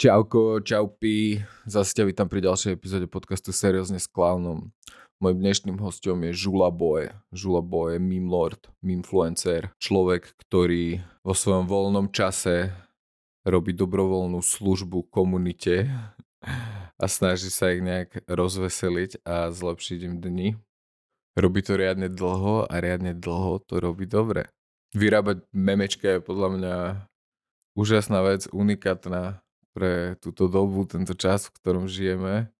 Čauko, čau pi. Zase ťa vítam pri ďalšej epizóde podcastu Seriózne s clownom. Mojím dnešným hostom je Žula Boy. Žula Boy je meme lord, memefluencer, človek, ktorý vo svojom voľnom čase robí dobrovoľnú službu komunite a snaží sa ich nejak rozveseliť a zlepšiť im dni. Robí to riadne dlho a riadne dlho to robí dobre. Vyrábať memečka je podľa mňa úžasná vec, unikátna pre túto dobu, tento čas, v ktorom žijeme.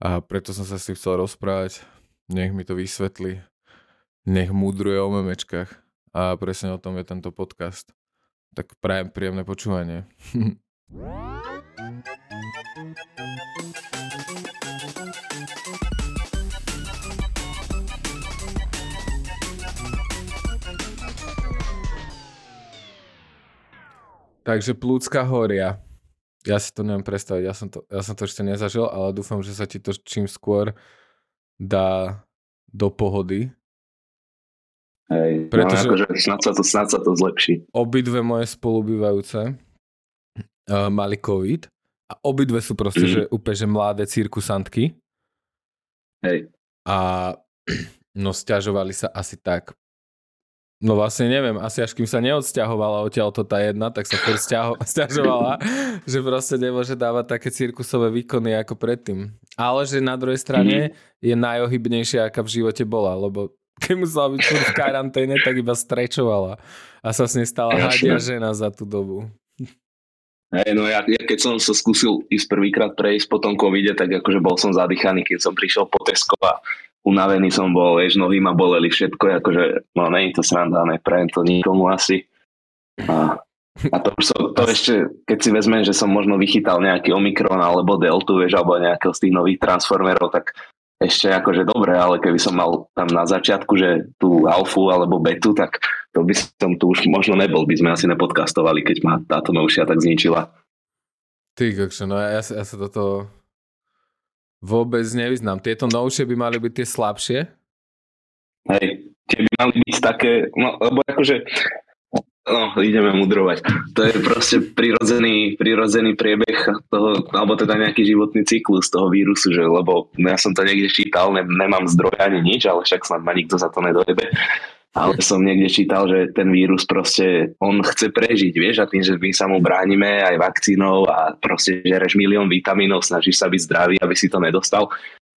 A preto som sa si chcel rozprávať, nech mi to vysvetli, nech múdruje o memečkách. A presne o tom je tento podcast. Tak prajem príjemné počúvanie. Takže plúcka horia. Ja si to neviem predstaviť, ja som to, ja som to ešte nezažil, ale dúfam, že sa ti to čím skôr dá do pohody. Hej, Pretože no akože snad sa, to, snad sa to zlepší. Obidve moje spolubývajúce uh, mali COVID a obidve sú proste, mm. že úplne že mladé cirkusantky. Hej. A no stiažovali sa asi tak No vlastne neviem, asi až kým sa neodsťahovala odtiaľto tá jedna, tak sa furt stiažovala, že proste nemôže dávať také cirkusové výkony ako predtým. Ale že na druhej strane mm-hmm. je najohybnejšia, aká v živote bola, lebo keď musela byť v karanténe, tak iba strečovala. A sa s nej stala hadia žena za tú dobu. Hey, no ja, ja, keď som sa skúsil ísť prvýkrát prejsť po tom covide, tak akože bol som zadýchaný, keď som prišiel po Tesco a unavený som bol, vieš, nohy ma boleli, všetko, akože, no nie je to sranda, neprajem to nikomu asi. A, a to som, to ešte, keď si vezmem, že som možno vychytal nejaký Omikron alebo Deltu, vieš, alebo nejakého z tých nových transformerov, tak ešte akože dobre, ale keby som mal tam na začiatku, že tú alfu alebo betu, tak to by som tu už možno nebol, by sme asi nepodcastovali, keď ma táto novšia tak zničila. Ty, kokšo, no ja, ja sa do vôbec nevyznám. Tieto novšie by mali byť tie slabšie? Hej, tie by mali byť také, no lebo akože No, ideme mudrovať. To je proste prirodzený, prirodzený priebeh toho, alebo teda nejaký životný cyklus toho vírusu, že, lebo ja som to niekde čítal, ne, nemám zdroje ani nič, ale však snad ma nikto za to nedojebe. Ale som niekde čítal, že ten vírus proste, on chce prežiť, vieš, a tým, že my sa mu bránime aj vakcínou a proste žereš milión vitamínov, snažíš sa byť zdravý, aby si to nedostal,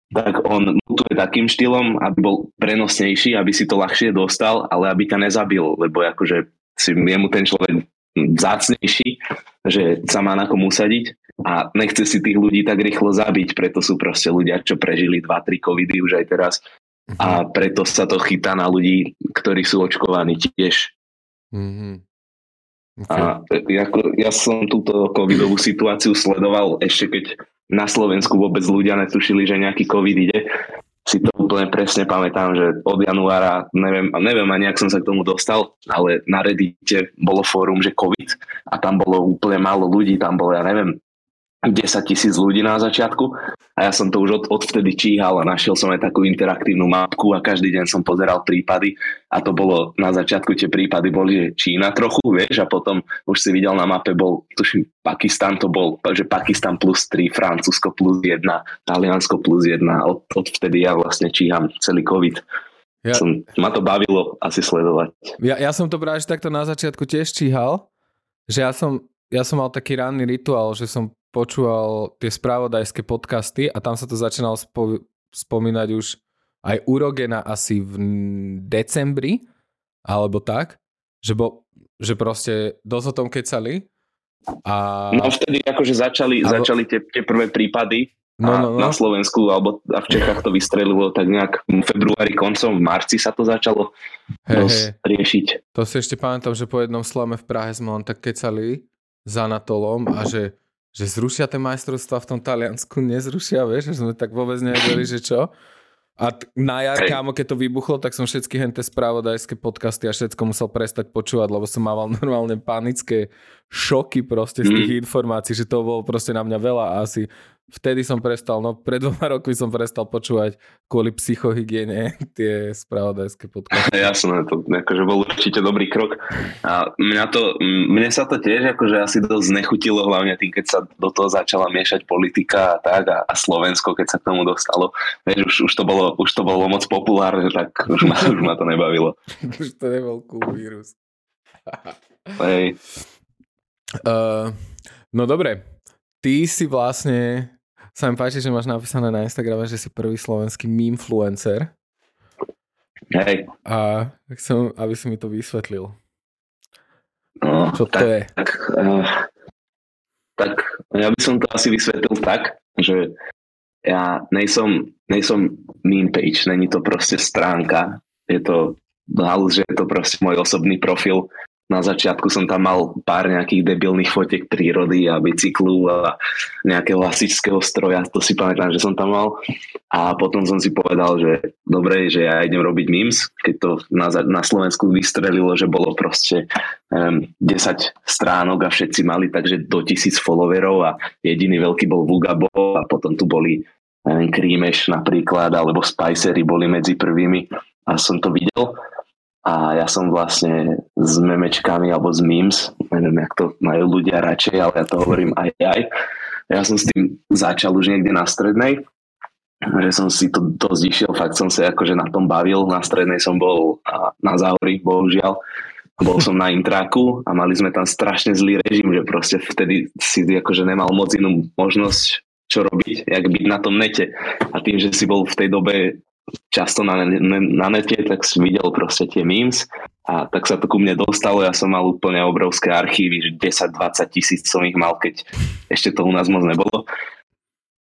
tak on mutuje takým štýlom, aby bol prenosnejší, aby si to ľahšie dostal, ale aby ťa nezabil, lebo akože si jemu ten človek zácnejší, že sa má na kom usadiť a nechce si tých ľudí tak rýchlo zabiť, preto sú proste ľudia, čo prežili 2-3 covidy už aj teraz a mhm. preto sa to chytá na ľudí, ktorí sú očkovaní tiež. Mm-hmm. Okay. A ako, ja som túto covidovú situáciu sledoval ešte keď na Slovensku vôbec ľudia netušili, že nejaký covid ide si to úplne presne pamätám, že od januára, neviem, neviem ani, ak som sa k tomu dostal, ale na Reddite bolo fórum, že COVID a tam bolo úplne málo ľudí, tam bolo, ja neviem, 10 tisíc ľudí na začiatku a ja som to už od, odvtedy číhal a našiel som aj takú interaktívnu mapku a každý deň som pozeral prípady a to bolo na začiatku tie prípady boli, že Čína trochu, vieš, a potom už si videl na mape bol, tuším, Pakistan to bol, že Pakistan plus 3, Francúzsko plus 1, Taliansko plus 1, od, odvtedy ja vlastne číham celý COVID. Ja, som, ma to bavilo asi sledovať. Ja, ja som to práve takto na začiatku tiež číhal, že ja som, ja som mal taký ranný rituál, že som počúval tie spravodajské podcasty a tam sa to začínalo spo, spomínať už aj urogena asi v decembri, alebo tak, že, bo, že proste dosť o tom kecali. A... No vtedy akože začali, alebo... začali tie, tie prvé prípady no, no, no. na Slovensku alebo a v Čechách to vystrelilo tak nejak v februári, koncom, v marci sa to začalo hey, hey. riešiť. To si ešte pamätám, že po jednom slame v Prahe sme len tak kecali za Anatolom a že že zrušia tie majstrovstvá v tom Taliansku, nezrušia, vieš, že sme tak vôbec nevedeli, že čo. A t- na jar, kámo, keď to vybuchlo, tak som všetky henté spravodajské podcasty a všetko musel prestať počúvať, lebo som mával normálne panické šoky proste z tých mm. informácií, že to bolo proste na mňa veľa a asi vtedy som prestal, no pred dvoma rokmi som prestal počúvať kvôli psychohygiene tie spravodajské podcasty. Jasné, to akože bol určite dobrý krok. A mňa to, mne sa to tiež akože asi dosť znechutilo, hlavne tým, keď sa do toho začala miešať politika a tak a, a Slovensko, keď sa k tomu dostalo. Vieš, už, už, to, bolo, už to bolo moc populárne, tak už ma, už ma to nebavilo. už to nebol cool vírus. Hej. Uh, no dobre, ty si vlastne, sa mi páči, že máš napísané na Instagrame, že si prvý slovenský memefluencer. Hej. A chcem, aby si mi to vysvetlil. No, Čo tak, to je? Tak, uh, tak ja by som to asi vysvetlil tak, že ja nejsom, nejsom meme page, není to proste stránka, je to halus, že je to proste môj osobný profil, na začiatku som tam mal pár nejakých debilných fotiek prírody a bicyklu a nejakého hasičského stroja, to si pamätám, že som tam mal. A potom som si povedal, že dobre, že ja idem robiť memes, keď to na, na Slovensku vystrelilo, že bolo proste um, 10 stránok a všetci mali takže do tisíc followerov a jediný veľký bol Vugabo a potom tu boli neviem, Krímeš napríklad, alebo Spicery boli medzi prvými a som to videl a ja som vlastne s memečkami alebo s memes, neviem, jak to majú ľudia radšej, ale ja to hovorím aj aj. Ja som s tým začal už niekde na strednej, že som si to dosť išiel, fakt som sa akože na tom bavil, na strednej som bol na záhori, bohužiaľ. Bol som na intraku a mali sme tam strašne zlý režim, že proste vtedy si akože nemal moc inú možnosť čo robiť, jak byť na tom nete. A tým, že si bol v tej dobe často na, na, na nete, tak som videl proste tie memes a tak sa to ku mne dostalo. Ja som mal úplne obrovské archívy, že 10-20 tisíc som ich mal, keď ešte to u nás moc nebolo.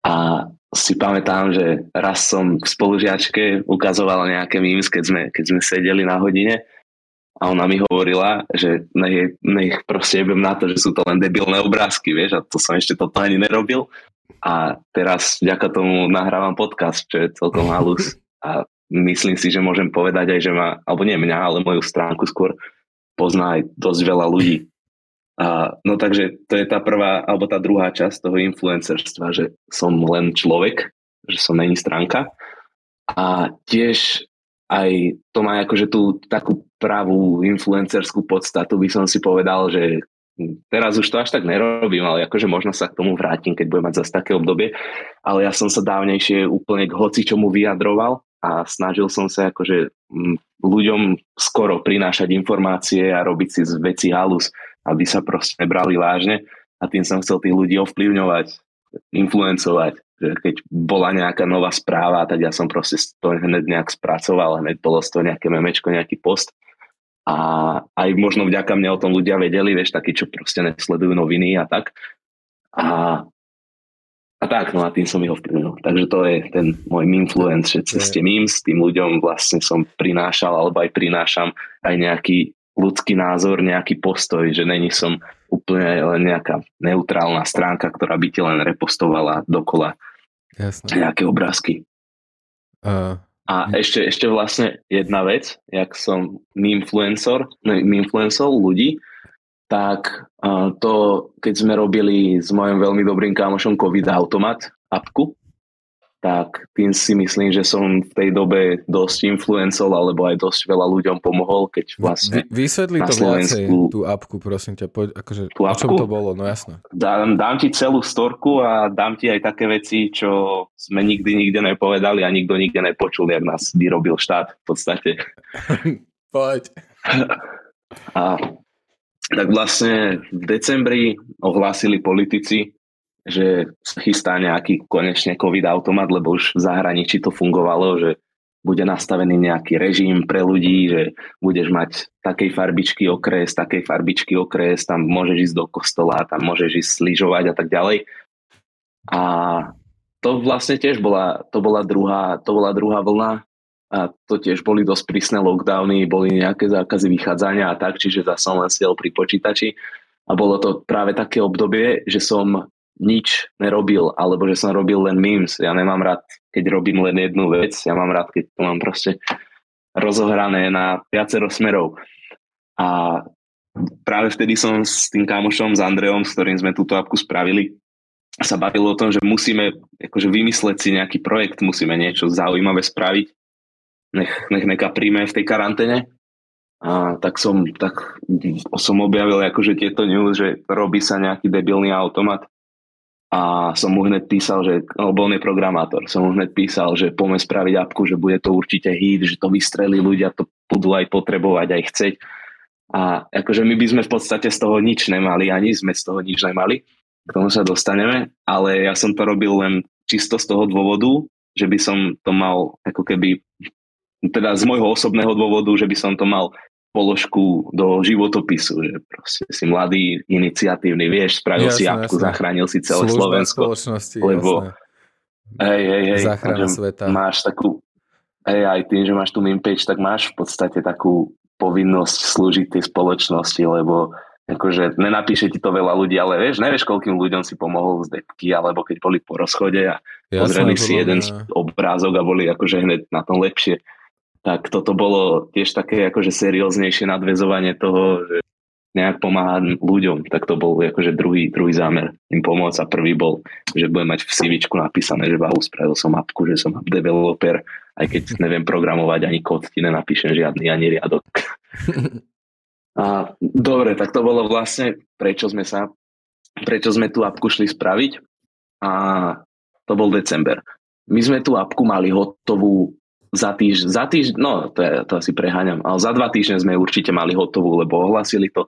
A si pamätám, že raz som v spolužiačke ukazoval nejaké memes, keď sme, keď sme sedeli na hodine a ona mi hovorila, že nech, nech proste jebem na to, že sú to len debilné obrázky, vieš, a to som ešte toto ani nerobil. A teraz vďaka tomu nahrávam podcast, čo je celkom halus a myslím si, že môžem povedať aj, že ma, alebo nie mňa, ale moju stránku skôr pozná aj dosť veľa ľudí. A, no takže to je tá prvá, alebo tá druhá časť toho influencerstva, že som len človek, že som není stránka. A tiež aj to má akože tú takú pravú influencerskú podstatu, by som si povedal, že teraz už to až tak nerobím, ale akože možno sa k tomu vrátim, keď budem mať zase také obdobie. Ale ja som sa dávnejšie úplne k hoci čomu vyjadroval a snažil som sa akože ľuďom skoro prinášať informácie a robiť si z veci halus, aby sa proste nebrali vážne a tým som chcel tých ľudí ovplyvňovať, influencovať. Keď bola nejaká nová správa, tak ja som proste to hneď nejak spracoval, hneď bolo toho nejaké memečko, nejaký post a aj možno vďaka mne o tom ľudia vedeli, vieš, takí, čo proste nesledujú noviny a tak. A a tak, no a tým som ich ovplyvnil. Takže to je ten môj influence, že cez tie memes tým ľuďom vlastne som prinášal, alebo aj prinášam aj nejaký ľudský názor, nejaký postoj, že není som úplne len nejaká neutrálna stránka, ktorá by ti len repostovala dokola Jasne. nejaké obrázky. Uh, a ešte, ešte vlastne jedna vec, jak som influencer, influencer ľudí, tak to, keď sme robili s mojim veľmi dobrým kámošom COVID Automat apku, tak tým si myslím, že som v tej dobe dosť influencol, alebo aj dosť veľa ľuďom pomohol, keď vlastne Vy, Vysvetli to Slovensku, viacej, tú apku, prosím ťa, poď, akože, tú o čom to bolo, no jasné. Dám, dám ti celú storku a dám ti aj také veci, čo sme nikdy nikde nepovedali a nikto nikde nepočul, jak nás vyrobil štát v podstate. poď. A tak vlastne v decembri ohlásili politici, že sa chystá nejaký konečne COVID automat, lebo už v zahraničí to fungovalo, že bude nastavený nejaký režim pre ľudí, že budeš mať takej farbičky okres, takej farbičky okres, tam môžeš ísť do kostola, tam môžeš ísť slížovať a tak ďalej. A to vlastne tiež bola, to bola druhá, to bola druhá vlna a to tiež boli dosť prísne lockdowny, boli nejaké zákazy vychádzania a tak, čiže zase som len sedel pri počítači a bolo to práve také obdobie, že som nič nerobil, alebo že som robil len memes. Ja nemám rád, keď robím len jednu vec, ja mám rád, keď to mám proste rozohrané na viacero smerov. A práve vtedy som s tým kamošom, s Andreom, s ktorým sme túto apku spravili, sa bavilo o tom, že musíme akože vymysleť si nejaký projekt, musíme niečo zaujímavé spraviť, nech, nech neka príjme v tej karanténe. A tak som, tak som objavil akože tieto news, že robí sa nejaký debilný automat a som mu hneď písal, že, lebo on je programátor, som mu hneď písal, že poďme spraviť apku, že bude to určite hit, že to vystrelí ľudia, to budú aj potrebovať, aj chceť. A akože my by sme v podstate z toho nič nemali, ani sme z toho nič nemali, k tomu sa dostaneme, ale ja som to robil len čisto z toho dôvodu, že by som to mal ako keby, teda z môjho osobného dôvodu, že by som to mal položku do životopisu, že proste si mladý, iniciatívny, vieš, spravil jasné, si apku, zachránil si celé Služba Slovensko. lebo hej, hej, hej, Záchrana sveta. máš takú, hej, aj tým, že máš tu page, tak máš v podstate takú povinnosť slúžiť tej spoločnosti, lebo akože nenapíše ti to veľa ľudí, ale vieš, nevieš, koľkým ľuďom si pomohol z depky, alebo keď boli po rozchode a Jasné, pozreli si jeden obrázok a boli akože hneď na tom lepšie tak toto bolo tiež také akože serióznejšie nadvezovanie toho, že nejak pomáhať ľuďom, tak to bol akože druhý, druhý zámer im pomôcť a prvý bol, že budem mať v CV napísané, že vahu spravil som apku, že som app developer, aj keď neviem programovať ani kód, ti nenapíšem žiadny ani riadok. A, dobre, tak to bolo vlastne, prečo sme sa, prečo sme tú apku šli spraviť a to bol december. My sme tú apku mali hotovú za týž, za týž, no to, je, to asi preháňam, ale za dva týždne sme určite mali hotovú, lebo ohlasili to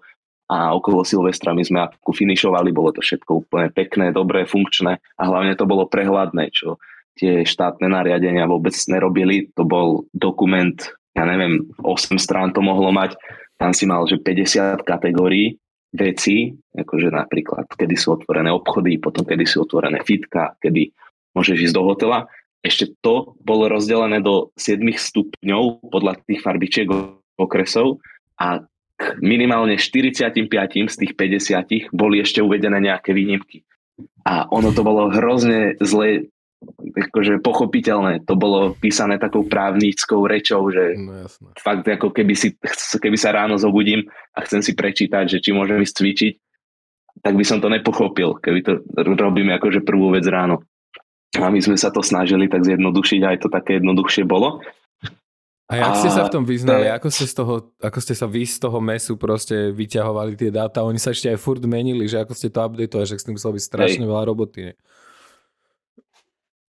a okolo Silvestra my sme ako finišovali, bolo to všetko úplne pekné, dobré, funkčné a hlavne to bolo prehľadné, čo tie štátne nariadenia vôbec nerobili. To bol dokument, ja neviem, 8 strán to mohlo mať, tam si mal, že 50 kategórií vecí, akože napríklad, kedy sú otvorené obchody, potom kedy sú otvorené fitka, kedy môžeš ísť do hotela ešte to bolo rozdelené do 7 stupňov podľa tých farbičiek okresov a minimálne 45 z tých 50 boli ešte uvedené nejaké výnimky. A ono to bolo hrozne zle akože pochopiteľné. To bolo písané takou právnickou rečou, že no, fakt ako keby, si, keby sa ráno zobudím a chcem si prečítať, že či môžem ísť cvičiť, tak by som to nepochopil, keby to robím akože prvú vec ráno. A my sme sa to snažili tak zjednodušiť, aj to také jednoduchšie bolo. A jak ste sa v tom vyznali? Ako ste, z toho, ako ste sa vy z toho mesu proste vyťahovali tie dáta? Oni sa ešte aj furt menili, že ako ste to updateovali, že s tým muselo byť strašne Hej. veľa roboty. Ne?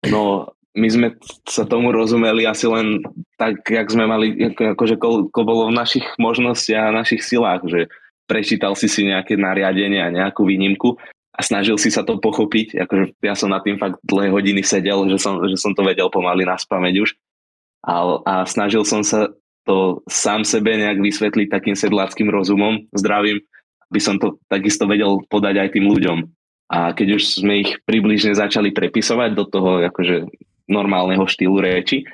No, my sme sa tomu rozumeli asi len tak, jak sme mali, ako, akože koľko bolo v našich možnostiach a našich silách, že prečítal si si nejaké nariadenie a nejakú výnimku a snažil si sa to pochopiť. Akože ja som na tým fakt dlhé hodiny sedel, že som, že som to vedel pomaly na spameť už. A, a snažil som sa to sám sebe nejak vysvetliť takým sedláckým rozumom, zdravým, aby som to takisto vedel podať aj tým ľuďom. A keď už sme ich približne začali prepisovať do toho akože normálneho štýlu reči,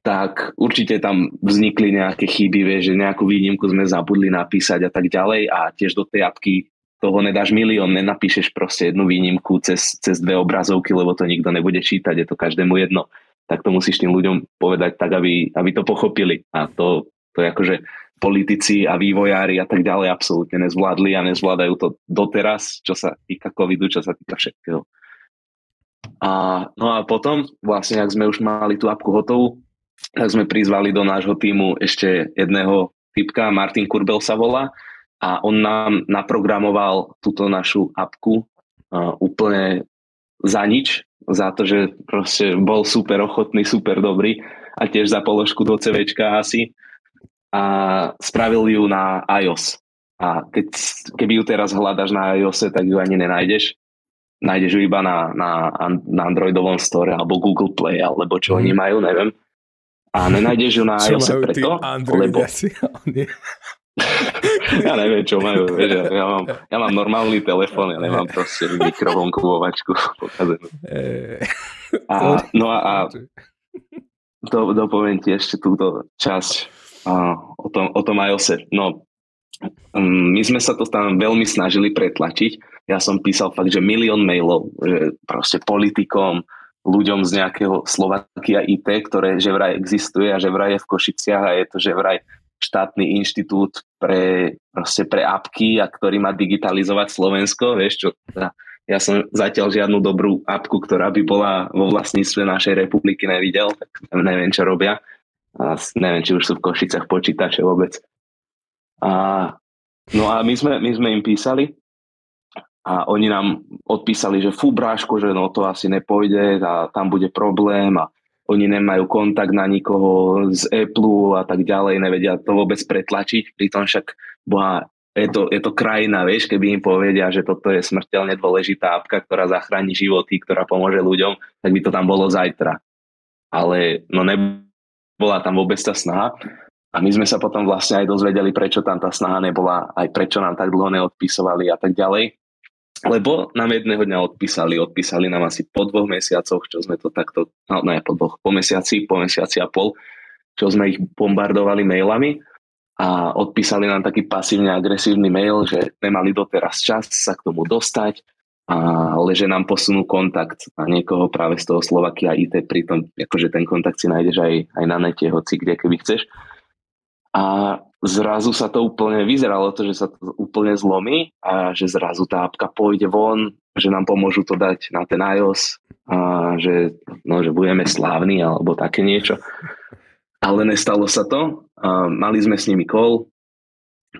tak určite tam vznikli nejaké chyby, vie, že nejakú výnimku sme zabudli napísať a tak ďalej a tiež do tej apky toho nedáš milión, nenapíšeš proste jednu výnimku cez, cez dve obrazovky, lebo to nikto nebude čítať, je to každému jedno. Tak to musíš tým ľuďom povedať tak, aby, aby to pochopili. A to, to je akože politici a vývojári a tak ďalej absolútne nezvládli a nezvládajú to doteraz, čo sa týka covidu, čo sa týka všetkého. A, no a potom, vlastne, ak sme už mali tú apku hotovú, tak sme prizvali do nášho týmu ešte jedného typka, Martin Kurbel sa volá, a on nám naprogramoval túto našu apku uh, úplne za nič, za to, že proste bol super ochotný, super dobrý a tiež za položku do CVčka asi a spravil ju na iOS. A keď, keby ju teraz hľadaš na iOS, tak ju ani nenájdeš. Nájdeš ju iba na, na, na Androidovom store alebo Google Play, alebo čo oni majú, neviem. A nenájdeš ju na iOS preto, lebo... ja neviem, čo majú. Vieš, ja, mám, ja mám normálny telefón, ja nemám proste mikrovlnkovú pokazenú. A, no a, a do, dopoviem ti ešte túto časť a, o, tom, o tom iOS. No, um, my sme sa to tam veľmi snažili pretlačiť. Ja som písal fakt, že milión mailov, že proste politikom, ľuďom z nejakého Slovakia IT, ktoré že vraj existuje a že vraj je v Košiciach a je to že vraj štátny inštitút pre, proste pre apky a ktorý má digitalizovať Slovensko, vieš čo, ja som zatiaľ žiadnu dobrú apku, ktorá by bola vo vlastníctve našej republiky nevidel, tak neviem, čo robia. A neviem, či už sú v Košicach počítače vôbec. A, no a my sme, my sme im písali a oni nám odpísali, že fú bráško, že no to asi nepôjde a tam bude problém a oni nemajú kontakt na nikoho z Apple a tak ďalej, nevedia to vôbec pretlačiť, pritom však boha, je to, je to krajina, vieš, keby im povedia, že toto je smrteľne dôležitá apka, ktorá zachráni životy, ktorá pomôže ľuďom, tak by to tam bolo zajtra. Ale no nebola tam vôbec tá snaha. A my sme sa potom vlastne aj dozvedeli, prečo tam tá snaha nebola, aj prečo nám tak dlho neodpisovali a tak ďalej. Lebo nám jedného dňa odpísali, odpísali nám asi po dvoch mesiacoch, čo sme to takto, no ne po dvoch, po mesiaci, po mesiaci a pol, čo sme ich bombardovali mailami a odpísali nám taký pasívne agresívny mail, že nemali doteraz čas sa k tomu dostať, ale že nám posunú kontakt na niekoho práve z toho Slovakia IT, pritom akože ten kontakt si nájdeš aj, aj na nete, hoci kde, keby chceš. A zrazu sa to úplne, vyzeralo to, že sa to úplne zlomí a že zrazu tá apka pôjde von, že nám pomôžu to dať na ten iOS a že, no, že budeme slávni alebo také niečo. Ale nestalo sa to. A mali sme s nimi call.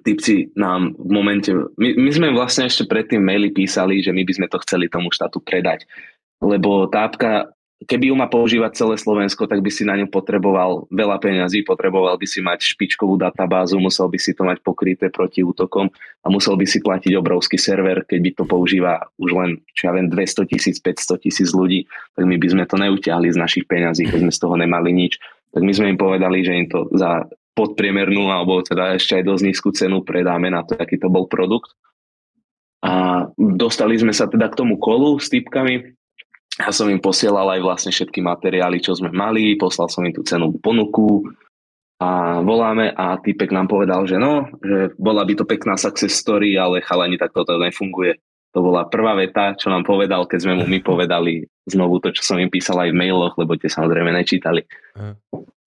Typci nám v momente... My, my sme vlastne ešte predtým maily písali, že my by sme to chceli tomu štátu predať. Lebo tá apka keby ju má používať celé Slovensko, tak by si na ňu potreboval veľa peňazí, potreboval by si mať špičkovú databázu, musel by si to mať pokryté proti útokom a musel by si platiť obrovský server, keď by to používa už len, čo ja viem, 200 tisíc, 500 tisíc ľudí, tak my by sme to neutiahli z našich peňazí, keď sme z toho nemali nič. Tak my sme im povedali, že im to za podpriemernú alebo teda ešte aj dosť nízku cenu predáme na to, aký to bol produkt. A dostali sme sa teda k tomu kolu s typkami, ja som im posielal aj vlastne všetky materiály, čo sme mali, poslal som im tú cenovú ponuku a voláme a týpek nám povedal, že no, že bola by to pekná success story, ale chalani, tak toto nefunguje. To bola prvá veta, čo nám povedal, keď sme mu my povedali znovu to, čo som im písal aj v mailoch, lebo tie samozrejme nečítali.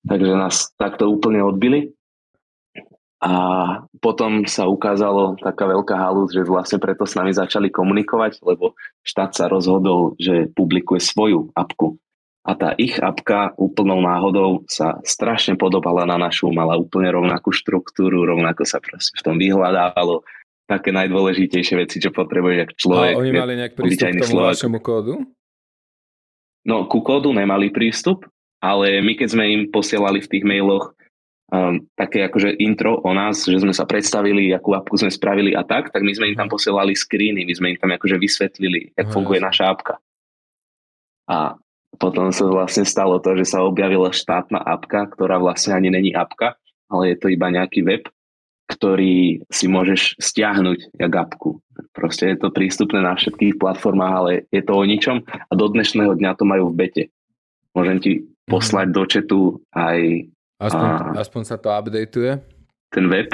Takže nás takto úplne odbili. A potom sa ukázalo taká veľká halus, že vlastne preto s nami začali komunikovať, lebo štát sa rozhodol, že publikuje svoju apku. A tá ich apka úplnou náhodou sa strašne podobala na našu, mala úplne rovnakú štruktúru, rovnako sa proste v tom vyhľadávalo také najdôležitejšie veci, čo potrebuje ako človek. A oni mali nejak prístup k tomu Slovak. vašemu kódu? No, ku kódu nemali prístup, ale my keď sme im posielali v tých mailoch um, také akože intro o nás, že sme sa predstavili, akú apku sme spravili a tak, tak my sme im tam mhm. posielali screeny, my sme im tam akože vysvetlili, jak no, funguje naša apka. A potom sa vlastne stalo to, že sa objavila štátna apka, ktorá vlastne ani není apka, ale je to iba nejaký web, ktorý si môžeš stiahnuť jak apku. Proste je to prístupné na všetkých platformách, ale je to o ničom a do dnešného dňa to majú v bete. Môžem ti mhm. poslať do četu aj Aspoň, a aspoň sa to updateuje? Ten web.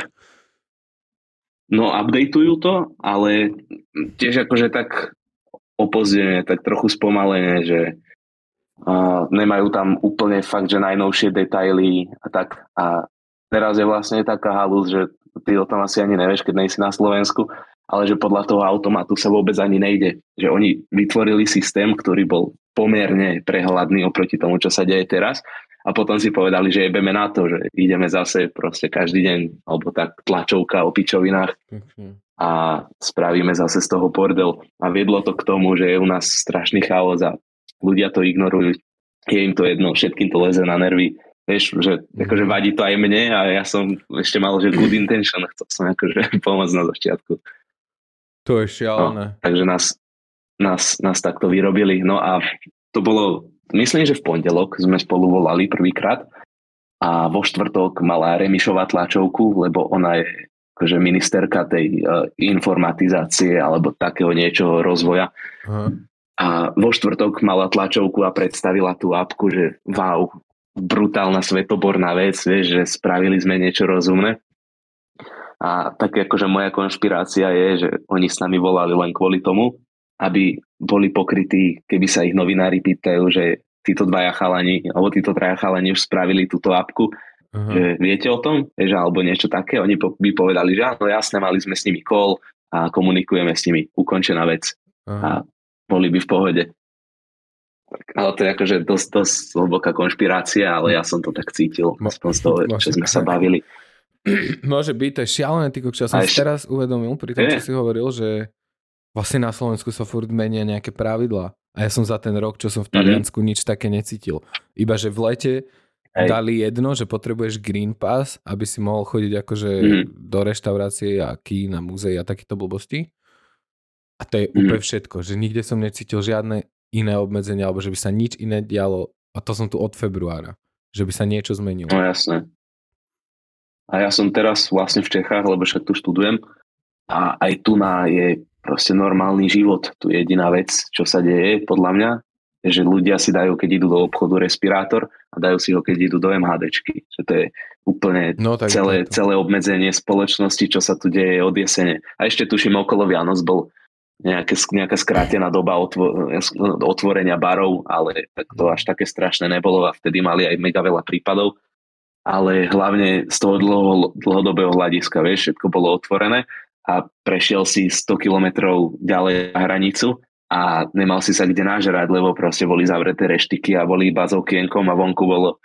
No, updateujú to, ale tiež akože tak opozdenie, tak trochu spomalenie, že uh, nemajú tam úplne fakt, že najnovšie detaily a tak. A teraz je vlastne taká halus, že ty o tom asi ani nevieš, keď nejsi na Slovensku, ale že podľa toho automatu sa vôbec ani nejde. Že oni vytvorili systém, ktorý bol pomerne prehľadný oproti tomu, čo sa deje teraz a potom si povedali, že jebeme na to, že ideme zase proste každý deň, alebo tak tlačovka o pičovinách a spravíme zase z toho bordel. A viedlo to k tomu, že je u nás strašný chaos a ľudia to ignorujú. Je im to jedno, všetkým to leze na nervy. Vieš, že akože mhm. vadí to aj mne a ja som ešte mal, že good intention, chcel som akože pomôcť na začiatku. To je šialené. No, takže nás, nás, nás takto vyrobili. No a to bolo myslím, že v pondelok sme spolu volali prvýkrát a vo štvrtok mala Remišová tlačovku, lebo ona je akože ministerka tej uh, informatizácie alebo takého niečoho rozvoja. Uh-huh. A vo štvrtok mala tlačovku a predstavila tú apku, že wow, brutálna svetoborná vec, vieš, že spravili sme niečo rozumné. A tak akože moja konšpirácia je, že oni s nami volali len kvôli tomu, aby boli pokrytí, keby sa ich novinári pýtajú, že títo dvaja chalani, alebo títo traja chalani už spravili túto apku, Aha. že viete o tom, že, alebo niečo také. Oni by povedali, že áno, jasné, mali sme s nimi call a komunikujeme s nimi. Ukončená vec. Aha. A boli by v pohode. Ale to je akože dosť, dosť hlboká konšpirácia, ale ja som to tak cítil, aspoň z toho, čo sme sa bavili. Môže byť, to je šialené, ty kokšo. Ja som si teraz uvedomil, pri tom, čo si hovoril, že vlastne na Slovensku sa furt menia nejaké pravidlá. A ja som za ten rok, čo som v Mhm. Taliansku, nič také necítil. Iba, že v lete Hej. dali jedno, že potrebuješ Green Pass, aby si mohol chodiť akože Mhm. do reštaurácie a kín a múzeí a takéto blbosti. A to je Mhm. úplne všetko, že nikde som necítil žiadne iné obmedzenia, alebo že by sa nič iné dialo. A to som tu od februára. Že by sa niečo zmenilo. No jasné. A ja som teraz vlastne v Čechách, lebo však tu študujem a aj tu na je proste normálny život. Tu je jediná vec, čo sa deje podľa mňa, že ľudia si dajú, keď idú do obchodu respirátor a dajú si ho, keď idú do MHDčky. Že to je úplne No tak celé, to, celé obmedzenie spoločnosti, čo sa tu deje od jesene. A ešte tuším okolo Vianoc bol nejaké, nejaká skrátená doba otvo, otvorenia barov, ale tak to až také strašné nebolo a vtedy mali aj mega veľa prípadov. Ale hlavne z toho dlho, dlhodobého hľadiska, vieš, všetko bolo otvorené a prešiel si 100 kilometrov ďalej na hranicu a nemal si sa kde nažrať, lebo proste boli zavreté reštiky a boli iba s okienkom a vonku bolo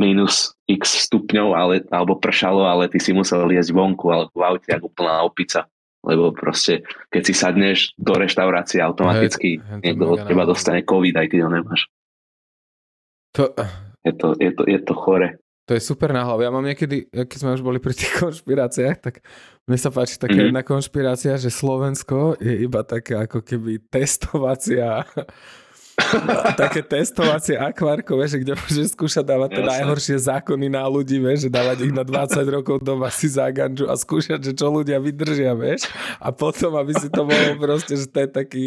minus x stupňov, ale, alebo pršalo, ale ty si musel liesť vonku, ale v aute ako plná opica. Lebo proste, keď si sadneš do reštaurácie, automaticky Hej, hej, to niekto od teba dostane COVID, aj keď ho nemáš. to, Je to, je to, je to chore. To je super na hlavu. Ja mám niekedy, keď sme už boli pri tých konšpiráciách, tak mne sa páči taká Mhm. jedna konšpirácia, že Slovensko je iba taká ako keby testovacia také testovacie akvárko, vieš, kde môžeš skúšať dávať tie Jasné. najhoršie zákony na ľudí, vieš, že dávať ich na 20 rokov doma si za ganžu a skúšať, že čo ľudia vydržia, vieš. A potom, aby si to bolo proste, že to je taký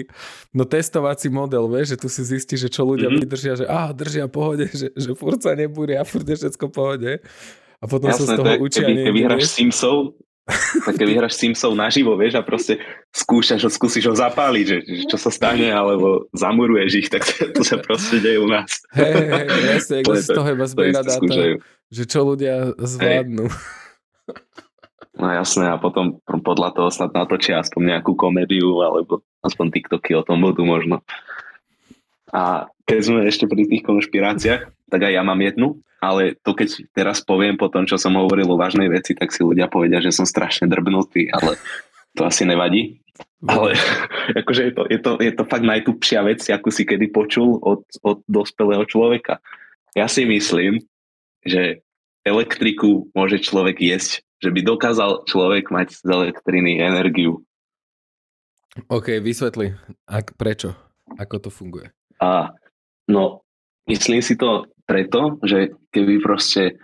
no testovací model, vieš, že tu si zistíš, že čo ľudia Mhm. vydržia, že á, držia pohode, že, že furt sa nebúria, furt je všetko pohode. A potom sa z Jasné, toho to je, učia keby, keby hráš vieš. Simsov, tak keď vyhráš Simsov naživo, vieš, a proste skúšaš ho, skúsiš ho zapáliť, že, že čo sa stane, alebo zamuruješ ich, tak to, sa proste deje u nás. Hej, hej, jasne, To si z toho iba zbiera dáta, skúšajú. že čo ľudia zvládnu. No jasné, a potom podľa toho snad natočia aspoň nejakú komédiu, alebo aspoň TikToky o tom budú možno. A keď sme ešte pri tých konšpiráciách, tak aj ja mám jednu, ale to keď teraz poviem po tom, čo som hovoril o vážnej veci, tak si ľudia povedia, že som strašne drbnutý, ale to asi nevadí. Ale akože je to, je to, je to fakt najtupšia vec, akú si kedy počul od, od dospelého človeka. Ja si myslím, že elektriku môže človek jesť, že by dokázal človek mať z elektriny energiu. OK, vysvetli, ak, prečo, ako to funguje. A no, myslím si to preto, že keby proste,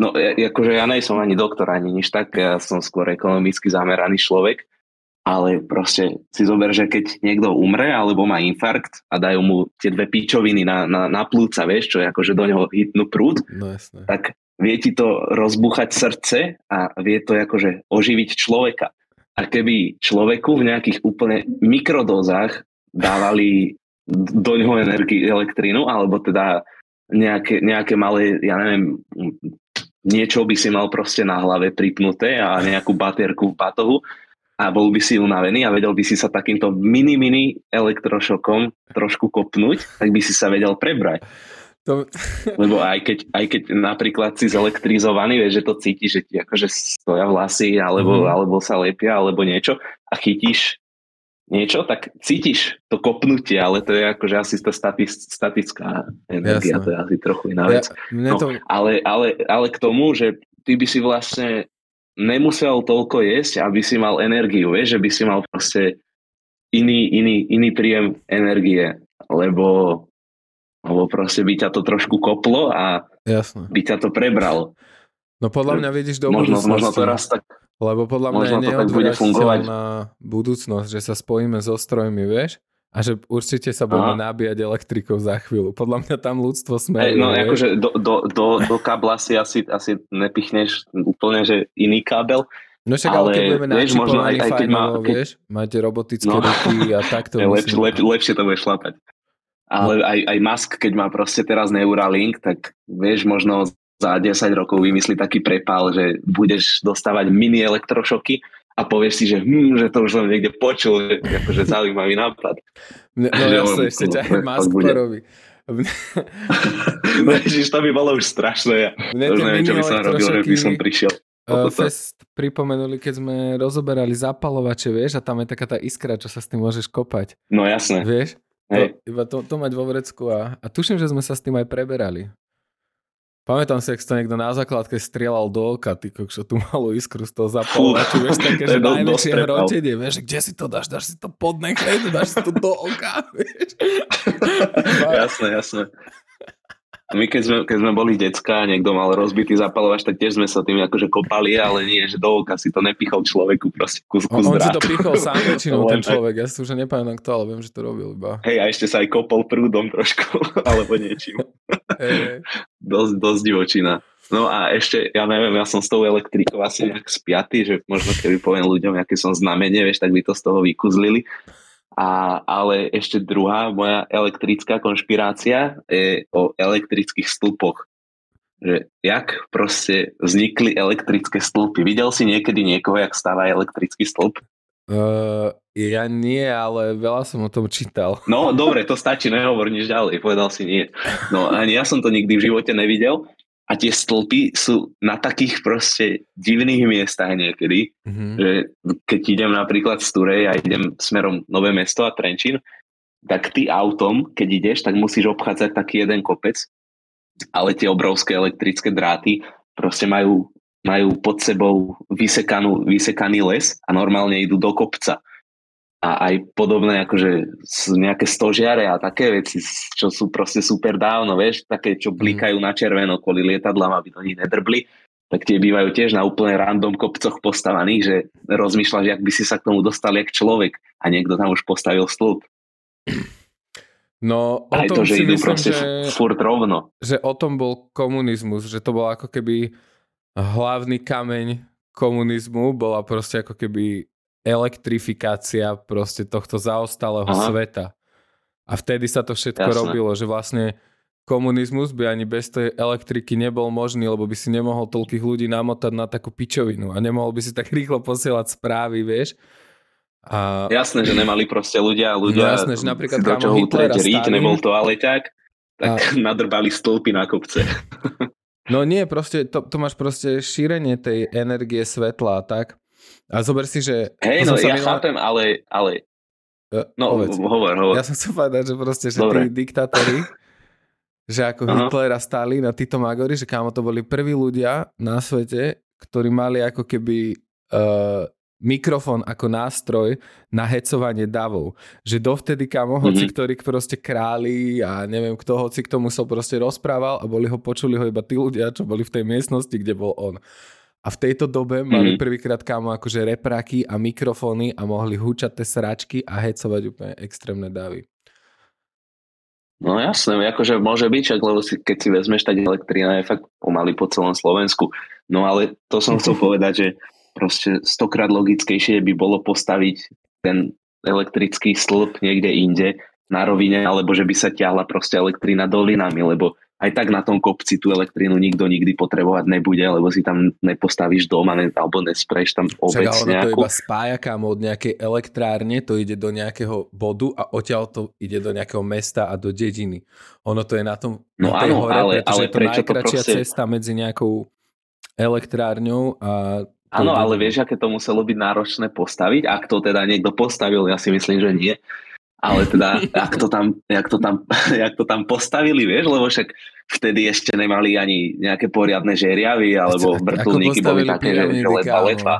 no akože ja nejsom ani doktor, ani nič tak, ja som skôr ekonomicky zameraný človek, ale proste si zober, že keď niekto umre alebo má infarkt a dajú mu tie dve pičoviny na, na, na plúca, vieš, čo je akože do neho hitnú prúd, No jasné. tak vie ti to rozbúchať srdce a vie to akože oživiť človeka. A keby človeku v nejakých úplne mikrodózach dávali do ňoho energii elektrínu, alebo teda nejaké, nejaké malé, ja neviem, niečo by si mal proste na hlave pripnuté a nejakú baterku v batohu a bol by si unavený a vedel by si sa takýmto mini mini elektrošokom trošku kopnúť, tak by si sa vedel prebrať. To, Lebo aj keď, aj keď napríklad si zelektrizovaný, vieš, že to cítiš, že ti akože stoja vlasy, alebo, Mhm. alebo sa lepia, alebo niečo a chytíš niečo, tak cítiš to kopnutie, ale to je akože asi tá statis, statická energia, Jasné. to je asi trochu iná ja, vec. mne No, to, ale, ale, ale k tomu, že ty by si vlastne nemusel toľko jesť, aby si mal energiu, vieš, že by si mal proste iný, iný, iný príjem energie, lebo, lebo proste by ťa to trošku koplo a jasné. by ťa to prebralo. No podľa mňa vidíš do Možno, možno to raz tak... Lebo podľa mňa je bude fungovať. budúcnosť, že sa spojíme so strojmi, vieš? A že určite sa budeme Aha. nabíjať elektrikou za chvíľu. Podľa mňa tam ľudstvo smeruje. Hej, no vieš? akože do, do, do, do kabla si asi, asi nepichneš úplne, že iný kábel. No však ale, keď budeme vieš, možno aj- aj keď má- keď- vieš? Máte robotické No. ruky a takto Je lepšie, lep, lepšie to bude šlapať. Ale aj, aj Musk, keď má proste teraz Neuralink, tak vieš, možno za 10 rokov vymyslí taký prepál, že budeš dostávať mini elektrošoky a povieš si, že, hm, že to už len niekde počul, že akože zaujímavý nápad. No, no jasne, ešte ťa aj Musk to robí. no ježiš, to by bolo už strašné. Ja Mne už neviem, čo by som robil, že by som prišiel. Uh, fest pripomenuli, keď sme rozoberali zapalovače, vieš, a tam je taká tá iskra, čo sa s tým môžeš kopať. No jasné. Vieš? To, iba to, to mať vo vrecku a, a tuším, že sme sa s tým aj preberali. Pamätám si, ak to niekto na základke strieľal do oka, ty kokšo, tú malú iskru z toho zapalovaču, vieš, také, že najväčšie hrotenie, vieš, kde si to dáš, dáš si to pod nechaj, dáš si to do oka, vieš. jasné, jasné. My keď sme, keď sme boli decka a niekto mal rozbitý zapalovač, tak tiež sme sa tým akože kopali, ale nie, že do oka si to nepichol človeku proste kus, kus On, on si to pichol sám väčšinou, ten človek, ja si už nepamätám kto, ale viem, že to robil iba. Hej, a ešte sa aj kopol prúdom trošku, alebo niečím. hey. dosť, dosť divočina. No a ešte, ja neviem, ja som s tou elektrikou asi nejak spiatý, že možno keby poviem ľuďom, aké som znamenie, vieš, tak by to z toho vykuzlili. A, ale ešte druhá moja elektrická konšpirácia je o elektrických stĺpoch. Že jak proste vznikli elektrické stĺpy. Videl si niekedy niekoho, jak stáva elektrický stĺp? Uh, ja nie, ale veľa som o tom čítal. No dobre, to stačí, nehovor nič ďalej, povedal si nie. No ani ja som to nikdy v živote nevidel, a tie stĺpy sú na takých proste divných miestach niekedy, mm-hmm. že keď idem napríklad z Turej a idem smerom Nové mesto a Trenčín, tak ty autom, keď ideš, tak musíš obchádzať taký jeden kopec, ale tie obrovské elektrické dráty proste majú, majú pod sebou vysekanú, vysekaný les a normálne idú do kopca a aj podobné akože nejaké stožiare a také veci, čo sú proste super dávno, vieš, také, čo mhm. blikajú na červeno kvôli lietadlám, aby to nič nedrbli, tak tie bývajú tiež na úplne random kopcoch postavaných, že rozmýšľaš, jak by si sa k tomu dostal jak človek a niekto tam už postavil stĺp. No, o Aj tom to, že idú myslím, proste že, furt rovno. Že o tom bol komunizmus, že to bol ako keby hlavný kameň komunizmu, bola proste ako keby elektrifikácia proste tohto zaostalého Aha. sveta. A vtedy sa to všetko Jasne. robilo, že vlastne komunizmus by ani bez tej elektriky nebol možný, lebo by si nemohol toľkých ľudí namotať na takú pičovinu a nemohol by si tak rýchlo posielať správy, vieš. A... Jasné, že nemali proste ľudia a ľudia no jasné, že napríklad si do čoho Hitlera riť, nebol to aleťák, tak a... nadrbali stĺpy na kopce. No nie, proste to, to máš proste šírenie tej energie svetla a tak. A zober si, že... Hej, no ja minula... chápem, ale... ale... Uh, no, povedz. hovor, hovor. Ja som chcel povedať, že proste, že Dobre. tí diktátori, že ako. Hitler a Stalin a títo magori, že kámo to boli prví ľudia na svete, ktorí mali ako keby uh, mikrofón ako nástroj na hecovanie davov. Že dovtedy, kámo, hoci mm-hmm. ktorý proste králi a neviem kto, hoci k tomu som proste rozprával a boli ho, počuli ho iba tí ľudia, čo boli v tej miestnosti, kde bol on. A v tejto dobe mali mm. prvýkrát kámo akože repráky a mikrofóny a mohli húčať tie sračky a hecovať úplne extrémne davy. No jasné, akože môže byť, čak, lebo si, keď si vezmeš, tak elektrina je fakt pomaly po celom Slovensku. No ale to som chcel povedať, že proste stokrát logickejšie by bolo postaviť ten elektrický stĺp niekde inde na rovine, alebo že by sa ťahla proste elektrina dolinami, lebo aj tak na tom kopci tú elektrínu nikto nikdy potrebovať nebude, lebo si tam nepostavíš dom ne, alebo nespreješ tam obec Však, ono to iba spája kam od nejakej elektrárne, to ide do nejakého bodu a odtiaľ to ide do nejakého mesta a do dediny. Ono to je na tom no na tej áno, hore, ale, pretože ale je to najkračšia to proste... cesta medzi nejakou elektrárňou a Áno, ale vieš, aké to muselo byť náročné postaviť? Ak to teda niekto postavil, ja si myslím, že nie ale teda, jak to tam, jak to tam, jak to tam postavili, vieš, lebo však vtedy ešte nemali ani nejaké poriadne žeriavy, alebo vrtulníky boli také, že, že letva, letva.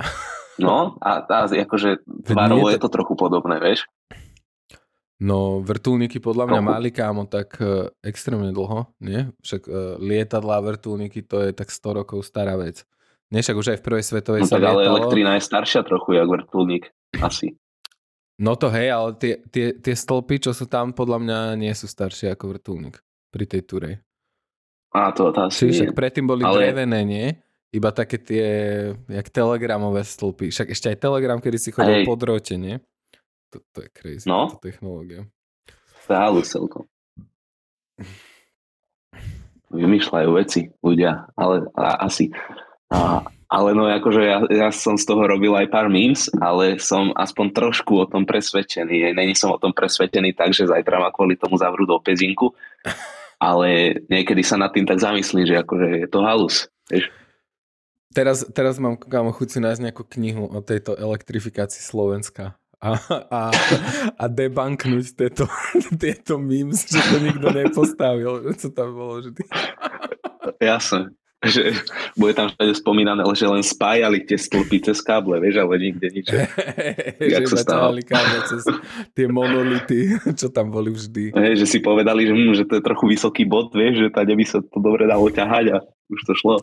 No, a, a akože tvarovo je to trochu podobné, vieš. No, vrtulníky podľa mňa mali kámo tak uh, extrémne dlho, nie? Však uh, lietadlá vrtulníky to je tak 100 rokov stará vec. Nie, však už aj v prvej svetovej no, sa tak, ale elektrina je staršia trochu, jak vrtulník, asi. No to hej, ale tie, tie, tie stĺpy, čo sú tam, podľa mňa nie sú staršie ako vrtulník pri tej turej. A to, asi Čiže však predtým boli ale... drevené, nie? Iba také tie, jak telegramové stĺpy. Však ešte aj telegram, kedy si chodil hej. po drote, nie? To, to je crazy, no? technológia. Stálu celkom. vymýšľajú veci ľudia, ale a, asi. A, ale no akože ja, ja som z toho robil aj pár memes, ale som aspoň trošku o tom presvedčený. Není som o tom presvedčený tak, že zajtra ma kvôli tomu zavrú do pezinku, ale niekedy sa nad tým tak zamyslím, že akože je to halus. Vieš? Teraz, teraz mám kámo chuť si nájsť nejakú knihu o tejto elektrifikácii Slovenska a, a, a debanknúť tieto, tieto memes, že to nikto nepostavil. Co tam bolo vždy. Jasné. Že bude tam všade spomínané, že len spájali tie stĺpy cez káble, vieš, ale nikde nič. že sa káble cez tie monolity, čo tam boli vždy. Hey, že si povedali, že, hm, že to je trochu vysoký bod, vieš, že tady by sa to dobre dalo ťahať a už to šlo.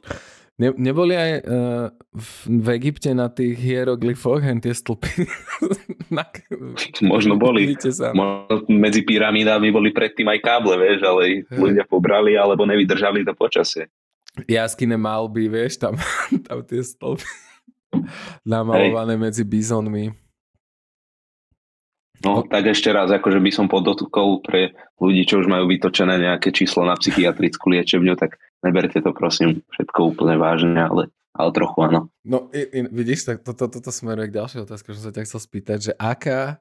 Ne, neboli aj uh, v, v Egypte na tých hieroglyfoch hen tie stĺpy? na, Možno boli. Možno medzi pyramídami boli predtým aj káble, vieš, ale hey. ľudia pobrali alebo nevydržali to počasie. Jaskyne malby, vieš, tam, tam tie stĺpy namalované hey. medzi bizonmi. No, tak ešte raz, akože by som podotkol pre ľudí, čo už majú vytočené nejaké číslo na psychiatrickú liečebňu, tak neberte to prosím všetko úplne vážne, ale, ale trochu áno. No i, i, vidíš, tak toto to, to smeruje k ďalšej otázke, že som sa ťa chcel spýtať, že aká,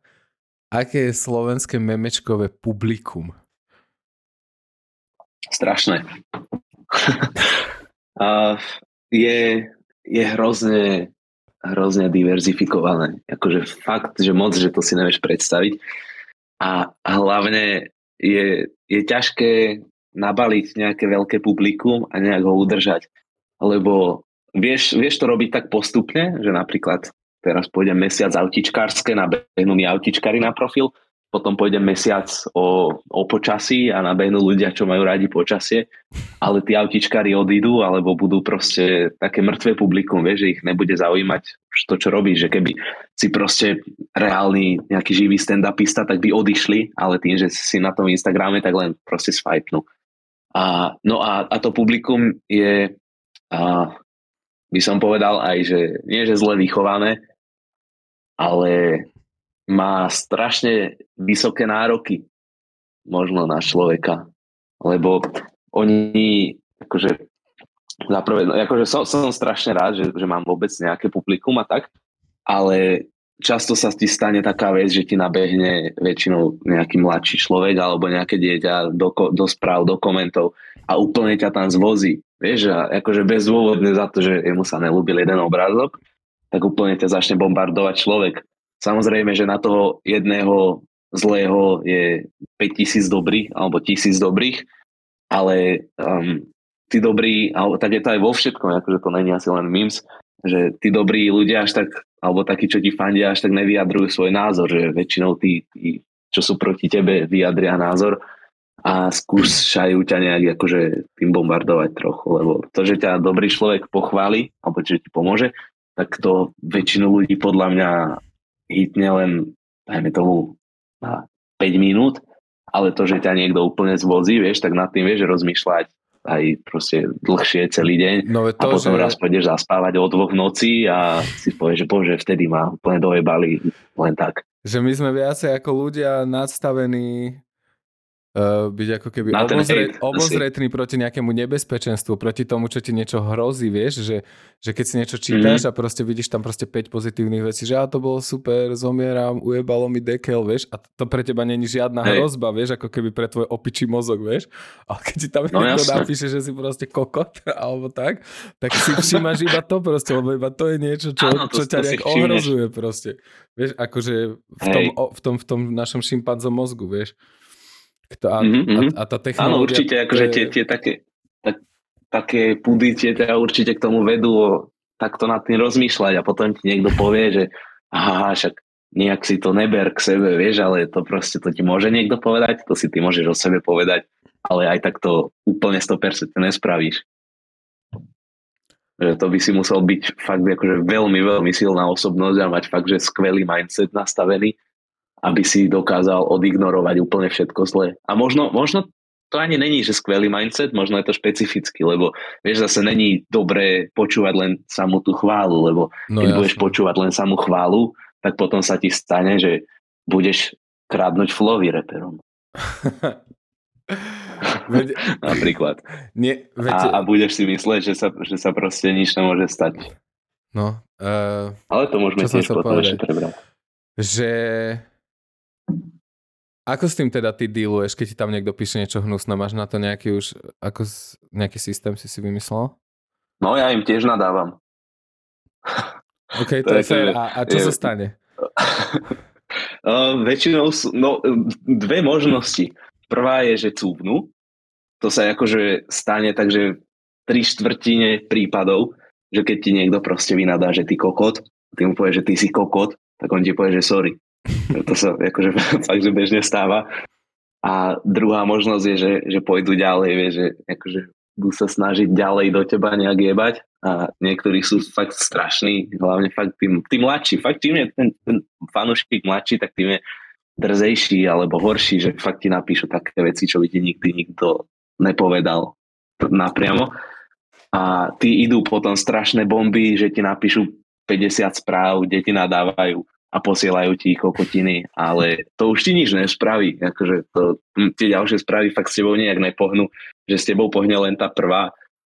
aké je slovenské memečkové publikum? Strašné. Uh, je, je hrozne, hrozne diverzifikované. Akože fakt, že moc, že to si nevieš predstaviť. A hlavne je, je ťažké nabaliť nejaké veľké publikum a nejak ho udržať. Lebo vieš, vieš to robiť tak postupne, že napríklad teraz pôjdem mesiac autičkárske, nabehnú mi autičkári na profil, potom pôjdem mesiac o, o počasí a nabehnú ľudia, čo majú radi počasie, ale tí autičkári odídu alebo budú proste také mŕtve publikum, vieš, že ich nebude zaujímať to, čo robíš, že keby si proste reálny nejaký živý stand-upista, tak by odišli, ale tým, že si na tom Instagrame, tak len proste swipenú. A, no a, a to publikum je, a, by som povedal aj, že nie, že zle vychované, ale má strašne vysoké nároky možno na človeka. Lebo oni, akože, zaprvé, no, akože som, som strašne rád, že, že mám vôbec nejaké publikum a tak, ale často sa ti stane taká vec, že ti nabehne väčšinou nejaký mladší človek alebo nejaké dieťa do, do správ, do komentov a úplne ťa tam zvozí. Vieš, a akože bezdôvodne za to, že jemu sa nelúbil jeden obrázok, tak úplne ťa začne bombardovať človek. Samozrejme, že na toho jedného zlého je 5000 dobrých alebo 1000 dobrých, ale um, tí dobrí, alebo tak je to aj vo všetkom, akože to není asi len memes, že tí dobrí ľudia až tak alebo takí, čo ti fandia, až tak nevyjadrujú svoj názor, že väčšinou tí, tí čo sú proti tebe, vyjadria názor a skúšajú ťa nejak akože tým bombardovať trochu, lebo to, že ťa dobrý človek pochváli, alebo že ti pomôže, tak to väčšinu ľudí podľa mňa hitne len, dajme tomu, na 5 minút, ale to, že ťa niekto úplne zvozí, vieš, tak nad tým vieš rozmýšľať aj proste dlhšie celý deň no, to, a potom že... raz pôjdeš zaspávať o dvoch v noci a si povieš, že bože, vtedy ma úplne dojebali len tak. Že my sme viacej ako ľudia nadstavení uh, byť ako keby obozret, obozretný proti nejakému nebezpečenstvu, proti tomu, čo ti niečo hrozí, vieš, že, že keď si niečo čítaš mm-hmm. a proste vidíš tam proste 5 pozitívnych vecí, že a to bolo super, zomieram, ujebalo mi dekel, vieš, a to pre teba není žiadna Hej. hrozba, vieš, ako keby pre tvoj opičí mozog, vieš, a keď ti tam no, niekto jasne. napíše, že si proste kokot, alebo tak, tak si všimáš iba to proste, lebo iba to je niečo, čo, Áno, to, čo ťa nejak ohrozuje proste. Vieš, akože v tom, o, v tom, v tom našom šimpanzom mozgu, vieš. A, mm-hmm. a, a tá technológia... Áno, určite, akože tie, tie také, tak, také pudy tie teda určite k tomu vedú takto nad tým rozmýšľať a potom ti niekto povie, že aha, však nejak si to neber k sebe, vieš, ale to proste to ti môže niekto povedať, to si ty môžeš o sebe povedať, ale aj tak to úplne 100% nespravíš. Že to by si musel byť fakt akože veľmi, veľmi silná osobnosť a mať fakt, že skvelý mindset nastavený, aby si dokázal odignorovať úplne všetko zle. A možno, možno to ani není, že skvelý mindset, možno je to špecifický, lebo vieš, zase není dobré počúvať len samú tú chválu, lebo no, keď jasne. budeš počúvať len samú chválu, tak potom sa ti stane, že budeš krádnuť flowy reperom. Veď, Napríklad. Nie, veď... a, a budeš si mysleť, že sa, že sa proste nič nemôže stať. No. Uh, Ale to môžeme tiež potom ešte prebrať. Že... Ako s tým teda ty dealuješ, keď ti tam niekto píše niečo hnusné? Máš na to nejaký už, ako nejaký systém si si vymyslel? No ja im tiež nadávam. OK, to, to je fair. A, a čo je... sa stane? uh, väčšinou sú, no, dve možnosti. Prvá je, že cúvnu. To sa akože stane takže tri štvrtine prípadov, že keď ti niekto proste vynadá, že ty kokot, ty mu povieš, že ty si kokot, tak on ti povie, že sorry. To sa akože fakt, že bežne stáva. A druhá možnosť je, že, že pôjdu ďalej, vie, že akože budú sa snažiť ďalej do teba nejak jebať a niektorí sú fakt strašní, hlavne fakt tým, tým mladší, fakt tým je ten, ten fanúšik mladší, tak tým je drzejší alebo horší, že fakt ti napíšu také veci, čo by ti nikdy nikto nepovedal napriamo. A tí idú potom strašné bomby, že ti napíšu 50 správ, kde ti nadávajú a posielajú ti kokotiny, ale to už ti nič nespraví. Akože to, tie ďalšie správy fakt s tebou nejak nepohnú, že s tebou pohne len tá prvá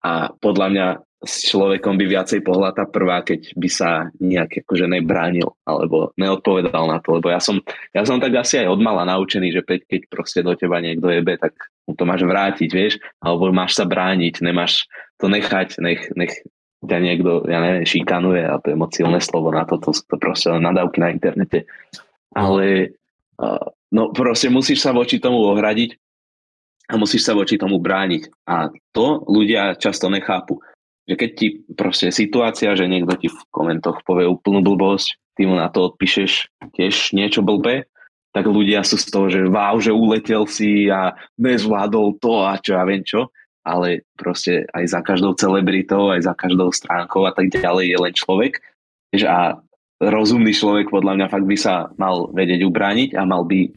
a podľa mňa s človekom by viacej pohľa tá prvá, keď by sa nejak akože nebránil alebo neodpovedal na to, lebo ja som, ja som tak asi aj odmala naučený, že keď proste do teba niekto jebe, tak mu to máš vrátiť, vieš, alebo máš sa brániť, nemáš to nechať, nech, nech ťa niekto, ja neviem, šikanuje a to je moc silné slovo na to, to to proste len nadávky na internete. Ale uh, no proste musíš sa voči tomu ohradiť a musíš sa voči tomu brániť. A to ľudia často nechápu. Že keď ti proste situácia, že niekto ti v komentoch povie úplnú blbosť, ty mu na to odpíšeš tiež niečo blbé, tak ľudia sú z toho, že wow, že uletel si a nezvládol to a čo ja viem čo ale proste aj za každou celebritou, aj za každou stránkou a tak ďalej je len človek. A rozumný človek podľa mňa fakt by sa mal vedieť ubrániť a mal by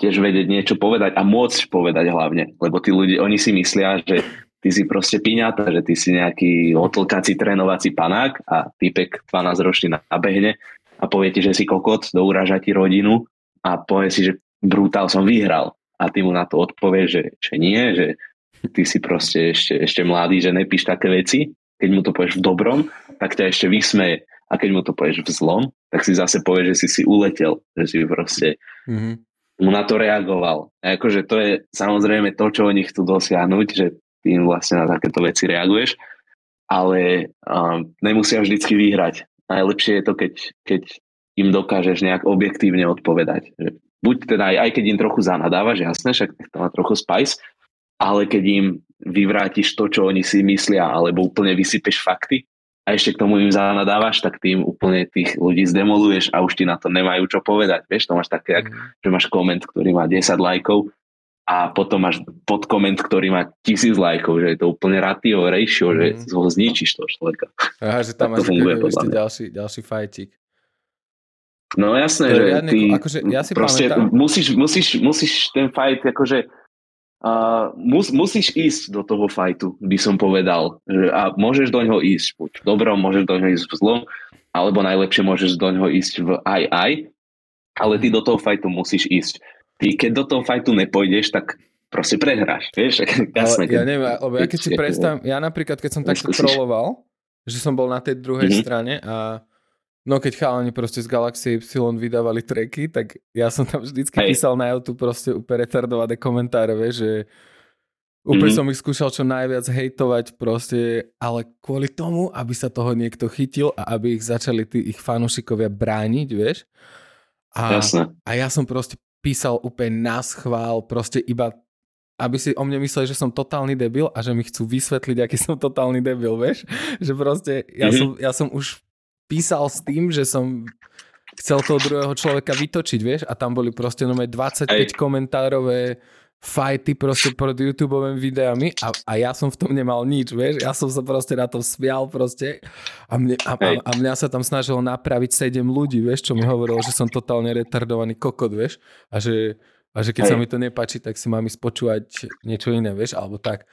tiež vedieť niečo povedať a môcť povedať hlavne. Lebo tí ľudia, oni si myslia, že ty si proste piňata, že ty si nejaký otlkací trénovací panák a týpek 12 ročný nabehne a povie ti, že si kokot, douraža ti rodinu a povie si, že brutál som vyhral. A ty mu na to odpovie, že, že nie, že ty si proste ešte, ešte mladý, že nepíš také veci, keď mu to povieš v dobrom, tak ťa ešte vysmeje. A keď mu to povieš v zlom, tak si zase povieš, že si si uletel, že si proste mm-hmm. mu na to reagoval. A akože to je samozrejme to, čo oni chcú dosiahnuť, že ty im vlastne na takéto veci reaguješ, ale um, nemusia vždycky vyhrať. Najlepšie je to, keď, keď im dokážeš nejak objektívne odpovedať. Že buď teda aj, aj keď im trochu zanadávaš, jasné, však to má trochu spice, ale keď im vyvrátiš to, čo oni si myslia, alebo úplne vysypeš fakty a ešte k tomu im zanadávaš, tak tým úplne tých ľudí zdemoluješ a už ti na to nemajú čo povedať. Vieš, to máš také, mm. že máš koment, ktorý má 10 lajkov a potom máš podkoment, ktorý má tisíc lajkov, že je to úplne ratio ratio, mm. že ho zničíš toho človeka. Aha, že tam máš ešte ďalší, ďalší fajčík. No jasné, že ty akože, ja si proste pamätám... musíš, musíš, musíš ten fight akože Uh, mus, musíš ísť do toho fajtu, by som povedal. A môžeš do ňoho ísť buď v dobrom, môžeš do ňoho ísť v zlom, alebo najlepšie môžeš do ňoho ísť v aj aj, ale ty do toho fajtu musíš ísť. Ty keď do toho fajtu nepôjdeš, tak proste prehráš, vieš? Jasné, ja neviem, lebo ja keď si predstavím, ja napríklad, keď som takto troloval, že som bol na tej druhej mm-hmm. strane a No keď chalani proste z Galaxie Y vydávali tracky, tak ja som tam vždycky Hej. písal na YouTube proste úplne retardované komentáre, vieš, že úplne mm-hmm. som ich skúšal čo najviac hejtovať proste, ale kvôli tomu, aby sa toho niekto chytil a aby ich začali tí ich fanúšikovia brániť, vieš. A, Jasne. a ja som proste písal úplne na schvál, proste iba aby si o mne mysleli, že som totálny debil a že mi chcú vysvetliť, aký som totálny debil, vieš? Že proste ja, mm-hmm. som, ja som už písal s tým, že som chcel toho druhého človeka vytočiť, vieš, a tam boli proste no 25 Aj. komentárové fajty proste pod YouTube videami a, a ja som v tom nemal nič, vieš, ja som sa proste na to smial proste a, mne, a, a, a mňa sa tam snažilo napraviť 7 ľudí, vieš, čo mi hovorilo, že som totálne retardovaný kokot, vieš, a že A že keď Hej. sa mi to nepáči, tak si mám ísť počúvať niečo iné, vieš, alebo tak.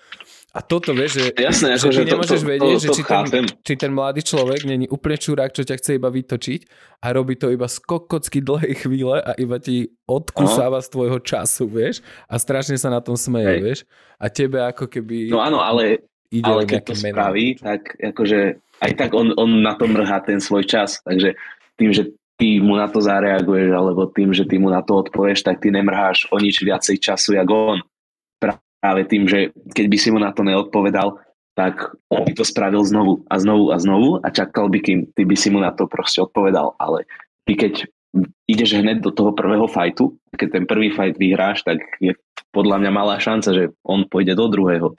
A toto vieš, že, Jasné, že ty to, nemôžeš to, vedieť, to, to, že či ten, či ten mladý človek není úplne čurák, čo ťa chce iba vytočiť a robí to iba skokocky dlhej chvíle a iba ti odkusáva z tvojho času, vieš, a strašne sa na tom smeje, Hej. vieš. A tebe ako keby... No áno, ale, ide ale keď to menej. spraví, tak akože aj tak on, on na to mrhá ten svoj čas, takže tým, že ty mu na to zareaguješ, alebo tým, že ty mu na to odpovieš, tak ty nemrháš o nič viacej času, jak on práve tým, že keď by si mu na to neodpovedal, tak on by to spravil znovu a znovu a znovu a čakal by, kým ty by si mu na to proste odpovedal. Ale ty keď ideš hneď do toho prvého fajtu, keď ten prvý fajt vyhráš, tak je podľa mňa malá šanca, že on pôjde do druhého.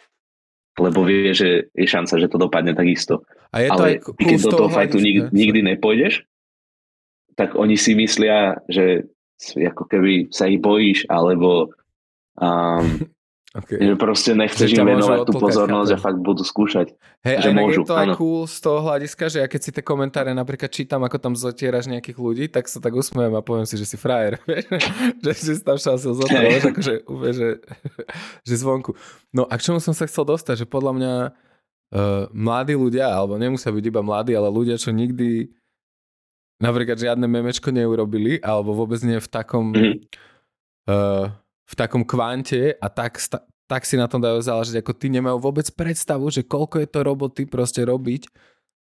Lebo vie, že je šanca, že to dopadne takisto. A je to Ale aj keď do toho fajtu nikdy, nikdy nepôjdeš, tak oni si myslia, že ako keby sa ich bojíš, alebo um, Okay. Že proste nechceš im venovať tú pozornosť chápem. a fakt budú skúšať. Hej, že môžu, je to aj cool z toho hľadiska, že ja keď si tie komentáre napríklad čítam, ako tam zotieraš nejakých ľudí, tak sa tak usmiem a poviem si, že si frajer. že si tam šansil zotrvať, akože úplne, že, že zvonku. No a k čomu som sa chcel dostať, že podľa mňa uh, mladí ľudia, alebo nemusia byť iba mladí, ale ľudia, čo nikdy napríklad žiadne memečko neurobili, alebo vôbec nie v takom... Mm. Uh, v takom kvante a tak, tak si na tom dajú záležiť, ako ty nemajú vôbec predstavu, že koľko je to roboty proste robiť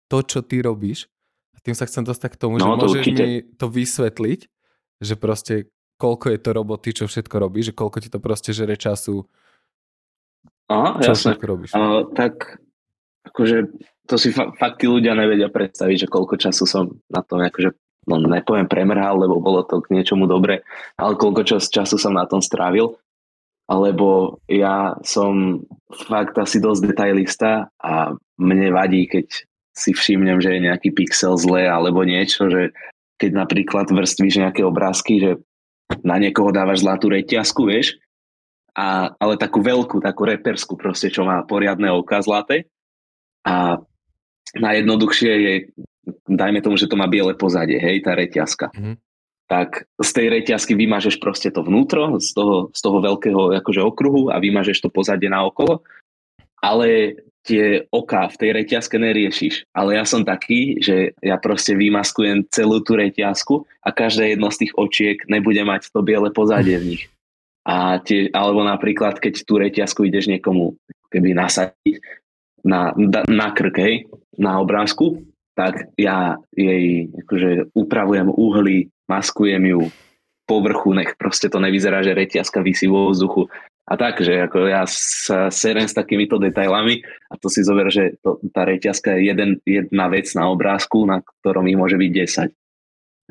to, čo ty robíš. A tým sa chcem dostať k tomu, no, že to môžeš určite. mi to vysvetliť, že proste koľko je to roboty, čo všetko robíš, že koľko ti to proste žere času, Aha, čo jasne. všetko robíš. Uh, tak akože to si fa- fakt tí ľudia nevedia predstaviť, že koľko času som na tom akože no nepoviem premrhal, lebo bolo to k niečomu dobre, ale koľko čas, času som na tom strávil, alebo ja som fakt asi dosť detailista a mne vadí, keď si všimnem, že je nejaký pixel zle alebo niečo, že keď napríklad vrstvíš nejaké obrázky, že na niekoho dávaš zlatú reťazku, vieš, a, ale takú veľkú, takú reperskú proste, čo má poriadne oka zlaté. A najjednoduchšie je dajme tomu, že to má biele pozadie, hej, tá reťazka. Mm-hmm. Tak z tej reťazky vymažeš proste to vnútro, z toho, z toho veľkého akože okruhu a vymažeš to pozadie na okolo, ale tie oka v tej reťazke neriešiš. Ale ja som taký, že ja proste vymaskujem celú tú reťazku a každé jedno z tých očiek nebude mať to biele pozadie v nich. A tie, alebo napríklad, keď tú reťazku ideš niekomu keby nasadiť na, na krk, hej, na obrázku, tak ja jej akože upravujem uhly, maskujem ju povrchu, nech proste to nevyzerá, že reťazka vysí vo vzduchu. A tak, že ako ja sa serem s takýmito detailami a to si zober, že to, tá reťazka je jeden, jedna vec na obrázku, na ktorom ich môže byť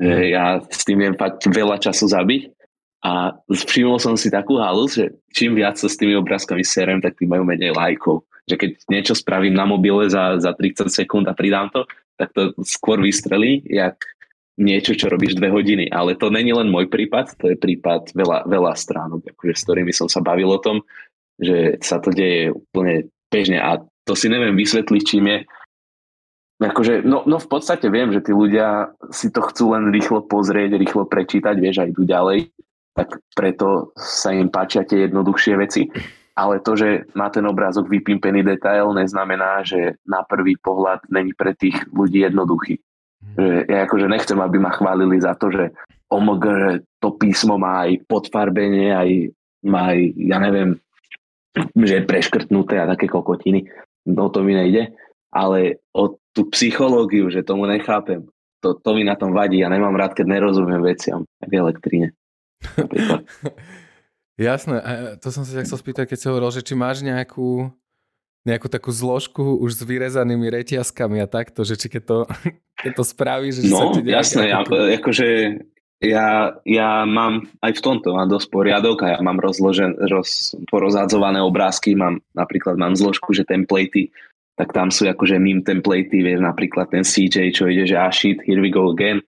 10. Že mhm. ja s tým viem fakt veľa času zabiť a všimol som si takú halu, že čím viac sa s tými obrázkami serem, tak tým majú menej lajkov. Že keď niečo spravím na mobile za, za 30 sekúnd a pridám to, tak to skôr vystrelí, jak niečo, čo robíš dve hodiny. Ale to není len môj prípad, to je prípad veľa, veľa stránok, akože, s ktorými som sa bavil o tom, že sa to deje úplne bežne a to si neviem vysvetliť, čím je. Akože, no, no v podstate viem, že tí ľudia si to chcú len rýchlo pozrieť, rýchlo prečítať, vieš, a idú ďalej, tak preto sa im páčia tie jednoduchšie veci ale to, že má ten obrázok vypimpený detail, neznamená, že na prvý pohľad není pre tých ľudí jednoduchý. Mhm. Že ja akože nechcem, aby ma chválili za to, že OMG, že to písmo má aj podfarbenie, aj má aj, ja neviem, že je preškrtnuté a také kokotiny. O to mi nejde. Ale o tú psychológiu, že tomu nechápem, to, to mi na tom vadí. Ja nemám rád, keď nerozumiem veciam, v elektrine. Jasné, a to som sa chcel spýtať, keď si hovoril, že či máš nejakú, nejakú takú zložku už s vyrezanými reťazkami a takto, že či keď to, keď to spravíš, že no, sa ti jasné, ja, akože ja, ja mám aj v tomto mám dosť poriadok a ja mám rozložen, roz, porozádzované obrázky, mám napríklad mám zložku, že templatey, tak tam sú akože meme templatey, vieš, napríklad ten CJ, čo ide, že ah shit, here we go again,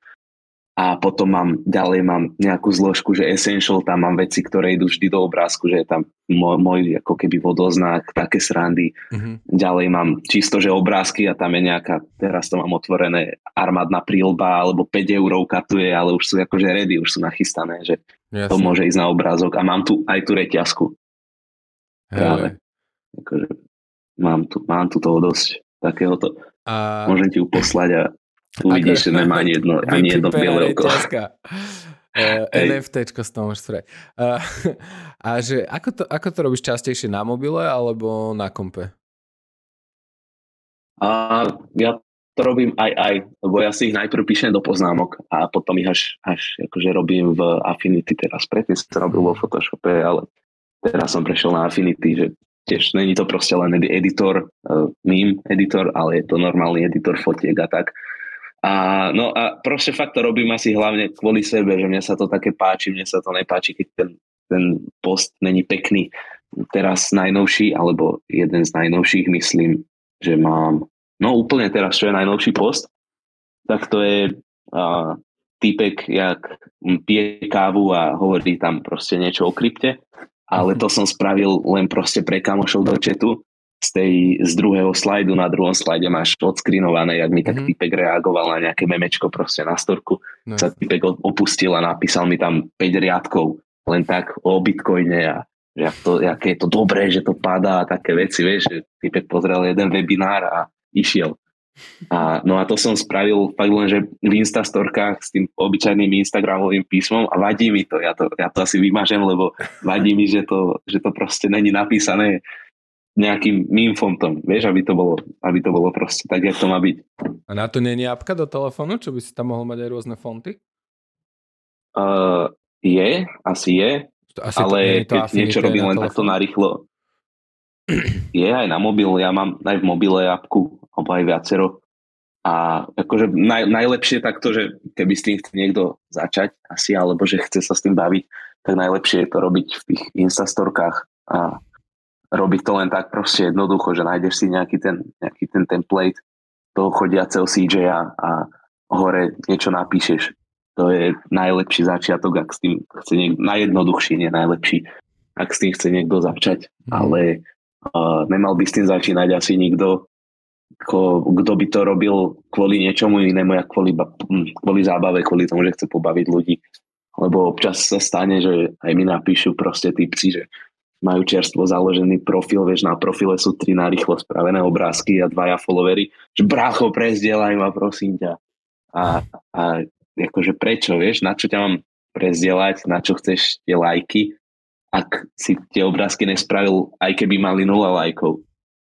a potom mám, ďalej mám nejakú zložku, že Essential, tam mám veci, ktoré idú vždy do obrázku, že je tam môj, môj ako keby vodoznak, také srandy. Mm-hmm. Ďalej mám čisto, že obrázky a tam je nejaká, teraz to mám otvorené, armádna prílba alebo 5 eurov katuje, ale už sú akože ready, už sú nachystané, že Jasne. To môže ísť na obrázok a mám tu aj tú reťazku. Práve. Akože, mám, tu, mám tu toho dosť takéhoto. A... Môžem ti ju poslať a uvidíš, že nemá ani jedno, ani jedno biele oko. Uh, NFT z toho môžeš spraviť. Uh, a že ako to, ako to robíš častejšie na mobile alebo na kompe? A ja to robím aj aj, lebo ja si ich najprv píšem do poznámok a potom ich až, až akože robím v Affinity teraz. Predtým som robil vo Photoshope, ale teraz som prešiel na Affinity, že tiež není to proste len editor, uh, meme editor, ale je to normálny editor fotiek a tak. A, no a proste fakt to robím asi hlavne kvôli sebe, že mne sa to také páči, mne sa to nepáči, keď ten, ten post není pekný. Teraz najnovší, alebo jeden z najnovších, myslím, že mám, no úplne teraz, čo je najnovší post, tak to je a, typek, jak pije kávu a hovorí tam proste niečo o krypte, ale to som spravil len proste pre kamošov do četu z, tej, z druhého slajdu na druhom slajde máš odskrinované, jak mi tak mm-hmm. typek reagoval na nejaké memečko proste na storku. No. Sa typek opustil a napísal mi tam 5 riadkov len tak o bitcoine a že to, aké je to dobré, že to padá a také veci, vieš, že typek pozrel jeden webinár a išiel. A, no a to som spravil fakt len, že v Instastorkách s tým obyčajným Instagramovým písmom a vadí mi to. Ja to, ja to asi vymažem, lebo vadí mi, že to, že to proste není napísané nejakým mým fontom, vieš, aby to bolo, aby to bolo proste tak, jak to má byť. A na to je apka do telefónu, čo by si tam mohol mať aj rôzne fonty? Uh, je, asi je, to, asi ale to, keď niečo robím len takto narýchlo, je aj na mobil, ja mám aj v mobile apku, alebo aj viacero. A akože naj, najlepšie takto, že keby s tým chce niekto začať asi, alebo že chce sa s tým baviť, tak najlepšie je to robiť v tých instastorkách a robiť to len tak proste jednoducho, že nájdeš si nejaký ten, nejaký ten template toho chodiaceho CJ a hore niečo napíšeš. To je najlepší začiatok, ak s tým chce niekto, najjednoduchší, nie najlepší, ak s tým chce niekto začať, mm. ale uh, nemal by s tým začínať asi nikto, ko, kto by to robil kvôli niečomu inému, ako kvôli, kvôli zábave, kvôli tomu, že chce pobaviť ľudí. Lebo občas sa stane, že aj mi napíšu proste typci, že majú čerstvo založený profil, vieš, na profile sú tri narýchlo spravené obrázky a dvaja followery, že brácho, prezdielaj ma, prosím ťa. A, a akože prečo, vieš, na čo ťa mám prezdielať, na čo chceš tie lajky, ak si tie obrázky nespravil, aj keby mali nula lajkov.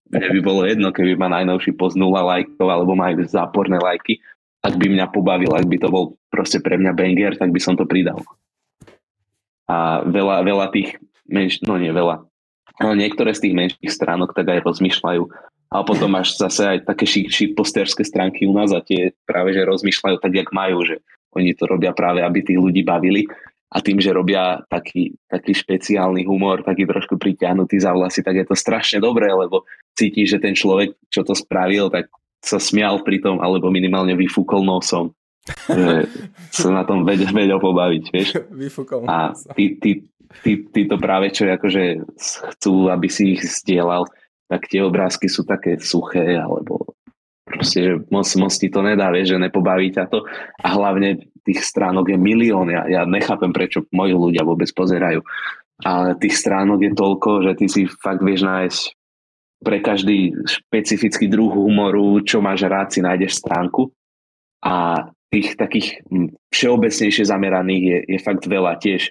Mne by bolo jedno, keby ma najnovší post nula lajkov, alebo majú záporné lajky, ak by mňa pobavil, ak by to bol proste pre mňa banger, tak by som to pridal. A veľa, veľa tých menš, no nie veľa, ale niektoré z tých menších stránok tak aj rozmýšľajú. A potom máš zase aj také shitposterské stránky u nás a tie práve že rozmýšľajú tak, jak majú, že oni to robia práve, aby tých ľudí bavili a tým, že robia taký, taký špeciálny humor, taký trošku pritiahnutý za vlasy, tak je to strašne dobré, lebo cítiš, že ten človek, čo to spravil, tak sa smial pri tom, alebo minimálne vyfúkol nosom. že sa na tom vedel, vedel pobaviť, vieš. Vyfúkol a tí, tí, tí, títo práve, čo akože chcú, aby si ich zdieľal, tak tie obrázky sú také suché, alebo proste, že moc, moc ti to nedá, vieš, že nepobaví ťa to. A hlavne tých stránok je milión, ja, ja nechápem, prečo moji ľudia vôbec pozerajú. A tých stránok je toľko, že ty si fakt vieš nájsť pre každý špecifický druh humoru, čo máš rád, si nájdeš stránku. A tých takých všeobecnejšie zameraných je, je fakt veľa tiež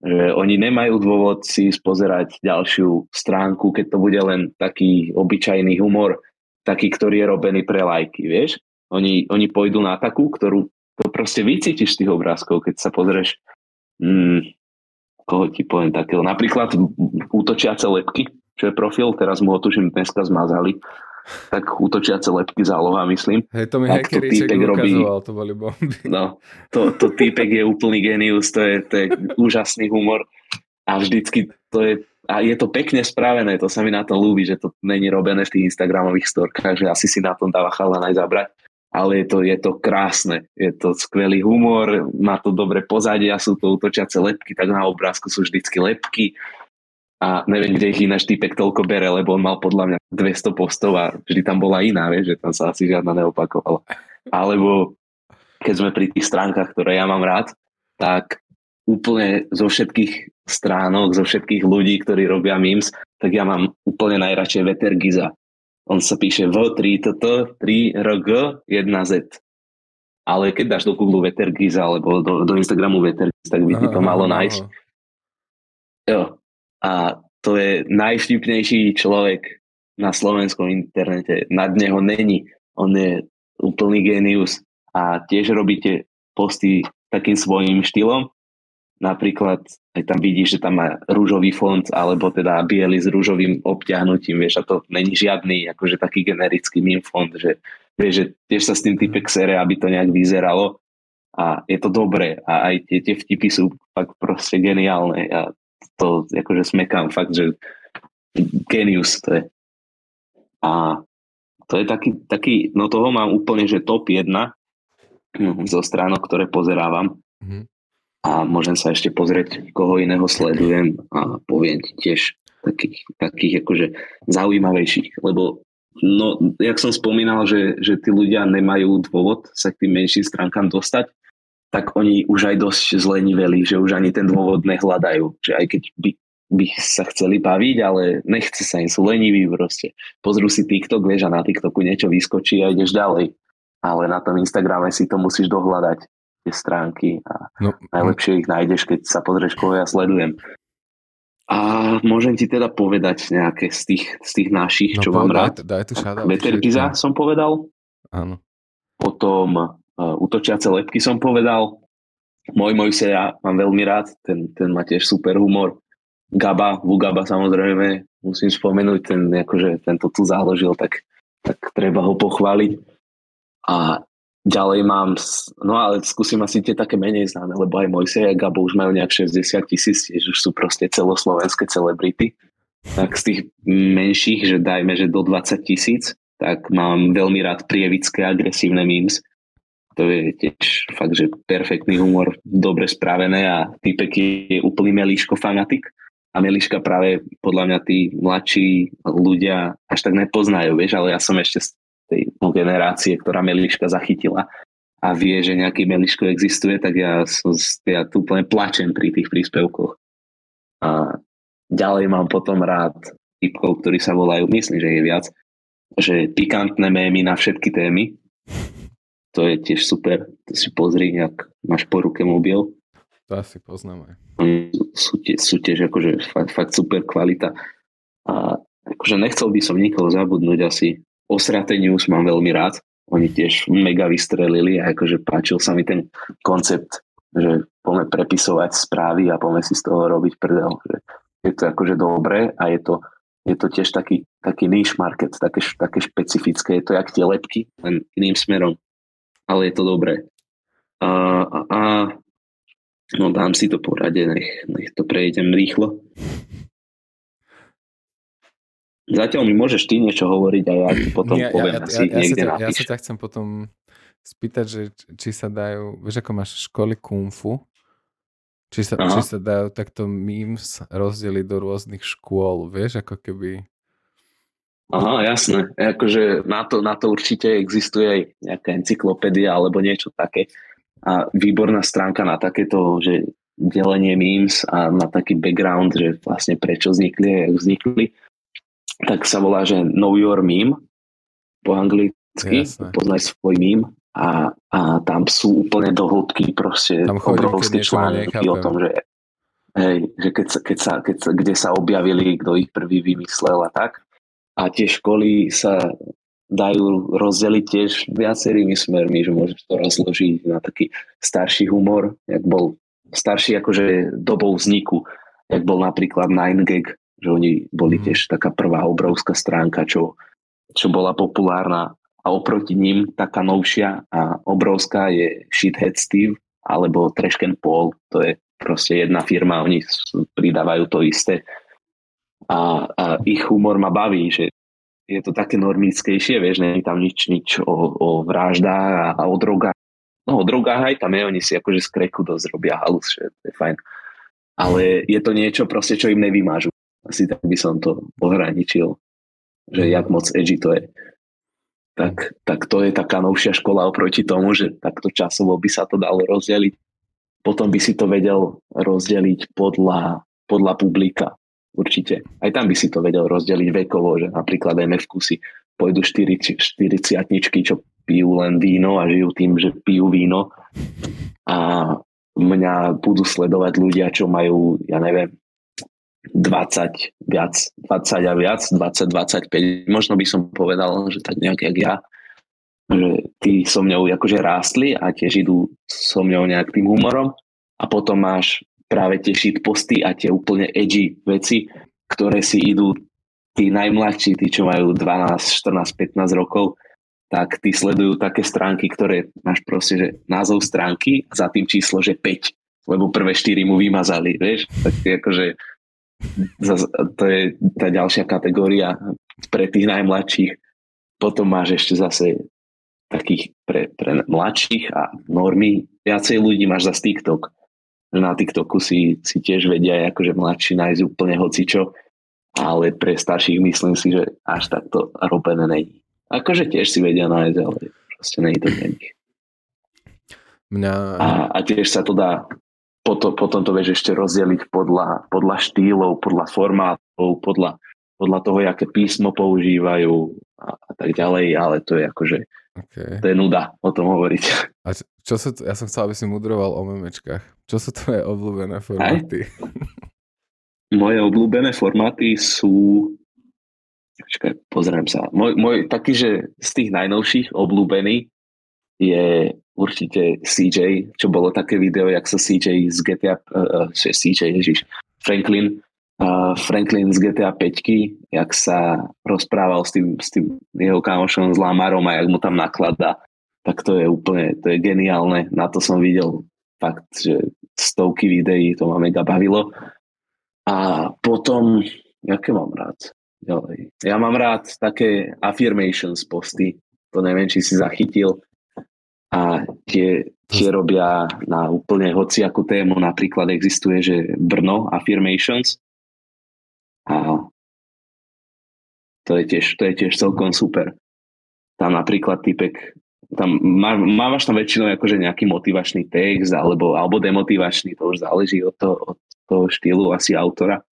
že oni nemajú dôvod si spozerať ďalšiu stránku, keď to bude len taký obyčajný humor, taký, ktorý je robený pre lajky, vieš. Oni, oni pôjdu na takú, ktorú to proste vycítiš z tých obrázkov, keď sa pozrieš, hmm, koho ti poviem takého, napríklad útočiace lepky, čo je profil, teraz mu ho tuším dneska zmazali, tak útočiace lepky záloha, myslím. Hej, to mi hackeríček robí, to boli bomby. No, to, to týpek je úplný genius, to je, to je úžasný humor a vždycky to je, a je to pekne spravené, to sa mi na tom ľúbi, že to není robené v tých Instagramových storkách, že asi si na tom dáva chala aj zabrať, ale je to, je to krásne, je to skvelý humor, má to dobre pozadie a sú to útočiace lepky, tak na obrázku sú vždycky lepky, a neviem, kde ich ináč týpek toľko bere, lebo on mal podľa mňa 200 postov a vždy tam bola iná, vieš, že tam sa asi žiadna neopakovala. Alebo keď sme pri tých stránkach, ktoré ja mám rád, tak úplne zo všetkých stránok, zo všetkých ľudí, ktorí robia memes, tak ja mám úplne najradšej Vetergiza. On sa píše V3TT, 3RG, 1Z. Ale keď dáš do Google Vetergiza alebo do, do Instagramu Vetergiz, tak by ti to malo nájsť. Jo. A to je najvtipnejší človek na slovenskom internete. Nad neho není. On je úplný genius. A tiež robíte posty takým svojím štýlom. Napríklad aj tam vidíš, že tam má rúžový fond alebo teda biely s rúžovým obťahnutím, vieš, a to není žiadny akože taký generický meme fond, že vieš, že tiež sa s tým typek sere, aby to nejak vyzeralo a je to dobré a aj tie, tie vtipy sú fakt proste geniálne. Ja to akože smekám fakt, že genius to je. A to je taký, taký no toho mám úplne, že top 1 hm, zo stránok, ktoré pozerávam. Mm-hmm a môžem sa ešte pozrieť, koho iného sledujem a poviem ti tiež takých, takých akože zaujímavejších, lebo no, jak som spomínal, že, že tí ľudia nemajú dôvod sa k tým menším stránkam dostať, tak oni už aj dosť zleniveli, že už ani ten dôvod nehľadajú, že aj keď by, by sa chceli baviť, ale nechce sa im, sú leniví proste. Pozrú si TikTok, vieš, a na TikToku niečo vyskočí a ideš ďalej. Ale na tom Instagrame si to musíš dohľadať tie stránky a no, najlepšie ich nájdeš, keď sa pozrieš, koho ja sledujem. A môžem ti teda povedať nejaké z tých, z tých našich, no, čo mám rád. Daj, daj tu Vetergiza som povedal. Áno. Potom uh, Utočiace lepky som povedal. Môj sa ja mám veľmi rád, ten, ten má tiež super humor. Gaba, Vugaba samozrejme, musím spomenúť, ten, akože, tento tu založil, tak, tak treba ho pochváliť. A Ďalej mám, no ale skúsim asi tie také menej známe, lebo aj Mojsej a Gabo už majú nejak 60 tisíc, tiež už sú proste celoslovenské celebrity. Tak z tých menších, že dajme, že do 20 tisíc, tak mám veľmi rád prievické agresívne memes. To je tiež fakt, že perfektný humor, dobre spravené a typek je úplný Melíško fanatik. A Meliška práve podľa mňa tí mladší ľudia až tak nepoznajú, vieš, ale ja som ešte tej generácie, ktorá Meliška zachytila a vie, že nejaký Meliško existuje, tak ja, som, ja tu úplne plačem pri tých príspevkoch. A ďalej mám potom rád typkov, ktorí sa volajú, myslím, že je viac, že pikantné mémy na všetky témy. To je tiež super. To si pozri, ak máš po ruke mobil. To asi poznáme. Sú, tie, sú tiež akože fakt, fakt super kvalita. A akože nechcel by som nikoho zabudnúť asi Osrate News mám veľmi rád. Oni tiež mega vystrelili a akože páčil sa mi ten koncept, že poďme prepisovať správy a poďme si z toho robiť prdel. Že je to akože dobré a je to, je to tiež taký, taký niche market, také, také špecifické. Je to jak tie lepky, len iným smerom. Ale je to dobré. A, a, a no dám si to porade, nech, nech to prejdem rýchlo. Zatiaľ mi môžeš ty niečo hovoriť a ja ti potom Nie, poviem ja, asi ja, ja, niekde sa, ja sa ťa chcem potom spýtať, že či sa dajú, vieš ako máš školy kung fu, či sa, či sa dajú takto memes rozdeliť do rôznych škôl, vieš, ako keby... Aha, jasné. Akože na to, na to určite existuje aj nejaká encyklopédia alebo niečo také. A výborná stránka na takéto, že delenie memes a na taký background, že vlastne prečo vznikli a jak vznikli tak sa volá, že Know Your Meme po anglicky, Jasne. poznaj svoj meme a, a tam sú úplne do hĺbky proste tam obrovské články o tom, že, hej, že keď sa, keď sa, keď sa, kde sa objavili, kto ich prvý vymyslel a tak. A tie školy sa dajú rozdeliť tiež viacerými smermi, že môžeš to rozložiť na taký starší humor, jak bol starší akože dobou vzniku, jak bol napríklad 9gag, že oni boli mm. tiež taká prvá obrovská stránka, čo, čo bola populárna. A oproti ním taká novšia a obrovská je Shithead Steve alebo Trashken Paul, to je proste jedna firma, oni pridávajú to isté a, a ich humor ma baví, že je to také normickejšie, vieš, nie je tam nič, nič o, o vraždách a, a o drogách. No o drogách aj tam je, oni si akože z kreku dosť robia halus, že to je fajn. Ale je to niečo proste, čo im nevymážu. Asi tak by som to ohraničil, že jak moc edgy to je. Tak, tak to je taká novšia škola oproti tomu, že takto časovo by sa to dalo rozdeliť. potom by si to vedel rozdeliť podľa, podľa publika. Určite. Aj tam by si to vedel rozdeliť vekovo, že napríklad MF si pôjdu 4, 40 čo pijú len víno a žijú tým, že pijú víno. A mňa budú sledovať ľudia, čo majú, ja neviem, 20 viac, 20 a viac, 20-25. Možno by som povedal, že tak nejak jak ja, že tí so mňou akože rástli a tiež idú so mňou nejak tým humorom a potom máš práve tie shitposty a tie úplne edgy veci, ktoré si idú tí najmladší, tí, čo majú 12, 14, 15 rokov, tak tí sledujú také stránky, ktoré máš proste, že názov stránky a za tým číslo, že 5, lebo prvé 4 mu vymazali, vieš, tak akože to je tá ďalšia kategória pre tých najmladších. Potom máš ešte zase takých pre, pre mladších a normy. Viacej ľudí máš za TikTok. Na TikToku si, si tiež vedia aj akože mladší nájsť úplne hocičo, ale pre starších myslím si, že až takto robené není. Akože tiež si vedia nájsť, ale proste není to pre nich. Mňa... A, a tiež sa to dá, potom, potom to vieš ešte rozdeliť podľa, podľa štýlov, podľa formátov, podľa, podľa toho, aké písmo používajú a, a tak ďalej, ale to je akože okay. to je nuda o tom hovoriť. A čo sú, ja som chcel, aby si mudroval o memečkách. Čo sú tvoje obľúbené formáty? Moje obľúbené formáty sú Počkaj, pozriem sa. Môj, môj taký, že z tých najnovších obľúbený je určite CJ, čo bolo také video, jak sa CJ z GTA, uh, CJ, ježiš, Franklin, Franklin z GTA 5, jak sa rozprával s tým, s tým jeho kamošom s Lamarom a jak mu tam nakladá, tak to je úplne, to je geniálne. Na to som videl fakt, že stovky videí, to ma mega bavilo. A potom, jaké mám rád? ďalej. Ja mám rád také affirmations posty, to neviem, či si zachytil. A tie, tie robia na úplne hociakú tému. Napríklad existuje, že Brno affirmations. A to je tiež, to je tiež celkom super. Tam napríklad typek, tam má, mávaš tam väčšinou akože nejaký motivačný text alebo, alebo demotivačný, to už záleží od toho, od toho štýlu asi autora.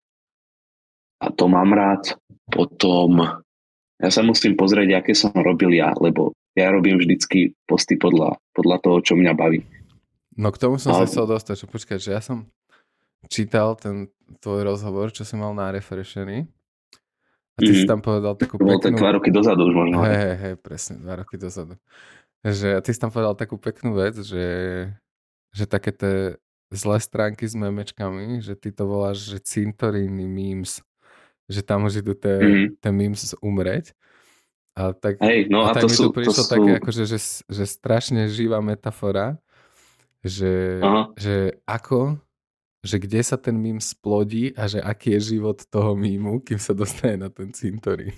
A to mám rád. Potom ja sa musím pozrieť, aké som robil ja, lebo ja robím vždycky posty podľa, podľa toho, čo mňa baví. No k tomu som Ale... sa chcel dostať, čo počkať, že ja som čítal ten tvoj rozhovor, čo si mal na Refresheny a ty mm-hmm. si mhm. tam povedal takú peknú... Bolo tak dva roky dozadu už možno. Hej, hej, hej, presne, dva roky dozadu. Že ty si tam povedal takú peknú vec, že, že také tie zlé stránky s memečkami, že ty to voláš, že cintoríny memes že tam už idú tie, mm-hmm. memes umreť. A tak, Hej, no a, a tak to mi sú, to prišlo to také, sú... akože, že, že strašne živá metafora, že, že ako, že kde sa ten mím splodí a že aký je život toho mímu, kým sa dostane na ten cintorín.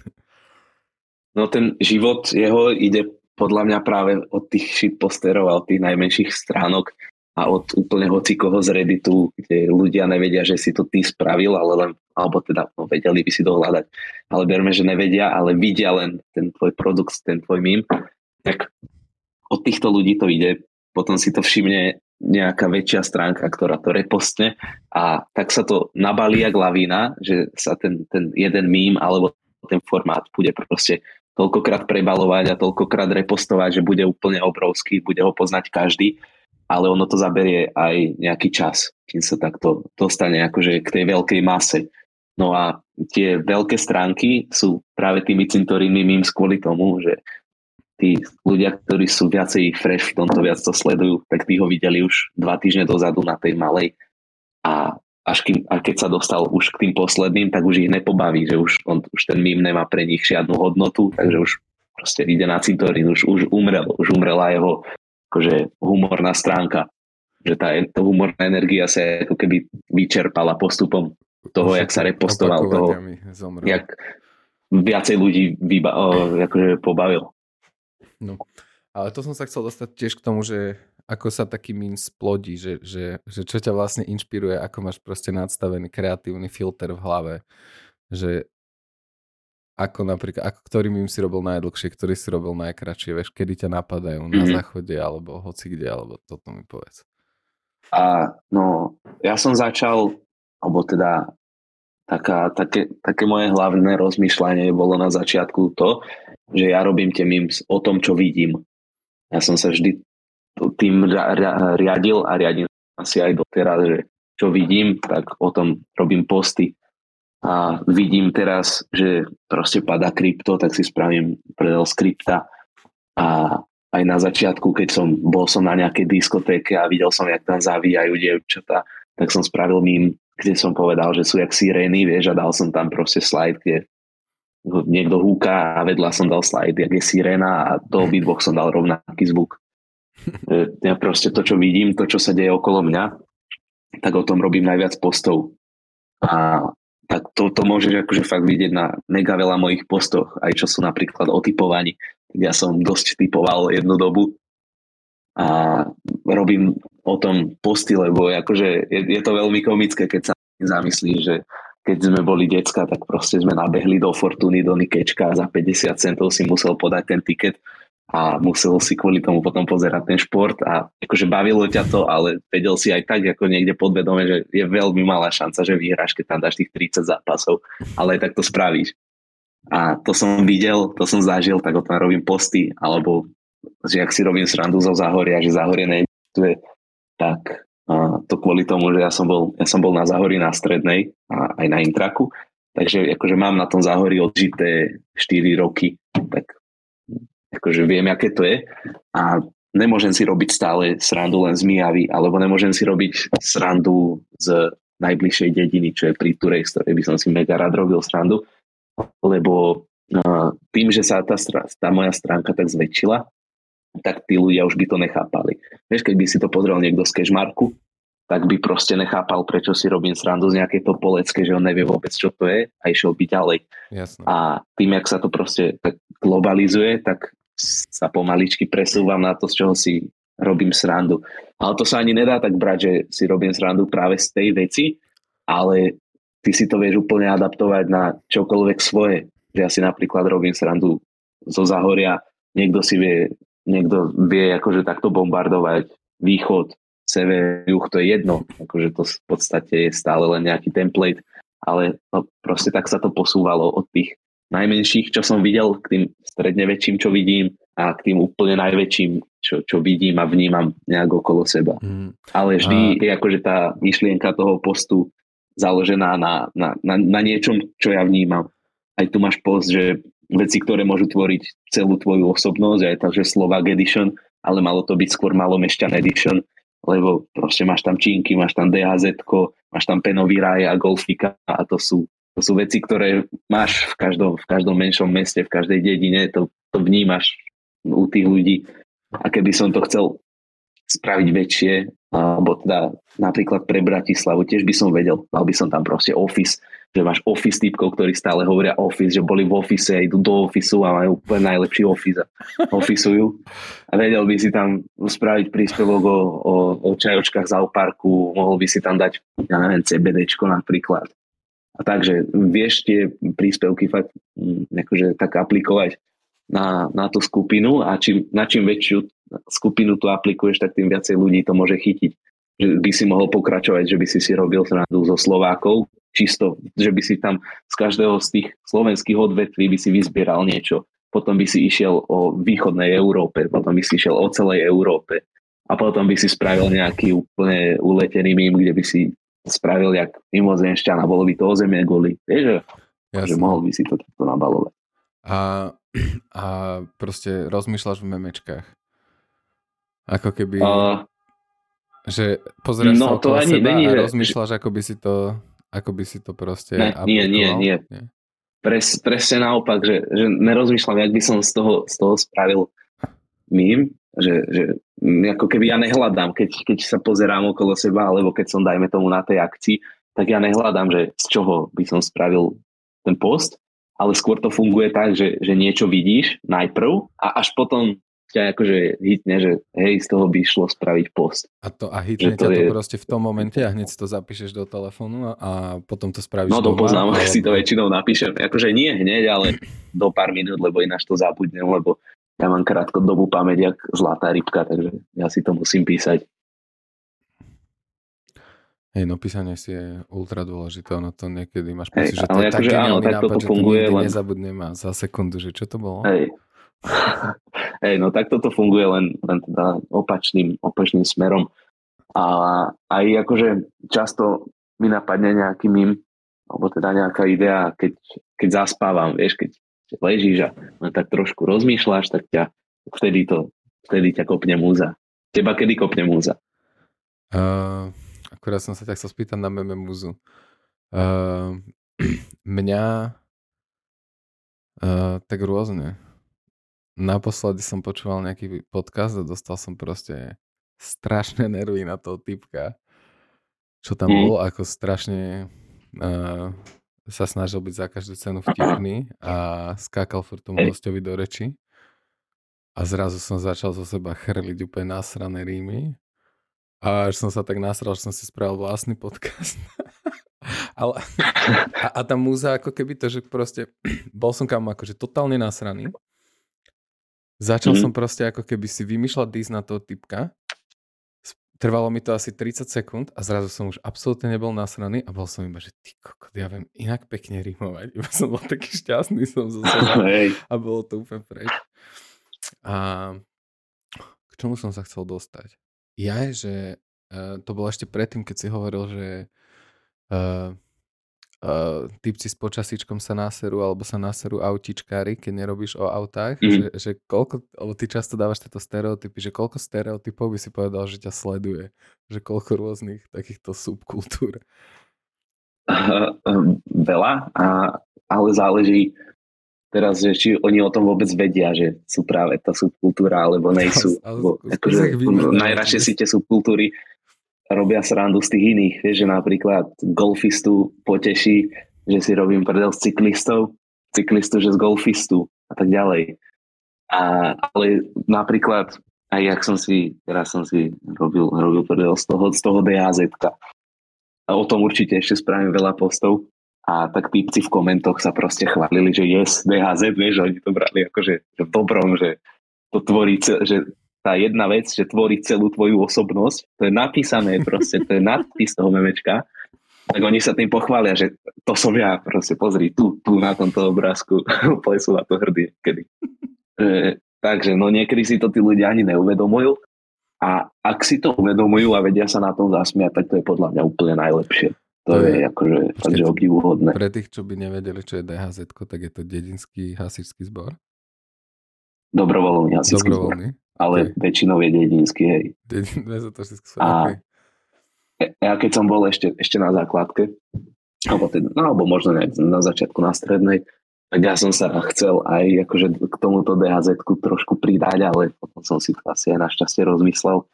No ten život jeho ide podľa mňa práve od tých shitposterov a od tých najmenších stránok a od úplne hoci koho z Redditu, kde ľudia nevedia, že si to ty spravil, ale len, alebo teda no, vedeli by si to hľadať, ale berme, že nevedia, ale vidia len ten tvoj produkt, ten tvoj mím, tak od týchto ľudí to ide, potom si to všimne nejaká väčšia stránka, ktorá to repostne a tak sa to nabalí jak lavína, že sa ten, ten jeden mím alebo ten formát bude proste toľkokrát prebalovať a toľkokrát repostovať, že bude úplne obrovský, bude ho poznať každý ale ono to zaberie aj nejaký čas, kým sa takto dostane akože k tej veľkej mase. No a tie veľké stránky sú práve tými cintorínmi memes kvôli tomu, že tí ľudia, ktorí sú viacej fresh v tomto, viac to sledujú, tak tí ho videli už dva týždne dozadu na tej malej a až kým, a keď sa dostal už k tým posledným, tak už ich nepobaví, že už, on, už ten mím nemá pre nich žiadnu hodnotu, takže už proste ide na cintorín, už, už umrel, už umrela jeho akože humorná stránka. Že tá, tá humorná energia sa ako keby vyčerpala postupom toho, jak sa repostoval, toho, jak viacej ľudí vyba, o, akože pobavil. No. Ale to som sa chcel dostať tiež k tomu, že ako sa taký mín splodí, že, že, že čo ťa vlastne inšpiruje, ako máš proste nadstavený kreatívny filter v hlave. Že ako napríklad, ako ktorý mým si robil najdlhšie, ktorý si robil najkračšie, vieš, kedy ťa napadajú mm-hmm. na mhm. záchode alebo hoci kde, alebo toto mi povedz. A no, ja som začal, alebo teda taká, také, také moje hlavné rozmýšľanie bolo na začiatku to, že ja robím tie memes o tom, čo vidím. Ja som sa vždy tým riadil a riadím asi aj doteraz, že čo vidím, tak o tom robím posty. A vidím teraz, že proste padá krypto, tak si spravím predel z krypta. A aj na začiatku, keď som bol som na nejakej diskotéke a videl som, jak tam zavíjajú dievčatá, tak som spravil mým, kde som povedal, že sú jak sirény, vieš, a dal som tam proste slide, kde niekto húka a vedľa som dal slide, jak je siréna a do obidvoch som dal rovnaký zvuk. Ja proste to, čo vidím, to, čo sa deje okolo mňa, tak o tom robím najviac postov. A tak to, to môžeš akože fakt vidieť na mega veľa mojich postoch, aj čo sú napríklad o typovaní. Ja som dosť typoval jednu dobu a robím o tom posty, lebo akože je, je to veľmi komické, keď sa zamyslíš, že keď sme boli decka, tak proste sme nabehli do Fortuny, do Nikečka a za 50 centov si musel podať ten tiket a musel si kvôli tomu potom pozerať ten šport a akože bavilo ťa to, ale vedel si aj tak ako niekde podvedome, že je veľmi malá šanca, že vyhráš, keď tam dáš tých 30 zápasov, ale aj tak to spravíš. A to som videl, to som zažil, tak o tom robím posty, alebo že ak si robím srandu zo Záhoria, že Záhorie neexistuje, tak a to kvôli tomu, že ja som bol, ja som bol na Záhorí na Strednej a aj na Intraku, takže akože mám na tom Záhorí odžité 4 roky, tak akože viem, aké to je. A nemôžem si robiť stále srandu len z Mijavy, alebo nemôžem si robiť srandu z najbližšej dediny, čo je pri Turej, z ktorej by som si mega rád robil srandu, lebo tým, že sa tá, tá moja stránka tak zväčšila, tak tí ľudia už by to nechápali. Vieš, keď by si to pozrel niekto z Kežmarku, tak by proste nechápal, prečo si robím srandu z nejakej topolecké, že on nevie vôbec, čo to je a išiel by ďalej. Jasne. A tým, jak sa to proste tak globalizuje, tak sa pomaličky presúvam na to, z čoho si robím srandu. Ale to sa ani nedá tak brať, že si robím srandu práve z tej veci, ale ty si to vieš úplne adaptovať na čokoľvek svoje. Že ja si napríklad robím srandu zo Zahoria, niekto si vie, niekto vie akože takto bombardovať východ, sever, juh, to je jedno. Akože to v podstate je stále len nejaký template, ale no, proste tak sa to posúvalo od tých najmenších, čo som videl, k tým stredne väčším, čo vidím a k tým úplne najväčším, čo, čo vidím a vnímam nejak okolo seba. Mm. Ale vždy a... je akože tá myšlienka toho postu založená na, na, na, na niečom, čo ja vnímam. Aj tu máš post, že veci, ktoré môžu tvoriť celú tvoju osobnosť, aj takže Slovak Edition, ale malo to byť skôr malomešťan Edition, lebo proste máš tam čínky, máš tam DHZ, máš tam penový raj a golfika a to sú to sú veci, ktoré máš v každom, v každom menšom meste, v každej dedine, to, to vnímaš u tých ľudí. A keby som to chcel spraviť väčšie, alebo teda napríklad pre Bratislavu, tiež by som vedel, mal by som tam proste office, že máš office typkov, ktorí stále hovoria office, že boli v office a idú do ofisu a majú úplne najlepší office a ofisujú. A vedel by si tam spraviť príspevok o, o, o čajočkách za parku, mohol by si tam dať, ja neviem, CBDčko napríklad a takže vieš tie príspevky fakt mm, akože tak aplikovať na, na tú skupinu a čím, na čím väčšiu skupinu tu aplikuješ, tak tým viacej ľudí to môže chytiť. Že by si mohol pokračovať, že by si si robil srandu zo Slovákov, čisto, že by si tam z každého z tých slovenských odvetví by si vyzbieral niečo. Potom by si išiel o východnej Európe, potom by si išiel o celej Európe a potom by si spravil nejaký úplne uletený mým, kde by si spravil jak mimozemšťan a bolo by to o zemie goli. Vieš, že, že mohol by si to takto nabalovať. A, a proste rozmýšľaš v memečkách. Ako keby... Uh, že pozrieš no, sa to ani, seba není, a rozmýšľaš, ako by si to ako by si to proste ne, nie, nie, nie, nie. Pres, presne naopak, že, že nerozmýšľam, jak by som z toho, z toho spravil mým, že, že ako keby ja nehľadám, keď, keď sa pozerám okolo seba, alebo keď som, dajme tomu, na tej akcii, tak ja nehľadám, že z čoho by som spravil ten post, ale skôr to funguje tak, že, že niečo vidíš najprv a až potom ťa akože hitne, že hej, z toho by šlo spraviť post. A, to, a hitne to ťa je... to proste v tom momente a hneď si to zapíšeš do telefónu a potom to spravíš No to poznám, alebo... si to väčšinou napíšem. Akože nie hneď, ale do pár minút, lebo ináč to zabudnem, lebo ja mám krátkodobú pamäť, jak zlatá rybka, takže ja si to musím písať. Hej, no písanie si je ultra dôležité, ono to niekedy máš pocit, že to ale je tak akože áno, geniálny tak nápad, toto že to funguje, nikdy len- nezabudnem a za sekundu, že čo to bolo? Hej. Hej, no tak toto funguje len, len teda opačným, opačným smerom. A aj akože často mi napadne nejaký mím, alebo teda nejaká idea, keď, keď zaspávam, vieš, keď ležíš a len tak trošku rozmýšľaš, tak ťa vtedy to, vtedy ťa kopne múza. Teba kedy kopne múza? Uh, akurát som sa ťa chcel spýtať na meme muzu. Uh, mňa uh, tak rôzne. Naposledy som počúval nejaký podcast a dostal som proste strašné nervy na toho typka, čo tam Mm. bol, ako strašne uh, sa snažil byť za každú cenu vtipný a skákal furt tomu hostovi do reči. A zrazu som začal zo seba chrliť úplne nasrané rímy. A až som sa tak nasral, že som si spravil vlastný podcast. Ale, a, a tá múza ako keby to, že proste bol som kam akože totálne nasraný. Začal Mhm. som proste ako keby si vymýšľať dísť na toho typka. Trvalo mi to asi 30 sekúnd a zrazu som už absolútne nebol nasraný a bol som iba, že ty kokot, ja viem inak pekne rimovať. Iba som bol taký šťastný som zo seba a bolo to úplne preč. A k čomu som sa chcel dostať? Ja je, že uh, to bolo ešte predtým, keď si hovoril, že uh, uh, typci s počasíčkom sa naserú alebo sa naserú autičkári, keď nerobíš o autách, Mhm. že, že koľko, alebo ty často dávaš tieto stereotypy, že koľko stereotypov by si povedal, že ťa sleduje, že koľko rôznych takýchto subkultúr. Veľa, a, ale záleží teraz, že či oni o tom vôbec vedia, že sú práve tá subkultúra, alebo nejsú. Ale- ale Lebo akože, najradšej si tie subkultúry robia srandu z tých iných. Vieš, že napríklad golfistu poteší, že si robím prdel z cyklistov, cyklistu, že z golfistu a tak ďalej. A, ale napríklad, aj jak som si, teraz som si robil, robil prdel z toho, z toho DHZ. A o tom určite ešte spravím veľa postov. A tak típci v komentoch sa proste chválili, že yes, DHZ, vieš, oni to brali akože že v dobrom, že to tvorí, že tá jedna vec, že tvorí celú tvoju osobnosť, to je napísané proste, to je nadpis toho memečka, tak oni sa tým pochvália, že to som ja, proste pozri, tu, tu na tomto obrázku, úplne sú na to hrdí kedy. E, takže no niekedy si to tí ľudia ani neuvedomujú a ak si to uvedomujú a vedia sa na tom zasmiať, tak to je podľa mňa úplne najlepšie. To, To je, je- akože fakt, že obdivuhodné. Pre tých, čo by nevedeli, čo je DHZ, tak je to dedinský hasičský zbor. Dobrovoľný hasičský zbor. Ale Ok. väčšinou je dedinský, hej. Dedin, ja A- okay. ja keď som bol ešte, ešte na základke, alebo, teda, no, alebo možno nejak na začiatku na strednej, tak ja som sa chcel aj akože k tomuto dhz trošku pridať, ale potom som si to asi aj našťastie rozmyslel.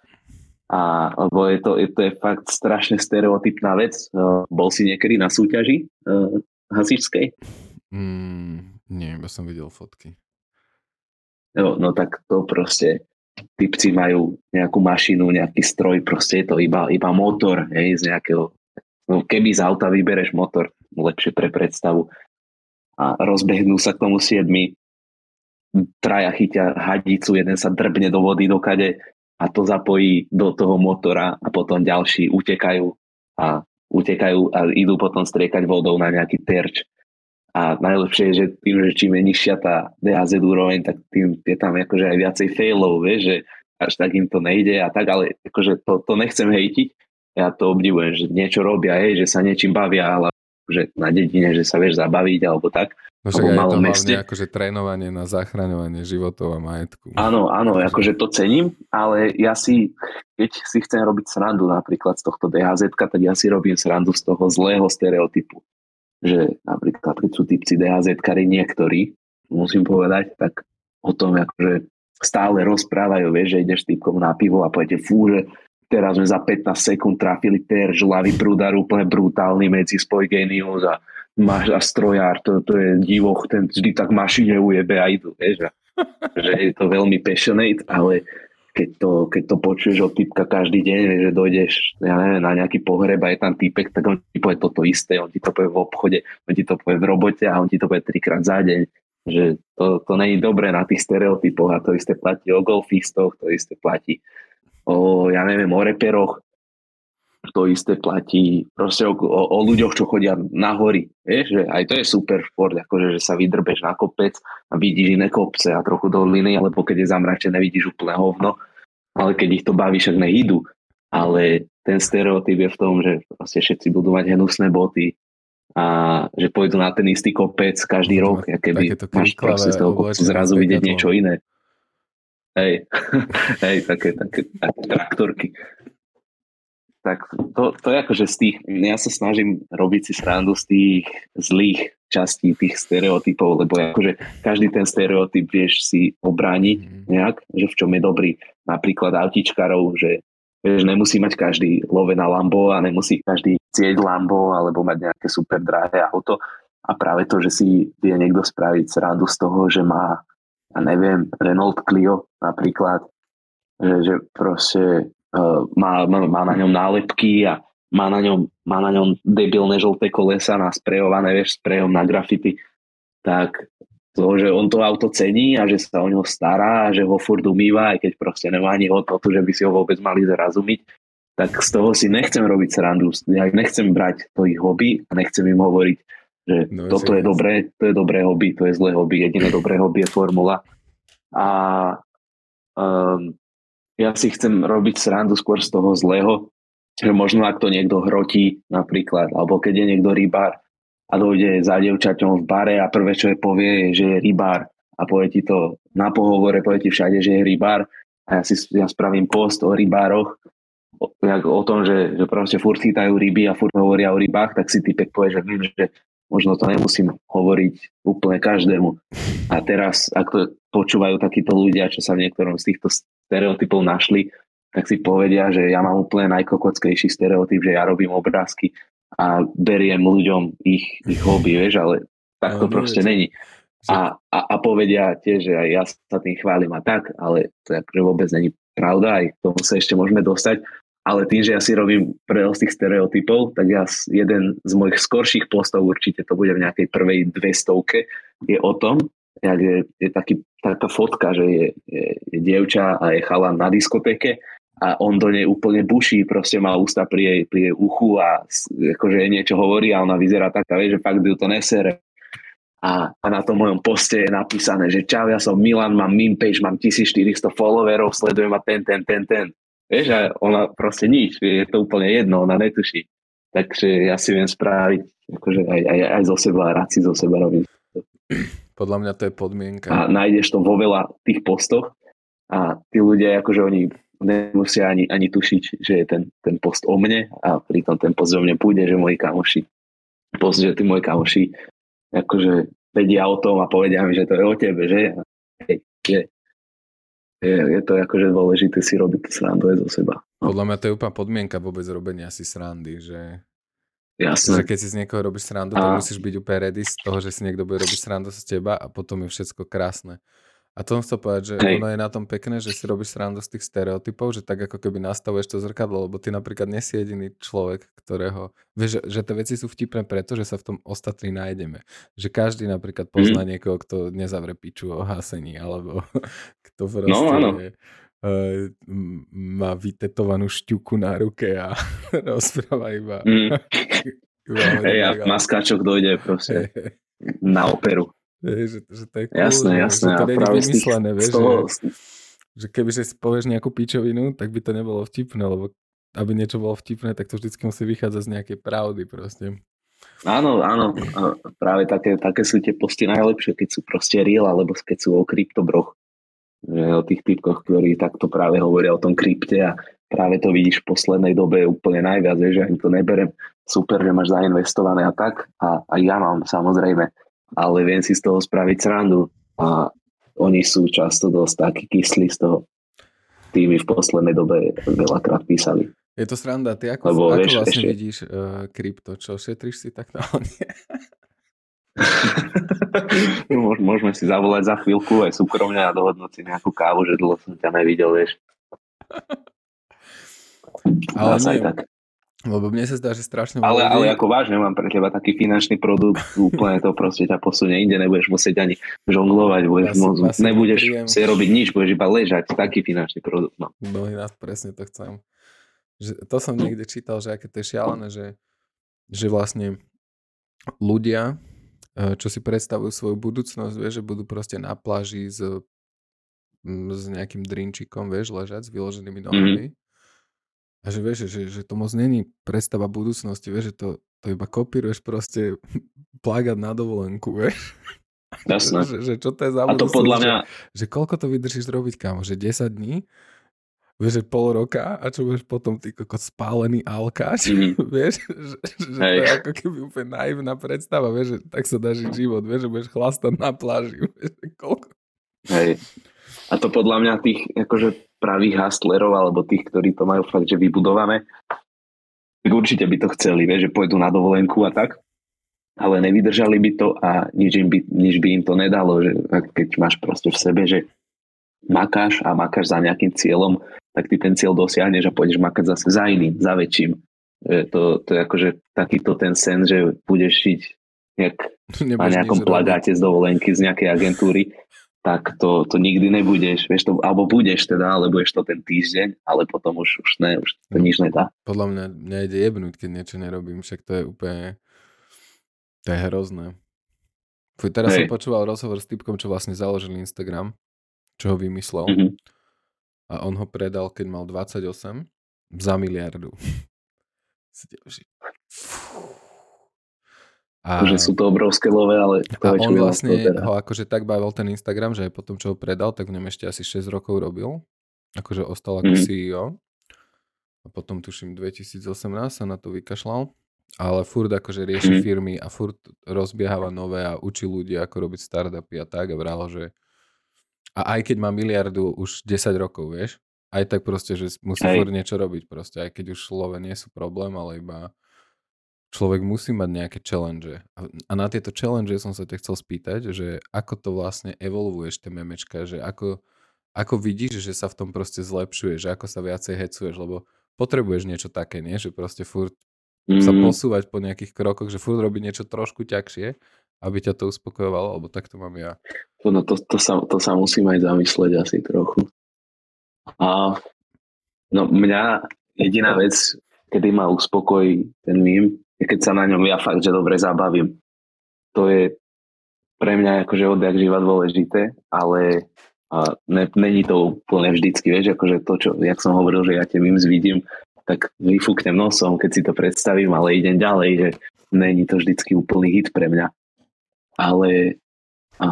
A, lebo je to, je to je fakt strašne stereotypná vec. Uh, bol si niekedy na súťaži uh, hasičskej? Mm, nie, iba som videl fotky. No, no tak to proste typci majú nejakú mašinu, nejaký stroj, proste je to iba, iba motor, hej, z nejakého no keby z auta vybereš motor, lepšie pre predstavu a rozbehnú sa k tomu siedmi, traja chytia hadicu, jeden sa drbne do vody do kade a to zapojí do toho motora a potom ďalší utekajú a utekajú a idú potom striekať vodou na nejaký terč. A najlepšie je, že tým, že čím je nižšia tá DHZ úroveň, tak tým je tam akože aj viacej failov, vieš, že až tak im to nejde a tak, ale akože to, to nechcem hejtiť, ja to obdivujem, že niečo robia, hej, že sa niečím bavia, ale že na dedine, že sa vieš zabaviť alebo tak. No však je to meste. hlavne akože trénovanie na zachraňovanie životov a majetku. Áno, áno, akože to cením, ale ja si, keď si chcem robiť srandu napríklad z tohto DHZ, tak ja si robím srandu z toho zlého stereotypu. Že napríklad, keď sú typci dhz niektorí, musím povedať, tak o tom akože stále rozprávajú, vieš, že ideš s typkom na pivo a poviete, fú, že teraz sme za 15 sekúnd trafili terž, ľavý prúdar úplne brutálny medzi spoj genius a máš a strojár, to, to je divoch, ten vždy tak mašine ujebe a idú, vieš, a, že je to veľmi passionate, ale keď to, keď to počuješ od typka každý deň, že dojdeš ja neviem, na nejaký pohreb a je tam typek, tak on ti povie toto isté, on ti to povie v obchode, on ti to povie v robote a on ti to povie trikrát za deň. Že to, to není dobré na tých stereotypoch a to isté platí o golfistoch, to isté platí o, ja neviem, o reperoch. to isté platí proste o, o, o ľuďoch, čo chodia na hory. Vieš, že aj to je super šport, akože, že sa vydrbeš na kopec a vidíš iné kopce a trochu doliny, alebo keď je zamračené, vidíš úplne hovno, ale keď ich to baví, však nehydu. Ale ten stereotyp je v tom, že proste všetci budú mať hnusné boty a že pôjdu na ten istý kopec každý no, rok, a keby máš proste z toho kopcu zrazu vidieť niečo iné. Hej, hej, také, také, také traktorky tak to, to je akože z tých, ja sa snažím robiť si srandu z tých zlých častí tých stereotypov, lebo akože každý ten stereotyp vieš si obrániť mhm. nejak, že v čom je dobrý. Napríklad autičkarov, že vieš, nemusí mať každý love na Lambo a nemusí každý cieť Lambo alebo mať nejaké super drahé auto. A práve to, že si vie niekto spraviť srandu z toho, že má, ja neviem, Renault Clio napríklad, že, že proste má, má, má na ňom nálepky a má na ňom, má na ňom debilné žlté kolesa nasprejované, vieš, sprejom na grafity, tak to, že on to auto cení a že sa o ňo stará a že ho furt umýva, aj keď proste nemá ani hodnotu, že by si ho vôbec mali zrazumiť, tak z toho si nechcem robiť srandu. Ja nechcem brať to ich hobby a nechcem im hovoriť, že no, toto je dobré, to je dobré hobby, to je zlé hobby, jediné dobré hobby je formula. A um, ja si chcem robiť srandu skôr z toho zlého, že možno ak to niekto hrotí napríklad, alebo keď je niekto rybár a dojde za devčaťom v bare a prvé, čo je povie, je, že je rybár a povie ti to na pohovore, povie ti všade, že je rybár a ja si ja spravím post o rybároch, o, jak, o tom, že, že proste furt chytajú ryby a furt hovoria o rybách, tak si typek povie, že viem, že možno to nemusím hovoriť úplne každému. A teraz, ak to počúvajú takíto ľudia, čo sa v niektorom z týchto stereotypov našli, tak si povedia, že ja mám úplne najkokockejší stereotyp, že ja robím obrázky a beriem ľuďom ich, ich hobby, vieš, ale tak to no, proste není. A, a, a povedia tiež, že aj ja sa tým chválim a tak, ale to akože vôbec není pravda, aj k tomu sa ešte môžeme dostať. Ale tým, že ja si robím z tých stereotypov, tak ja jeden z mojich skorších postov, určite to bude v nejakej prvej dvestovke, je o tom, jak je, je taký, taká fotka, že je, je, je dievča a je chalan na diskotéke a on do nej úplne buší, proste má ústa pri jej, pri jej uchu a akože niečo hovorí a ona vyzerá taká, vie, že fakt ju to nesere. A, a na tom mojom poste je napísané, že čau, ja som Milan, mám meme page, mám 1400 followerov, sledujem ma ten, ten, ten, ten. Vieš, a ona proste nič, je to úplne jedno, ona netuší. Takže ja si viem spraviť akože aj, aj, aj zo seba, rád si zo seba robím. Podľa mňa to je podmienka. A nájdeš to vo veľa tých postoch a tí ľudia, akože oni nemusia ani, ani tušiť, že je ten, ten post o mne a pritom ten post o mne pôjde, že moji kamoši, post, že tí moji kamoši akože vedia o tom a povedia mi, že to je o tebe, že? Hej, je, je, je to akože dôležité si robiť srandu aj zo seba. No. Podľa mňa to je úplná podmienka vôbec robenia si srandy, že Jasné. Keď si z niekoho robíš srandu, a... tak musíš byť úplne ready z toho, že si niekto bude robiť srandu z teba a potom je všetko krásne. A to chcel povedať, že Hej. ono je na tom pekné, že si robíš srandu z tých stereotypov, že tak ako keby nastavuješ to zrkadlo, lebo ty napríklad nie si jediný človek, ktorého... Vieš, že, že tie veci sú vtipné preto, že sa v tom ostatní nájdeme. Že každý napríklad pozná mm. niekoho, kto nezavre piču o hásení, alebo kto no, proste... No, áno. Je, uh, má vytetovanú šťuku na ruke a rozpráva iba. Mm. iba hey, a maskáčok dojde proste na operu. Že, že to je cool, jasné, jasné. Že to nie je vymyslené, vieš, toho... že, že keby si povieš nejakú píčovinu, tak by to nebolo vtipné, lebo aby niečo bolo vtipné, tak to vždycky musí vychádzať z nejakej pravdy proste. Áno, áno. Práve také, také sú tie posty najlepšie, keď sú proste real, alebo keď sú o kryptobroch o tých typkoch, ktorí takto práve hovoria o tom krypte a práve to vidíš v poslednej dobe úplne najviac, že ani to neberem. Super, že máš zainvestované a tak. A, a ja mám samozrejme, ale viem si z toho spraviť srandu a oni sú často dosť takí kyslí z toho. Tými v poslednej dobe veľakrát písali. Je to sranda. Ty ako, Lebo, ako vieš, vlastne ešte... vidíš uh, krypto? Čo, šetríš si tak na Môžeme si zavolať za chvíľku aj súkromne a dohodnúť si nejakú kávu, že dlho som ťa nevidel, vieš. Ale nie, tak. lebo mne sa zdá, že strašne... Ale, ľudí... ale ako vážne mám pre teba taký finančný produkt, úplne to proste ťa posunie inde, nebudeš musieť ani žonglovať, budeš ja môcť, nebudeš si robiť nič, budeš iba ležať, taký finančný produkt. No. Mnohí nás presne to chcem. že to som niekde čítal, že aké to je šialené, že, že vlastne ľudia, čo si predstavujú svoju budúcnosť, vieš, že budú proste na pláži s, s nejakým drinčikom, vieš, ležať s vyloženými mhm. nohami. Mm-hmm. A že vieš, že, že to moc není predstava budúcnosti, vieš, že to, to iba kopíruješ proste plagať na dovolenku, vieš. Jasné. Že, že čo to je za A to podľa mňa... Že, že koľko to vydržíš robiť, kámo? Že 10 dní? Vieš, že pol roka a čo budeš potom ty kokot spálený alkáč, mm-hmm. vieš, že, že to je ako keby úplne naivná predstava, vieš, že tak sa dá žiť život, vieš, že budeš chlastať na pláži, vieš, koľko. Hej. A to podľa mňa tých akože pravých hustlerov alebo tých, ktorí to majú fakt, že vybudované, tak určite by to chceli, vieš, že pôjdu na dovolenku a tak ale nevydržali by to a nič, im by, nič by im to nedalo, že keď máš proste v sebe, že makáš a makáš za nejakým cieľom, tak ty ten cieľ dosiahneš a pôjdeš makať zase za iným, za väčším. To, to je akože takýto ten sen, že budeš šiť nejak, na nejakom plagáte z dovolenky z nejakej agentúry, tak to, to nikdy nebudeš, vieš to, alebo budeš teda, ale budeš to ten týždeň, ale potom už, už ne, už to no, nič nedá. Podľa mňa, mňa ide jebnúť, keď niečo nerobím, však to je úplne to je hrozné. Fuj, teraz Hej. som počúval rozhovor s typkom, čo vlastne založil Instagram, čo ho vymyslel. Mm-hmm. A on ho predal, keď mal 28 za miliardu. A, že sú to obrovské love, ale... A on vlastne teda. ho akože tak bavil ten Instagram, že aj potom, čo ho predal, tak v ňom ešte asi 6 rokov robil. Akože ostal ako mm-hmm. CEO. A potom tuším 2018 sa na to vykašľal ale furt akože rieši mm. firmy a furt rozbiehava nové a učí ľudí, ako robiť startupy a tak a vralo, že a aj keď má miliardu už 10 rokov, vieš, aj tak proste, že musí furt niečo robiť proste, aj keď už slove nie sú problém, ale iba človek musí mať nejaké challenge. A na tieto challenge som sa ťa chcel spýtať, že ako to vlastne evolvuješ, tie memečka, že ako, ako vidíš, že sa v tom proste zlepšuješ, že ako sa viacej hecuješ, lebo potrebuješ niečo také, nie? Že proste furt mm. sa posúvať po nejakých krokoch, že furt robiť niečo trošku ťažšie, aby ťa to uspokojovalo, alebo tak to mám ja. No to, to, sa, to sa musím aj zamysleť asi trochu. A no mňa jediná vec, kedy ma uspokojí ten mím, je keď sa na ňom ja fakt, že dobre zabavím. To je pre mňa akože odjak živa dôležité, ale a ne, není to úplne vždycky, vieš, akože to, čo, jak som hovoril, že ja tie memes vidím, tak vyfúknem nosom, keď si to predstavím, ale idem ďalej, že není to vždycky úplný hit pre mňa. Ale a,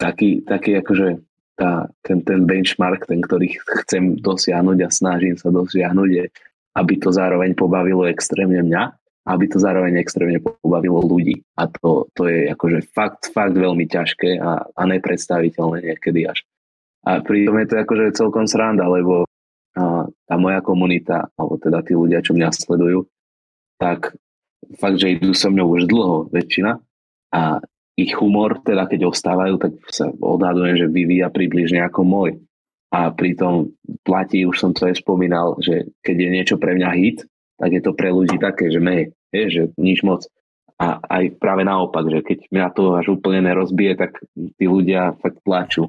taký, taký akože tá, ten, ten benchmark, ten, ktorý chcem dosiahnuť a snažím sa dosiahnuť, je, aby to zároveň pobavilo extrémne mňa, aby to zároveň extrémne pobavilo ľudí. A to, to je akože fakt, fakt veľmi ťažké a, a nepredstaviteľné niekedy až. A pritom je to akože celkom sranda, lebo tá moja komunita, alebo teda tí ľudia, čo mňa sledujú, tak fakt, že idú so mňou už dlho väčšina a ich humor, teda keď ostávajú, tak sa odhadujem, že vyvíja približne ako môj. A pritom platí, už som to aj spomínal, že keď je niečo pre mňa hit, tak je to pre ľudí také, že ne, je, že nič moc. A aj práve naopak, že keď mňa to až úplne nerozbije, tak tí ľudia fakt plačú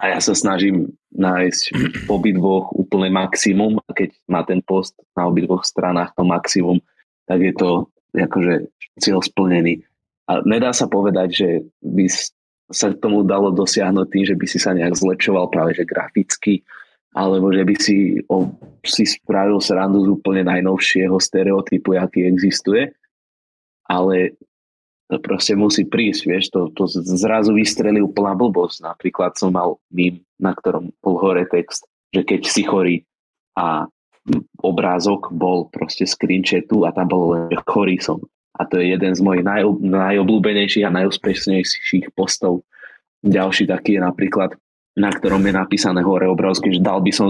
a ja sa snažím nájsť po obidvoch úplne maximum a keď má ten post na obidvoch stranách to maximum, tak je to akože cieľ splnený. A nedá sa povedať, že by sa tomu dalo dosiahnuť tým, že by si sa nejak zlepšoval práve že graficky, alebo že by si, o, si spravil srandu z úplne najnovšieho stereotypu, aký existuje. Ale to proste musí prísť, vieš, to, to zrazu vystrelí úplná blbosť. Napríklad som mal mým, na ktorom bol hore text, že keď si chorý a obrázok bol proste screenshotu a tam bol len chorý som. A to je jeden z mojich naj, najobľúbenejších a najúspešnejších postov. Ďalší taký je napríklad, na ktorom je napísané hore obrázky, že dal by som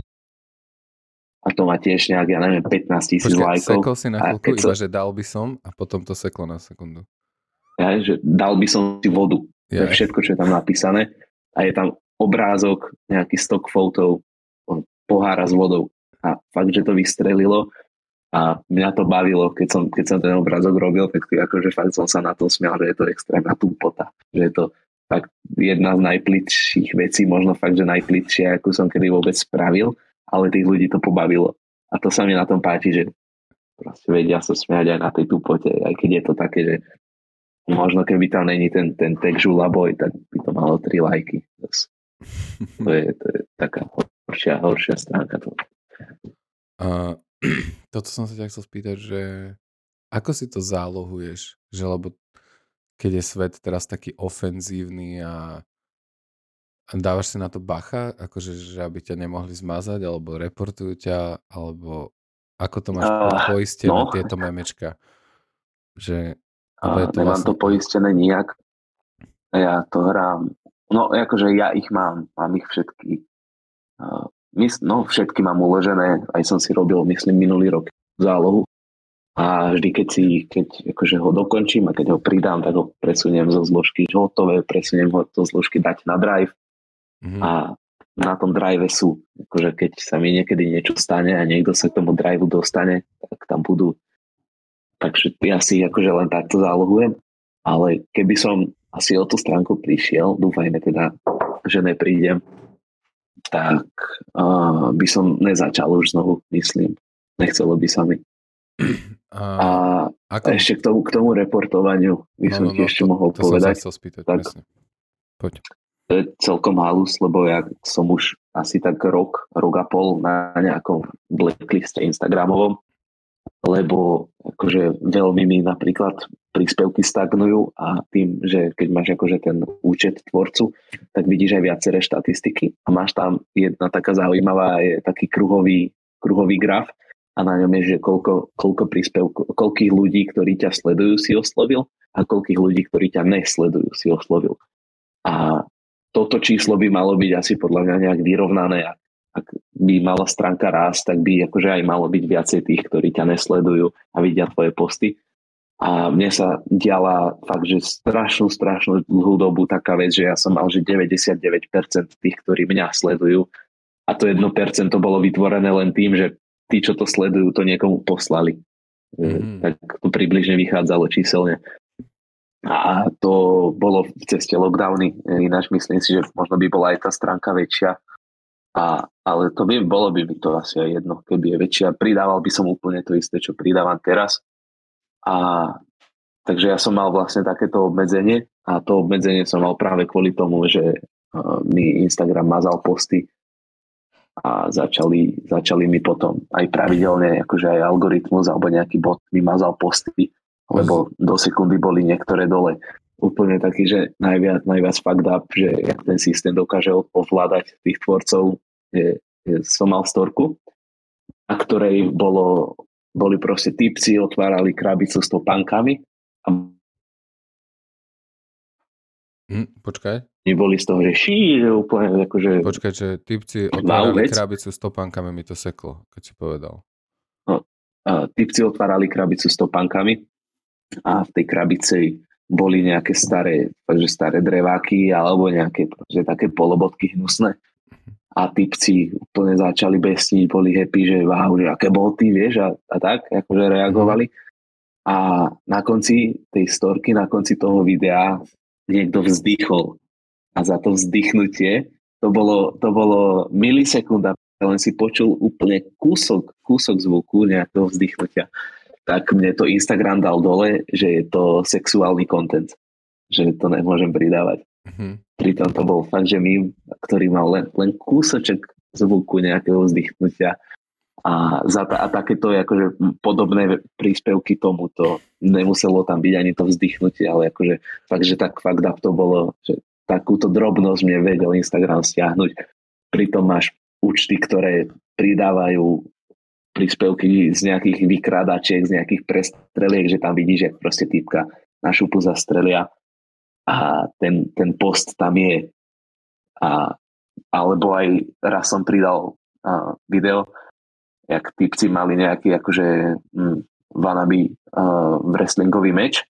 a to má tiež nejak, ja neviem, 15 tisíc lajkov. Sekol si na chvíľku, iba, že dal by som a potom to seklo na sekundu. Ja, že dal by som si vodu. Yeah. To je všetko, čo je tam napísané. A je tam obrázok, nejaký stock fotov, pohára s vodou. A fakt, že to vystrelilo a mňa to bavilo, keď som, keď som ten obrázok robil, tak akože fakt som sa na to smial, že je to extrémna túpota. Že je to fakt jedna z najplitších vecí, možno fakt, že najplitšia, akú som kedy vôbec spravil. ale tých ľudí to pobavilo. A to sa mi na tom páči, že proste vedia sa smiať aj na tej tupote, aj keď je to také, že možno keby tam není ten, ten tag Žula Boy, tak by to malo tri lajky. To je, to je taká horšia, horšia stránka toho. Uh, toto som sa ťa chcel spýtať, že ako si to zálohuješ? Že lebo keď je svet teraz taký ofenzívny a dávaš si na to bacha, akože, že aby ťa nemohli zmazať, alebo reportujú ťa, alebo ako to máš uh, poistené, no. tieto memečka? Že, uh, to nemám vlastne... to poistené nijak. Ja to hrám. No, akože ja ich mám. Mám ich všetky. Uh, no, všetky mám uložené. Aj som si robil, myslím, minulý rok zálohu. A vždy, keď si, keď akože ho dokončím a keď ho pridám, tak ho presuniem zo zložky hotové, presuniem ho zo zložky dať na drive. Mm-hmm. A na tom drive sú, akože keď sa mi niekedy niečo stane a niekto sa k tomu drive dostane, tak tam budú. Takže ja si akože len takto zálohujem. Ale keby som asi o tú stránku prišiel, dúfajme teda, že neprídem, tak uh, by som nezačal už znovu, myslím. Nechcelo by sa mi. A, a ako? ešte k tomu, k tomu reportovaniu by no, som no, ti no, ešte to, mohol to povedať. Som spýtať, tak, Poď. To je celkom halus, lebo ja som už asi tak rok, rok a pol na nejakom blackliste Instagramovom, lebo akože veľmi mi napríklad príspevky stagnujú a tým, že keď máš akože ten účet tvorcu, tak vidíš aj viaceré štatistiky a máš tam jedna taká zaujímavá, je taký kruhový, kruhový graf a na ňom je, že koľko, koľko príspevkov, koľkých ľudí, ktorí ťa sledujú, si oslovil a koľkých ľudí, ktorí ťa nesledujú, si oslovil. A toto číslo by malo byť asi podľa mňa nejak vyrovnané. Ak by mala stránka rásť, tak by akože aj malo byť viacej tých, ktorí ťa nesledujú a vidia tvoje posty. A mne sa diala fakt, že strašnú, strašnú dlhú dobu taká vec, že ja som mal, že 99% tých, ktorí mňa sledujú a to 1% bolo vytvorené len tým, že tí, čo to sledujú, to niekomu poslali. Mm. Tak to približne vychádzalo číselne. A to bolo v ceste lockdowny. Ináč myslím si, že možno by bola aj tá stránka väčšia. A, ale to by, bolo by mi to asi aj jedno, keby je väčšia. Pridával by som úplne to isté, čo pridávam teraz. A takže ja som mal vlastne takéto obmedzenie a to obmedzenie som mal práve kvôli tomu, že uh, mi Instagram mazal posty a začali, začali mi potom aj pravidelne, akože aj algoritmus alebo nejaký bot mi mazal posty, lebo do sekundy boli niektoré dole. Úplne taký, že najviac, najviac fucked up, že ten systém dokáže ovládať tých tvorcov, je, je, som mal storku, a ktorej bolo, boli proste typci, otvárali krabicu s topankami a Hm, počkaj. Neboli z toho, že ší, že úplne akože... Počkaj, že typci otvárali krabicu s topánkami, mi to seklo, keď si povedal. No, a typci otvárali krabicu s topánkami a v tej krabici boli nejaké staré, takže staré dreváky alebo nejaké že také polobotky hnusné. A typci úplne začali besniť, boli happy, že wow, že aké boty, vieš, a, a tak, akože reagovali. A na konci tej storky, na konci toho videa niekto vzdychol. A za to vzdychnutie to bolo, to bolo milisekunda, len si počul úplne kúsok, kúsok zvuku nejakého vzdychnutia. Tak mne to Instagram dal dole, že je to sexuálny content. Že to nemôžem pridávať. Mm-hmm. Pritom to bol fakt, že mým, ktorý mal len, len kúsoček zvuku nejakého vzdychnutia a, za ta, a takéto akože podobné príspevky tomuto nemuselo tam byť ani to vzdychnutie, ale akože fakt, že tak fakt to bolo, že takúto drobnosť mne vedel Instagram stiahnuť. Pritom máš účty, ktoré pridávajú príspevky z nejakých vykrádačiek, z nejakých prestreliek, že tam vidíš, že proste typka na šupu zastrelia a ten, ten post tam je. A, alebo aj raz som pridal a, video, jak typci mali nejaký akože hm, vanaby uh, wrestlingový meč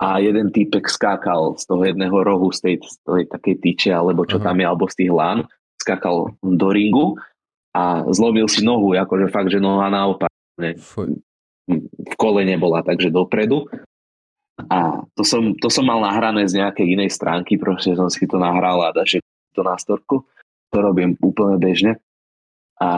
a jeden týpek skákal z toho jedného rohu, z tej, z tej takej tyče, alebo čo uh-huh. tam je, alebo z tých lán, skákal do ringu a zlomil si nohu, akože fakt, že noha naopak. Ne, v kolene bola, takže dopredu. A to som, to som mal nahrané z nejakej inej stránky, proste som si to nahral a daže to na storku. To robím úplne bežne A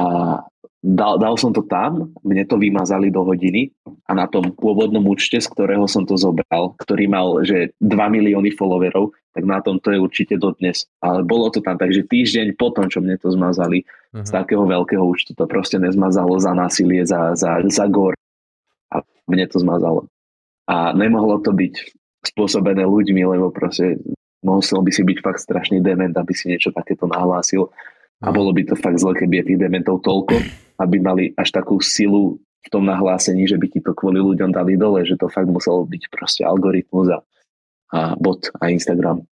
dal, dal som to tam, mne to vymazali do hodiny a na tom pôvodnom účte, z ktorého som to zobral, ktorý mal že 2 milióny followerov, tak na tom to je určite dodnes. Ale bolo to tam, takže týždeň potom, čo mne to zmazali uh-huh. z mhm. takého veľkého účtu, to proste nezmazalo za násilie, za, za, za gor a mne to zmazalo. A nemohlo to byť spôsobené ľuďmi, lebo proste musel by si byť fakt strašný dement, aby si niečo takéto nahlásil a bolo by to fakt zle, keby je tých dementov toľko, aby mali až takú silu v tom nahlásení, že by ti to kvôli ľuďom dali dole, že to fakt muselo byť proste algoritmus a, a bot a Instagram.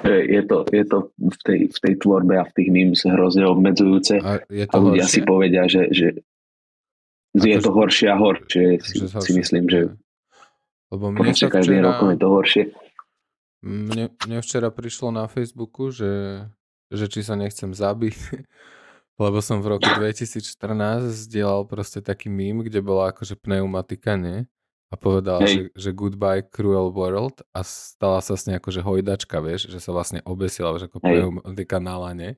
Je to, je to v, tej, v tej tvorbe a v tých memes hrozne obmedzujúce a, je to a ľudia horšie? si povedia, že, že je to horšie a horšie. Si, si myslím, že lebo mne sa každý včera, rok je to horšie. Mne, mne včera prišlo na Facebooku, že že či sa nechcem zabiť, lebo som v roku 2014 zdieľal proste taký mím, kde bola akože pneumatika, nie? A povedal, že, že goodbye cruel world a stala sa s nej akože hojdačka, vieš, že sa vlastne obesila, že ako Hej. pneumatika na lane.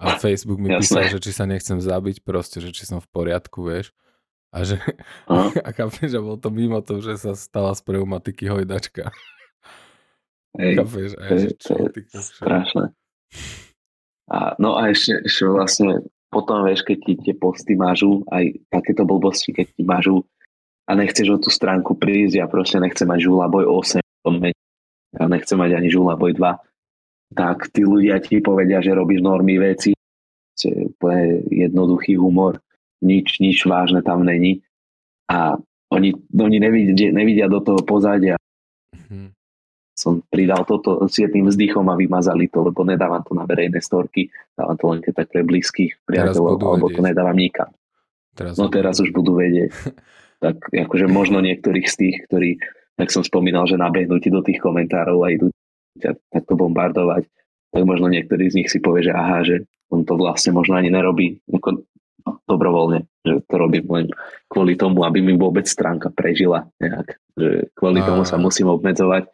A Facebook mi Jasne. písal, že či sa nechcem zabiť proste, že či som v poriadku, vieš. A že, a chápeš, že bol to mimo to, že sa stala z pneumatiky hojdačka. Hej, chápeš, a že čo, ty, strašné. A, no a ešte, ešte vlastne potom vieš, keď ti tie posty mážu, aj takéto blbosti, keď ti mážu a nechceš o tú stránku prísť, ja proste nechcem mať Žulaboj 8, ja nechcem mať ani Žulaboj 2, tak tí ľudia ti povedia, že robíš normy veci, je úplne jednoduchý humor, nič, nič vážne tam není a oni, oni nevidia, nevidia do toho pozadia. Mm-hmm som pridal toto s jedným vzdychom a vymazali to, lebo nedávam to na verejné storky, dávam to len keď tak pre blízkych priateľov, alebo vedieť. to nedávam nikam. Teraz no teraz už budú vedieť. tak akože možno niektorých z tých, ktorí, tak som spomínal, že nabehnú ti do tých komentárov a idú ťa takto bombardovať, tak možno niektorý z nich si povie, že aha, že on to vlastne možno ani nerobí ako dobrovoľne, že to robím len kvôli tomu, aby mi vôbec stránka prežila nejak. Že kvôli a... tomu sa musím obmedzovať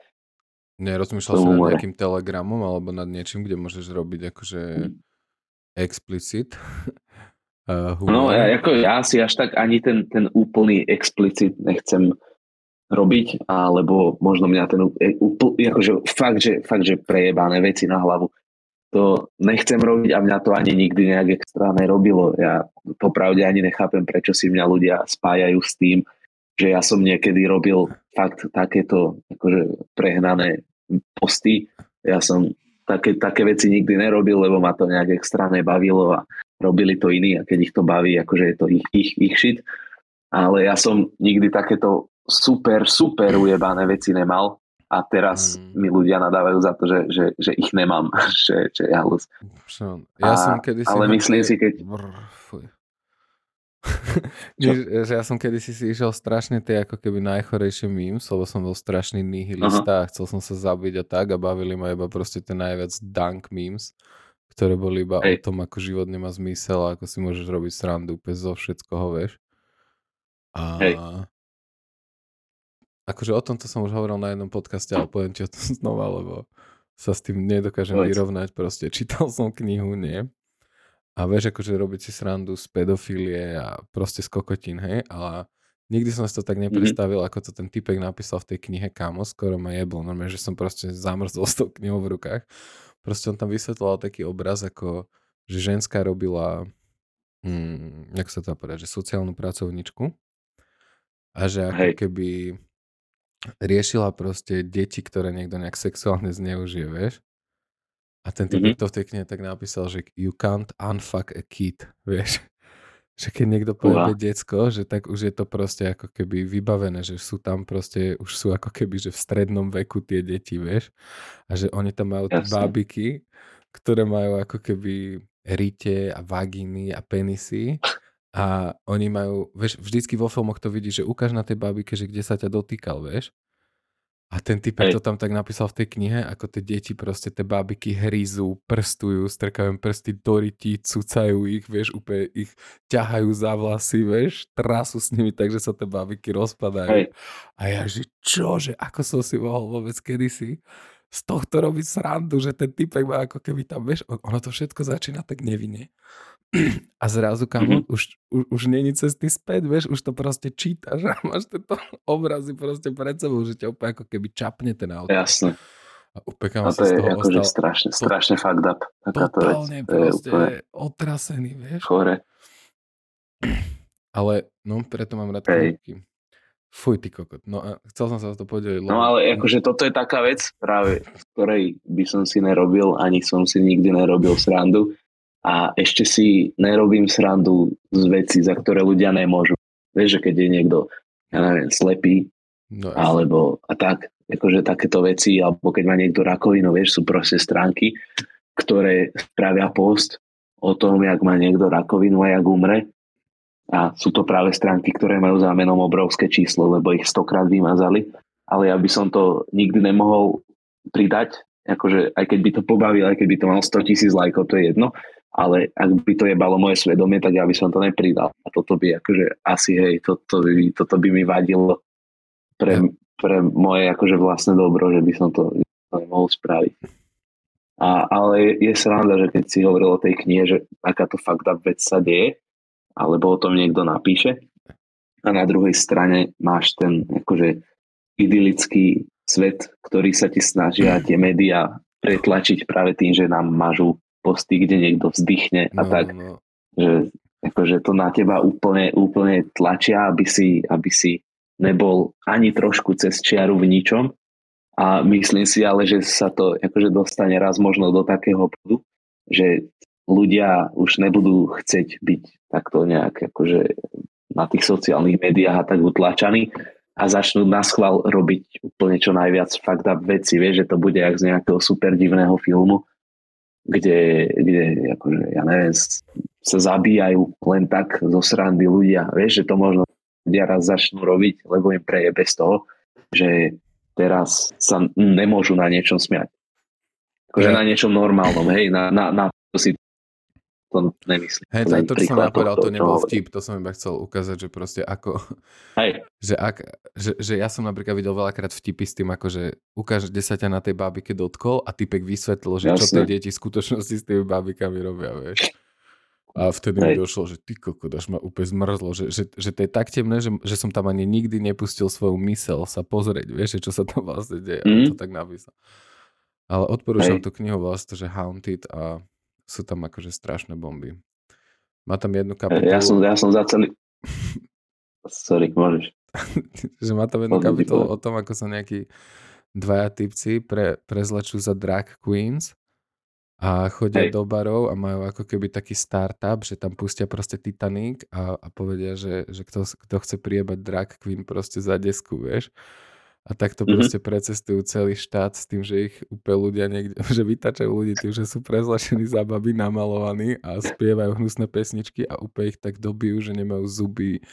Nerozmýšľal si nad nejakým telegramom alebo nad niečím, kde môžeš robiť akože mm. explicit? uh, no ja, ako ja si až tak ani ten, ten úplný explicit nechcem robiť, alebo možno mňa ten úpl, akože fakt, že, fakt, že prejebané veci na hlavu. To nechcem robiť a mňa to ani nikdy nejak extra nerobilo. Ja popravde ani nechápem, prečo si mňa ľudia spájajú s tým, že ja som niekedy robil fakt takéto akože prehnané posty. Ja som také, také veci nikdy nerobil, lebo ma to nejak extra nebavilo a robili to iní a keď ich to baví, akože je to ich, ich, ich shit. Ale ja som nikdy takéto super, super ujebané veci nemal a teraz mm. mi ľudia nadávajú za to, že, že, že ich nemám, že, že ja halus. Ja a, som kedysi... Ale myslím si, keď... Brr, že ja som kedysi si išiel strašne tie ako keby najchorejšie memes, lebo som bol strašný nihilista uh-huh. a chcel som sa zabiť a tak a bavili ma iba proste tie najviac dunk memes, ktoré boli iba Hej. o tom, ako život nemá zmysel a ako si môžeš robiť srandu úplne zo všetkoho, vieš. A Hej. Akože o tomto som už hovoril na jednom podcaste, ale poviem ti o tom znova, lebo sa s tým nedokážem Povedz. vyrovnať. Proste čítal som knihu, nie? a vieš, akože robiť si srandu z pedofilie a proste z kokotín, hej, ale nikdy som si to tak mhm. nepredstavil, mm-hmm. ako to ten typek napísal v tej knihe Kámo, skoro ma jeblo, normálne, že som proste zamrzol s tou knihou v rukách. Proste on tam vysvetloval taký obraz, ako že ženská robila, hmm, jak sa to povedať, že sociálnu pracovničku a že ako Hej. keby riešila proste deti, ktoré niekto nejak sexuálne zneužije, vieš. A ten typ mm-hmm. to v tej knihe tak napísal, že you can't unfuck a kid, vieš. Že keď niekto povie decko, že tak už je to proste ako keby vybavené, že sú tam proste, už sú ako keby, že v strednom veku tie deti, vieš. A že oni tam majú tie bábiky, ktoré majú ako keby rite a vagíny a penisy a oni majú, vieš, vždycky vo filmoch to vidí, že ukáž na tej bábike, že kde sa ťa dotýkal, vieš. A ten typ to tam tak napísal v tej knihe, ako tie deti proste, tie bábiky hryzú, prstujú, strkajú prsty do rytí, cucajú ich, vieš, úplne ich ťahajú za vlasy, vieš, trasú s nimi, takže sa tie bábiky rozpadajú. Hej. A ja, že čo, že ako som si mohol vôbec kedysi z tohto robí srandu, že ten typek má ako keby tam, vieš, ono to všetko začína tak nevinne. A zrazu, kamo, mm-hmm. už, už, už není cesty späť, vieš, už to proste čítaš a máš tieto obrazy proste pred sebou, že ťa úplne ako keby čapne ten auto. Jasne. A úplne a to je akože strašne, strašne to, fucked up. Totálne vec. proste úplne... otrasený, vieš. Chore. Ale, no, preto mám rád knižky. Fuj, ty kokot. No a chcel som sa o to podeliť. No ale akože toto je taká vec práve, v ktorej by som si nerobil, ani som si nikdy nerobil srandu a ešte si nerobím srandu z veci, za ktoré ľudia nemôžu. Vieš, že keď je niekto, ja neviem, slepý, no, alebo a tak, akože takéto veci, alebo keď má niekto rakovinu, vieš, sú proste stránky, ktoré spravia post o tom, jak má niekto rakovinu a jak umre. A sú to práve stránky, ktoré majú za menom obrovské číslo, lebo ich stokrát vymazali. Ale ja by som to nikdy nemohol pridať, akože aj keď by to pobavil, aj keď by to mal 100 tisíc lajkov, to je jedno, ale ak by to jebalo moje svedomie, tak ja by som to nepridal. A toto by akože asi, hej, toto by, toto by mi vadilo pre, pre moje akože vlastné dobro, že by som to, nemohol spraviť. A, ale je sranda, že keď si hovoril o tej knihe, že takáto fakt up vec sa deje, alebo o tom niekto napíše, a na druhej strane máš ten akože idylický svet, ktorý sa ti snažia tie médiá pretlačiť práve tým, že nám mažú posty, kde niekto vzdychne a no, tak. No. Že akože to na teba úplne, úplne tlačia, aby si, aby si nebol ani trošku cez čiaru v ničom. A myslím si ale, že sa to akože dostane raz možno do takého bodu, že ľudia už nebudú chceť byť takto nejak akože na tých sociálnych médiách a tak utlačaní a začnú na schvál robiť úplne čo najviac fakt up veci, vieš, že to bude jak z nejakého super divného filmu kde, kde akože, ja neviem, sa zabíjajú len tak zo srandy ľudia. Vieš, že to možno ľudia raz začnú robiť, lebo im preje bez toho, že teraz sa nemôžu na niečom smiať. Akože na niečom normálnom, hej, na, na, na si to nemyslím. Hej, to, to, čo som ja povedal, to nebol vtip, to som iba chcel ukázať, že proste ako, Hej. že, ak, že, že ja som napríklad videl veľakrát vtipy s tým, ako že ukáž, kde sa ťa na tej bábike dotkol a typek vysvetlil, že Jasne. čo tie deti v skutočnosti s tými bábikami robia, vieš. A vtedy Hej. mi došlo, že ty koko, až ma úplne zmrzlo, že, že, že to je tak temné, že, že som tam ani nikdy nepustil svoju mysel sa pozrieť, vieš, čo sa tam vlastne deje. Mm. A to tak napísal. Ale odporúčam Hej. tú knihu vlastne, že Haunted a sú tam akože strašné bomby. Má tam jednu kapitolu... Ja som, ja som za celý... Sorry, môžeš. že má tam jednu kapitolu o tom, ako sa nejakí dvaja typci pre, prezlečú za drag queens a chodia Hej. do barov a majú ako keby taký startup, že tam pustia proste Titanic a, a povedia, že, že kto, kto chce priebať drag queen proste za desku, vieš. A takto mm-hmm. proste precestujú celý štát s tým, že ich úplne ľudia niekde, že vytačajú ľudí tým, že sú prezlašení za baby namalovaní a spievajú hnusné pesničky a úplne ich tak dobijú, že nemajú zuby,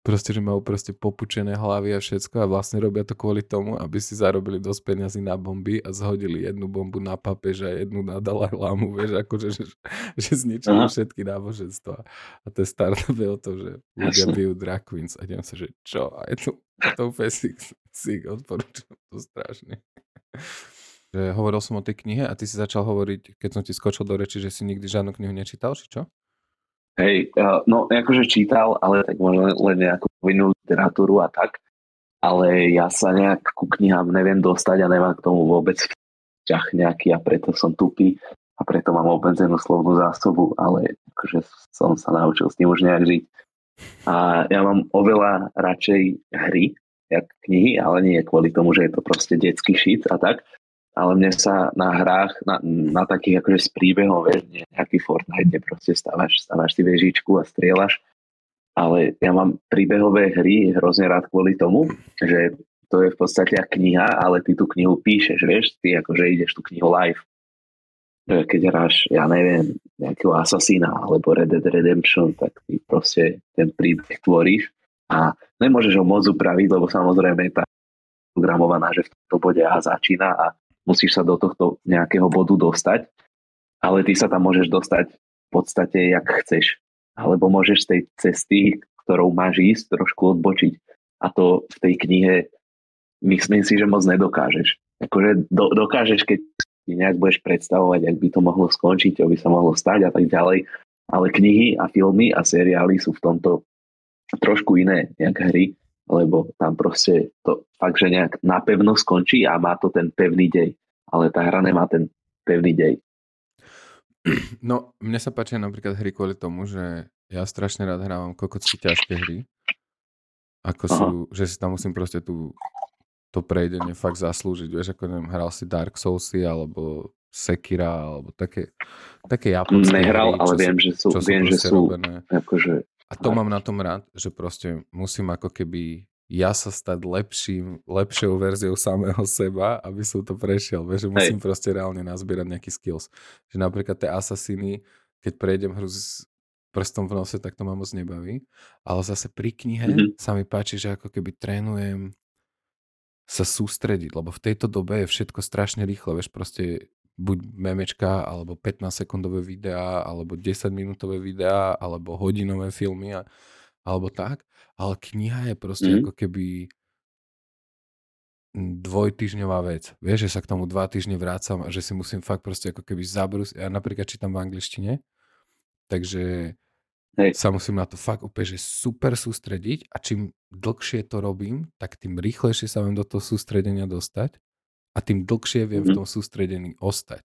proste, že majú proste popučené hlavy a všetko a vlastne robia to kvôli tomu, aby si zarobili dosť peniazy na bomby a zhodili jednu bombu na papeža a jednu na Dalaj Lámu, vieš, akože, že, že zničili všetky náboženstva. A to je startup o to, že ľudia bijú drag queens a idem sa, že čo? A je to, to úplne si, si odporúčam to strašne. Že hovoril som o tej knihe a ty si začal hovoriť, keď som ti skočil do reči, že si nikdy žiadnu knihu nečítal, či čo? Hej, no akože čítal, ale tak možno len nejakú povinnú literatúru a tak. Ale ja sa nejak ku knihám neviem dostať a nemám k tomu vôbec ťah nejaký a preto som tupý a preto mám obmedzenú slovnú zásobu, ale akože som sa naučil s tým už nejak žiť. A ja mám oveľa radšej hry, jak knihy, ale nie kvôli tomu, že je to proste detský šit a tak, ale mne sa na hrách, na, na takých akože s príbehom, vieš, nejaký Fortnite, kde proste stávaš, stávaš si vežičku a strieľaš, ale ja mám príbehové hry hrozne rád kvôli tomu, že to je v podstate kniha, ale ty tú knihu píšeš, vieš, ty akože ideš tú knihu live. Keď hráš, ja neviem, nejakého Assassina alebo Red Dead Redemption, tak ty proste ten príbeh tvoríš a nemôžeš ho moc upraviť, lebo samozrejme je tá programovaná, že v tomto bode A začína a musíš sa do tohto nejakého bodu dostať, ale ty sa tam môžeš dostať v podstate, jak chceš. Alebo môžeš z tej cesty, ktorou máš ísť, trošku odbočiť. A to v tej knihe myslím si, že moc nedokážeš. akože do, dokážeš, keď si nejak budeš predstavovať, ak by to mohlo skončiť, čo by sa mohlo stať a tak ďalej. Ale knihy a filmy a seriály sú v tomto trošku iné, jak hry, lebo tam proste to fakt, že nejak napevno skončí a má to ten pevný dej. Ale tá hra nemá ten pevný dej. No, mne sa páčia napríklad hry kvôli tomu, že ja strašne rád hrávam kokocky ťažké hry. Ako sú, Aha. že si tam musím proste tú, to prejdenie fakt zaslúžiť. Vieš, ako neviem, hral si Dark Soulsy alebo Sekira alebo také, také japonské Nehral, hry, ale viem, sú, že sú, viem, že sú akože... A to mám na tom rád, že proste musím ako keby ja sa stať lepším, lepšou verziou samého seba, aby som to prešiel. Vieš, že musím Hej. proste reálne nazbierať nejaký skills. Že napríklad tie asasíny, keď prejdem hru s prstom v nose, tak to ma moc nebaví. Ale zase pri knihe mm-hmm. sa mi páči, že ako keby trénujem sa sústrediť, lebo v tejto dobe je všetko strašne rýchle, vieš, proste buď memečka, alebo 15 sekundové videá, alebo 10 minútové videá, alebo hodinové filmy, a, alebo tak ale kniha je proste mm. ako keby dvojtyžňová vec. Vieš, že sa k tomu dva týždne vrácam a že si musím fakt proste ako keby zabrúsiť. Ja napríklad čítam v angličtine, takže Hej. sa musím na to fakt úplne, že super sústrediť a čím dlhšie to robím, tak tým rýchlejšie sa viem do toho sústredenia dostať a tým dlhšie viem mm-hmm. v tom sústredení ostať.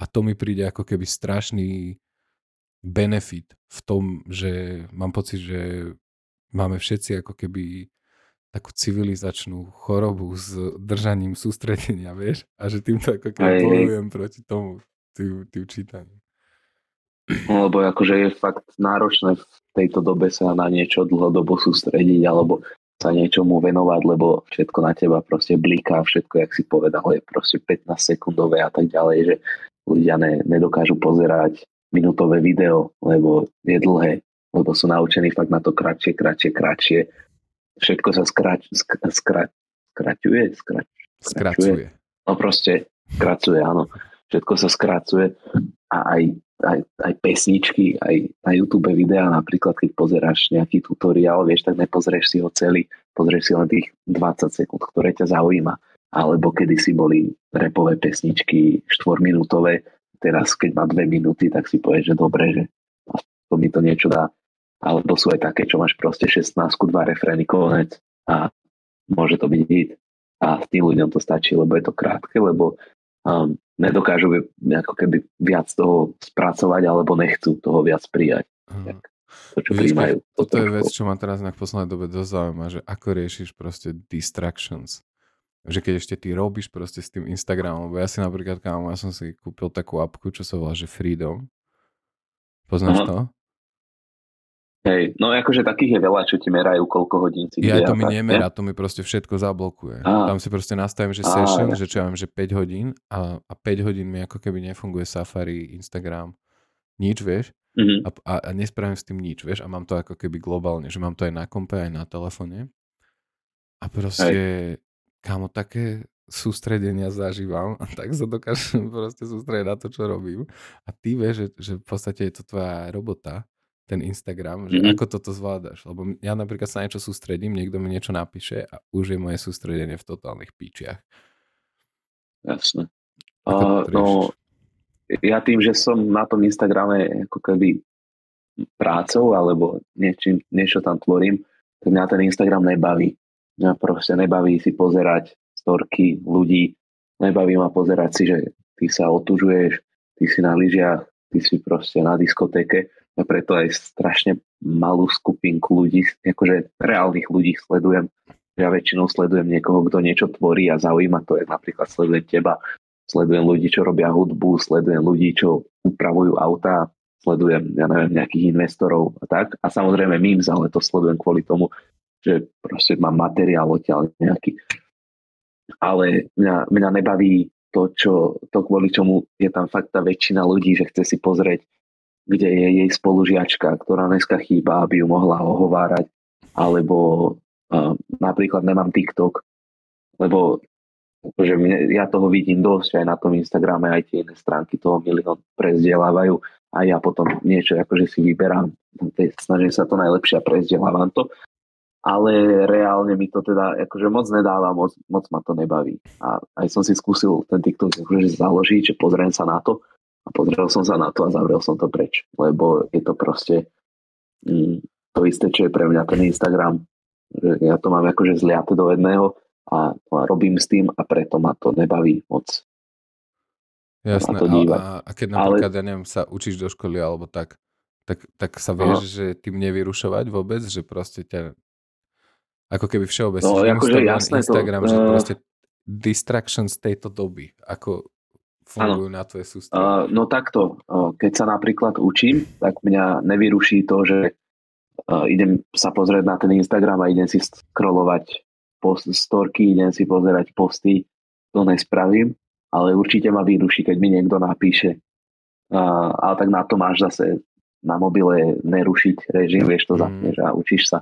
A to mi príde ako keby strašný benefit v tom, že mám pocit, že máme všetci ako keby takú civilizačnú chorobu s držaním sústredenia, vieš? A že týmto ako keby bojujem proti tomu, tým, tým čítaním. No, lebo akože je fakt náročné v tejto dobe sa na niečo dlhodobo sústrediť alebo sa niečomu venovať, lebo všetko na teba proste bliká, všetko, jak si povedal, je proste 15 sekundové a tak ďalej, že ľudia ne, nedokážu pozerať minútové video, lebo je dlhé lebo sú naučení fakt na to kratšie, kratšie, kratšie. Všetko sa skrač, skra, skra, skraťuje, skrač, skracuje. No proste skracuje, áno. Všetko sa skracuje a aj, aj, aj pesničky, aj na YouTube videá, napríklad keď pozeráš nejaký tutoriál, vieš, tak nepozrieš si ho celý, pozrieš si len tých 20 sekúnd, ktoré ťa zaujíma. Alebo kedy si boli repové pesničky 4-minútové, teraz keď má 2 minúty, tak si povieš, že dobre, že to mi to niečo dá alebo sú aj také, čo máš proste 16, dva refrény, konec a môže to byť hit. A s tým ľuďom to stačí, lebo je to krátke, lebo um, nedokážu ako keby viac toho spracovať, alebo nechcú toho viac prijať. Tak, to, čo Víš, príjmajú. To toto je vec, čo ma teraz na poslednej dobe dosť zaujíma, že ako riešiš proste distractions. Že keď ešte ty robíš proste s tým Instagramom, lebo ja si napríklad, kámo, ja som si kúpil takú apku, čo sa volá, že Freedom. Poznáš Aha. to? Hej, no akože takých je veľa, čo ti merajú, koľko hodín si Ja to mi nemerá, to mi proste všetko zablokuje. Á. Tam si proste nastavím, že session, Á, že čo ja viem, že 5 hodín a, a 5 hodín mi ako keby nefunguje Safari, Instagram, nič, vieš. Mm-hmm. A, a, a nespravím s tým nič, vieš. A mám to ako keby globálne, že mám to aj na kompe, aj na telefóne. A proste, Hej. kámo, také sústredenia zažívam a tak sa dokážem proste sústrediť na to, čo robím. A ty vieš, že, že v podstate je to tvoja robota ten Instagram, že mm-hmm. ako toto zvládaš. Lebo ja napríklad sa niečo sústredím, niekto mi niečo napíše a už je moje sústredenie v totálnych píčiach. Jasne. Uh, no, ja tým, že som na tom Instagrame ako keby prácou alebo niečím, niečo tam tvorím, tak mňa ten Instagram nebaví. Mňa proste nebaví si pozerať storky ľudí, nebaví ma pozerať si, že ty sa otužuješ, ty si na lyžiach, ty si proste na diskotéke a preto aj strašne malú skupinku ľudí, akože reálnych ľudí sledujem. Ja väčšinou sledujem niekoho, kto niečo tvorí a zaujíma to, je napríklad sledujem teba, sledujem ľudí, čo robia hudbu, sledujem ľudí, čo upravujú auta, sledujem, ja neviem, nejakých investorov a tak. A samozrejme memes, ale to sledujem kvôli tomu, že proste mám materiál odtiaľ nejaký. Ale mňa, mňa nebaví to, čo, to kvôli čomu je tam fakt tá väčšina ľudí, že chce si pozrieť kde je jej spolužiačka, ktorá dneska chýba, aby ju mohla ohovárať, alebo uh, napríklad nemám TikTok, lebo že mne, ja toho vidím dosť aj na tom Instagrame, aj tie iné stránky toho milión prezdielávajú a ja potom niečo akože si vyberám, snažím sa to najlepšie a prezdielávam to. ale reálne mi to teda akože moc nedáva, moc, moc ma to nebaví. A aj som si skúsil ten TikTok akože založiť, že pozriem sa na to a pozrel som sa na to a zavrel som to preč, lebo je to proste mm, to isté, čo je pre mňa ten Instagram. Ja to mám akože zliate do jedného a, a robím s tým a preto ma to nebaví moc. Jasné, a, a keď napríklad, Ale... ja neviem, sa učíš do školy alebo tak, tak, tak sa vieš, Aha. že tým nevyrušovať vôbec, že proste ťa ako keby všeobecne, no, akože Instagram, jasné Instagram to, že uh, proste distractions tejto doby, ako fungujú ano. na tvoje sústavy. Uh, no takto, uh, keď sa napríklad učím, tak mňa nevyruší to, že uh, idem sa pozrieť na ten Instagram a idem si scrollovať post, storky, idem si pozerať posty, to nespravím, ale určite ma vyruší, keď mi niekto napíše. Uh, ale tak na to máš zase na mobile nerušiť režim, vieš, to mm. zapneš a učíš sa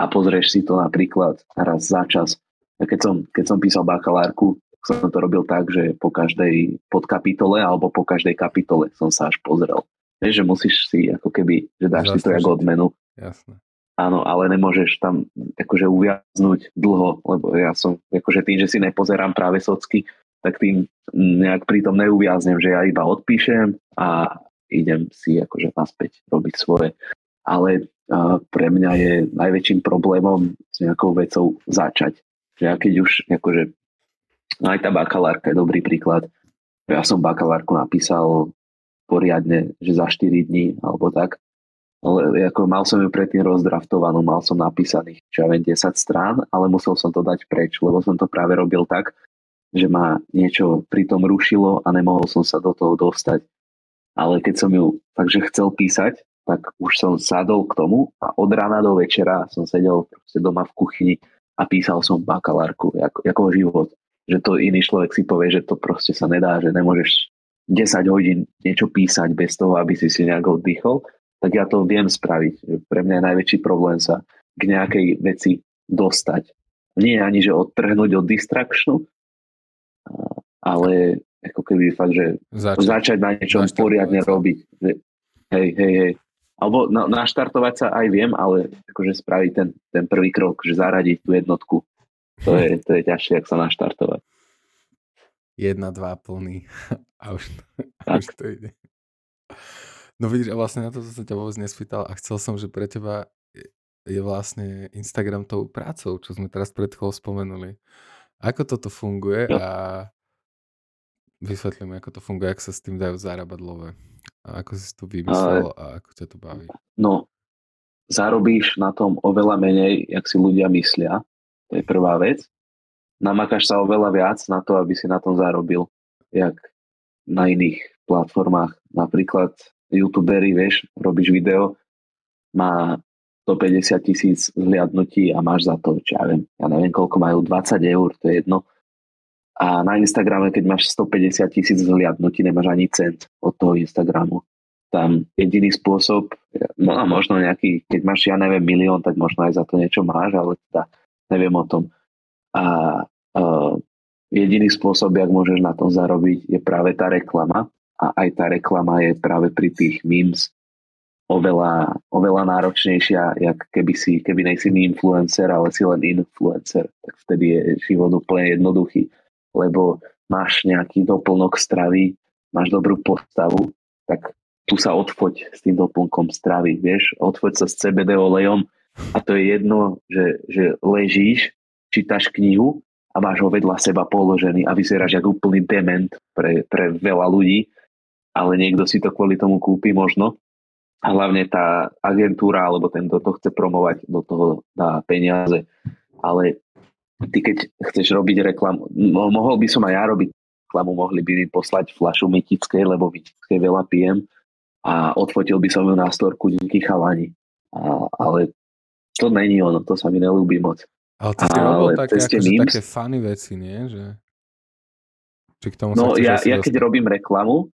a pozrieš si to napríklad raz za čas. Keď som, keď som písal bakalárku, som to robil tak, že po každej podkapitole alebo po každej kapitole som sa až pozrel. Vieš, že musíš si ako keby, že dáš Zaslúžiť. si to ako odmenu. Jasné. Áno, ale nemôžeš tam akože uviaznúť dlho, lebo ja som, akože tým, že si nepozerám práve socky, tak tým nejak pritom neuviaznem, že ja iba odpíšem a idem si akože naspäť robiť svoje. Ale pre mňa je najväčším problémom s nejakou vecou začať. Že ja keď už, akože, no aj tá bakalárka je dobrý príklad. Ja som bakalárku napísal poriadne, že za 4 dní alebo tak. Ale ako mal som ju predtým rozdraftovanú, mal som napísaných, čo ja viem, 10 strán, ale musel som to dať preč, lebo som to práve robil tak, že ma niečo pri tom rušilo a nemohol som sa do toho dostať. Ale keď som ju takže chcel písať, tak už som sadol k tomu a od rána do večera som sedel doma v kuchyni a písal som bakalárku, ako, ako život. Že to iný človek si povie, že to proste sa nedá, že nemôžeš 10 hodín niečo písať bez toho, aby si si nejak oddychol, tak ja to viem spraviť. Pre mňa je najväčší problém sa k nejakej veci dostať. Nie ani, že odtrhnúť od distractionu, ale ako keby fakt, že začať, začať na niečom poriadne robiť. Hej, hej, hej. Alebo na, naštartovať sa aj viem, ale akože spraviť ten, ten prvý krok, že zaradiť tú jednotku, to je, to je ťažšie, ak sa naštartovať. Jedna, dva, plný a už, a už to ide. No vidíš, a vlastne na to som sa ťa vôbec nespýtal a chcel som, že pre teba je vlastne Instagram tou prácou, čo sme teraz pred chvíľou spomenuli. Ako toto funguje a vysvetlím, ako to funguje, ako sa s tým dajú zarábať love. A ako si to vymyslel Ale, a ako ťa to baví? No, zarobíš na tom oveľa menej, jak si ľudia myslia. To je prvá vec. Namakáš sa oveľa viac na to, aby si na tom zarobil, jak na iných platformách. Napríklad youtuberi, vieš, robíš video, má 150 tisíc zhliadnutí a máš za to, čo ja viem, ja neviem koľko majú, 20 eur, to je jedno a na Instagrame, keď máš 150 tisíc zhliadnutí, nemáš ani cent od toho Instagramu. Tam jediný spôsob, no a možno nejaký, keď máš, ja neviem, milión, tak možno aj za to niečo máš, ale teda neviem o tom. A uh, jediný spôsob, jak môžeš na tom zarobiť, je práve tá reklama. A aj tá reklama je práve pri tých memes oveľa, oveľa náročnejšia, jak keby si, keby nejsi influencer, ale si len influencer. Tak vtedy je život úplne jednoduchý lebo máš nejaký doplnok stravy, máš dobrú postavu, tak tu sa odfoď s tým doplnkom stravy, vieš, odfoď sa s CBD olejom a to je jedno, že, že ležíš, čítaš knihu a máš ho vedľa seba položený a vyzeráš ako úplný dement pre, pre veľa ľudí, ale niekto si to kvôli tomu kúpi možno. A hlavne tá agentúra alebo ten, kto to chce promovať, do toho dá peniaze. Ale ty keď chceš robiť reklamu, mohol by som aj ja robiť reklamu, mohli by mi poslať flašu mytickej, lebo mytickej veľa pijem a odfotil by som ju na storku díky chalani. A, ale to není ono, to sa mi nelúbi moc. Ale ty si robil také, akože také funny veci, nie? Že... Či k tomu no ja, ja keď robím reklamu,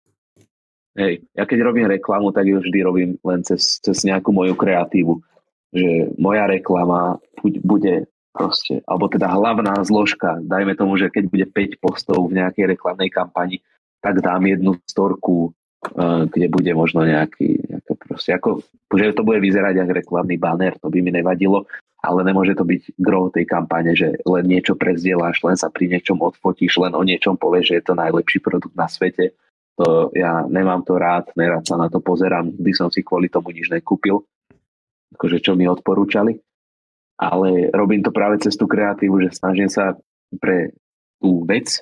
hej, ja keď robím reklamu, tak ju vždy robím len cez, cez nejakú moju kreatívu. Že moja reklama bude proste, alebo teda hlavná zložka, dajme tomu, že keď bude 5 postov v nejakej reklamnej kampani, tak dám jednu storku kde bude možno nejaký, nejaké proste, ako, že to bude vyzerať ako reklamný banner, to by mi nevadilo, ale nemôže to byť gro tej kampane, že len niečo prezdieláš, len sa pri niečom odfotíš, len o niečom povieš, že je to najlepší produkt na svete. To ja nemám to rád, nerad sa na to pozerám, by som si kvôli tomu nič nekúpil, akože čo mi odporúčali. Ale robím to práve cez tú kreatívu, že snažím sa pre tú vec,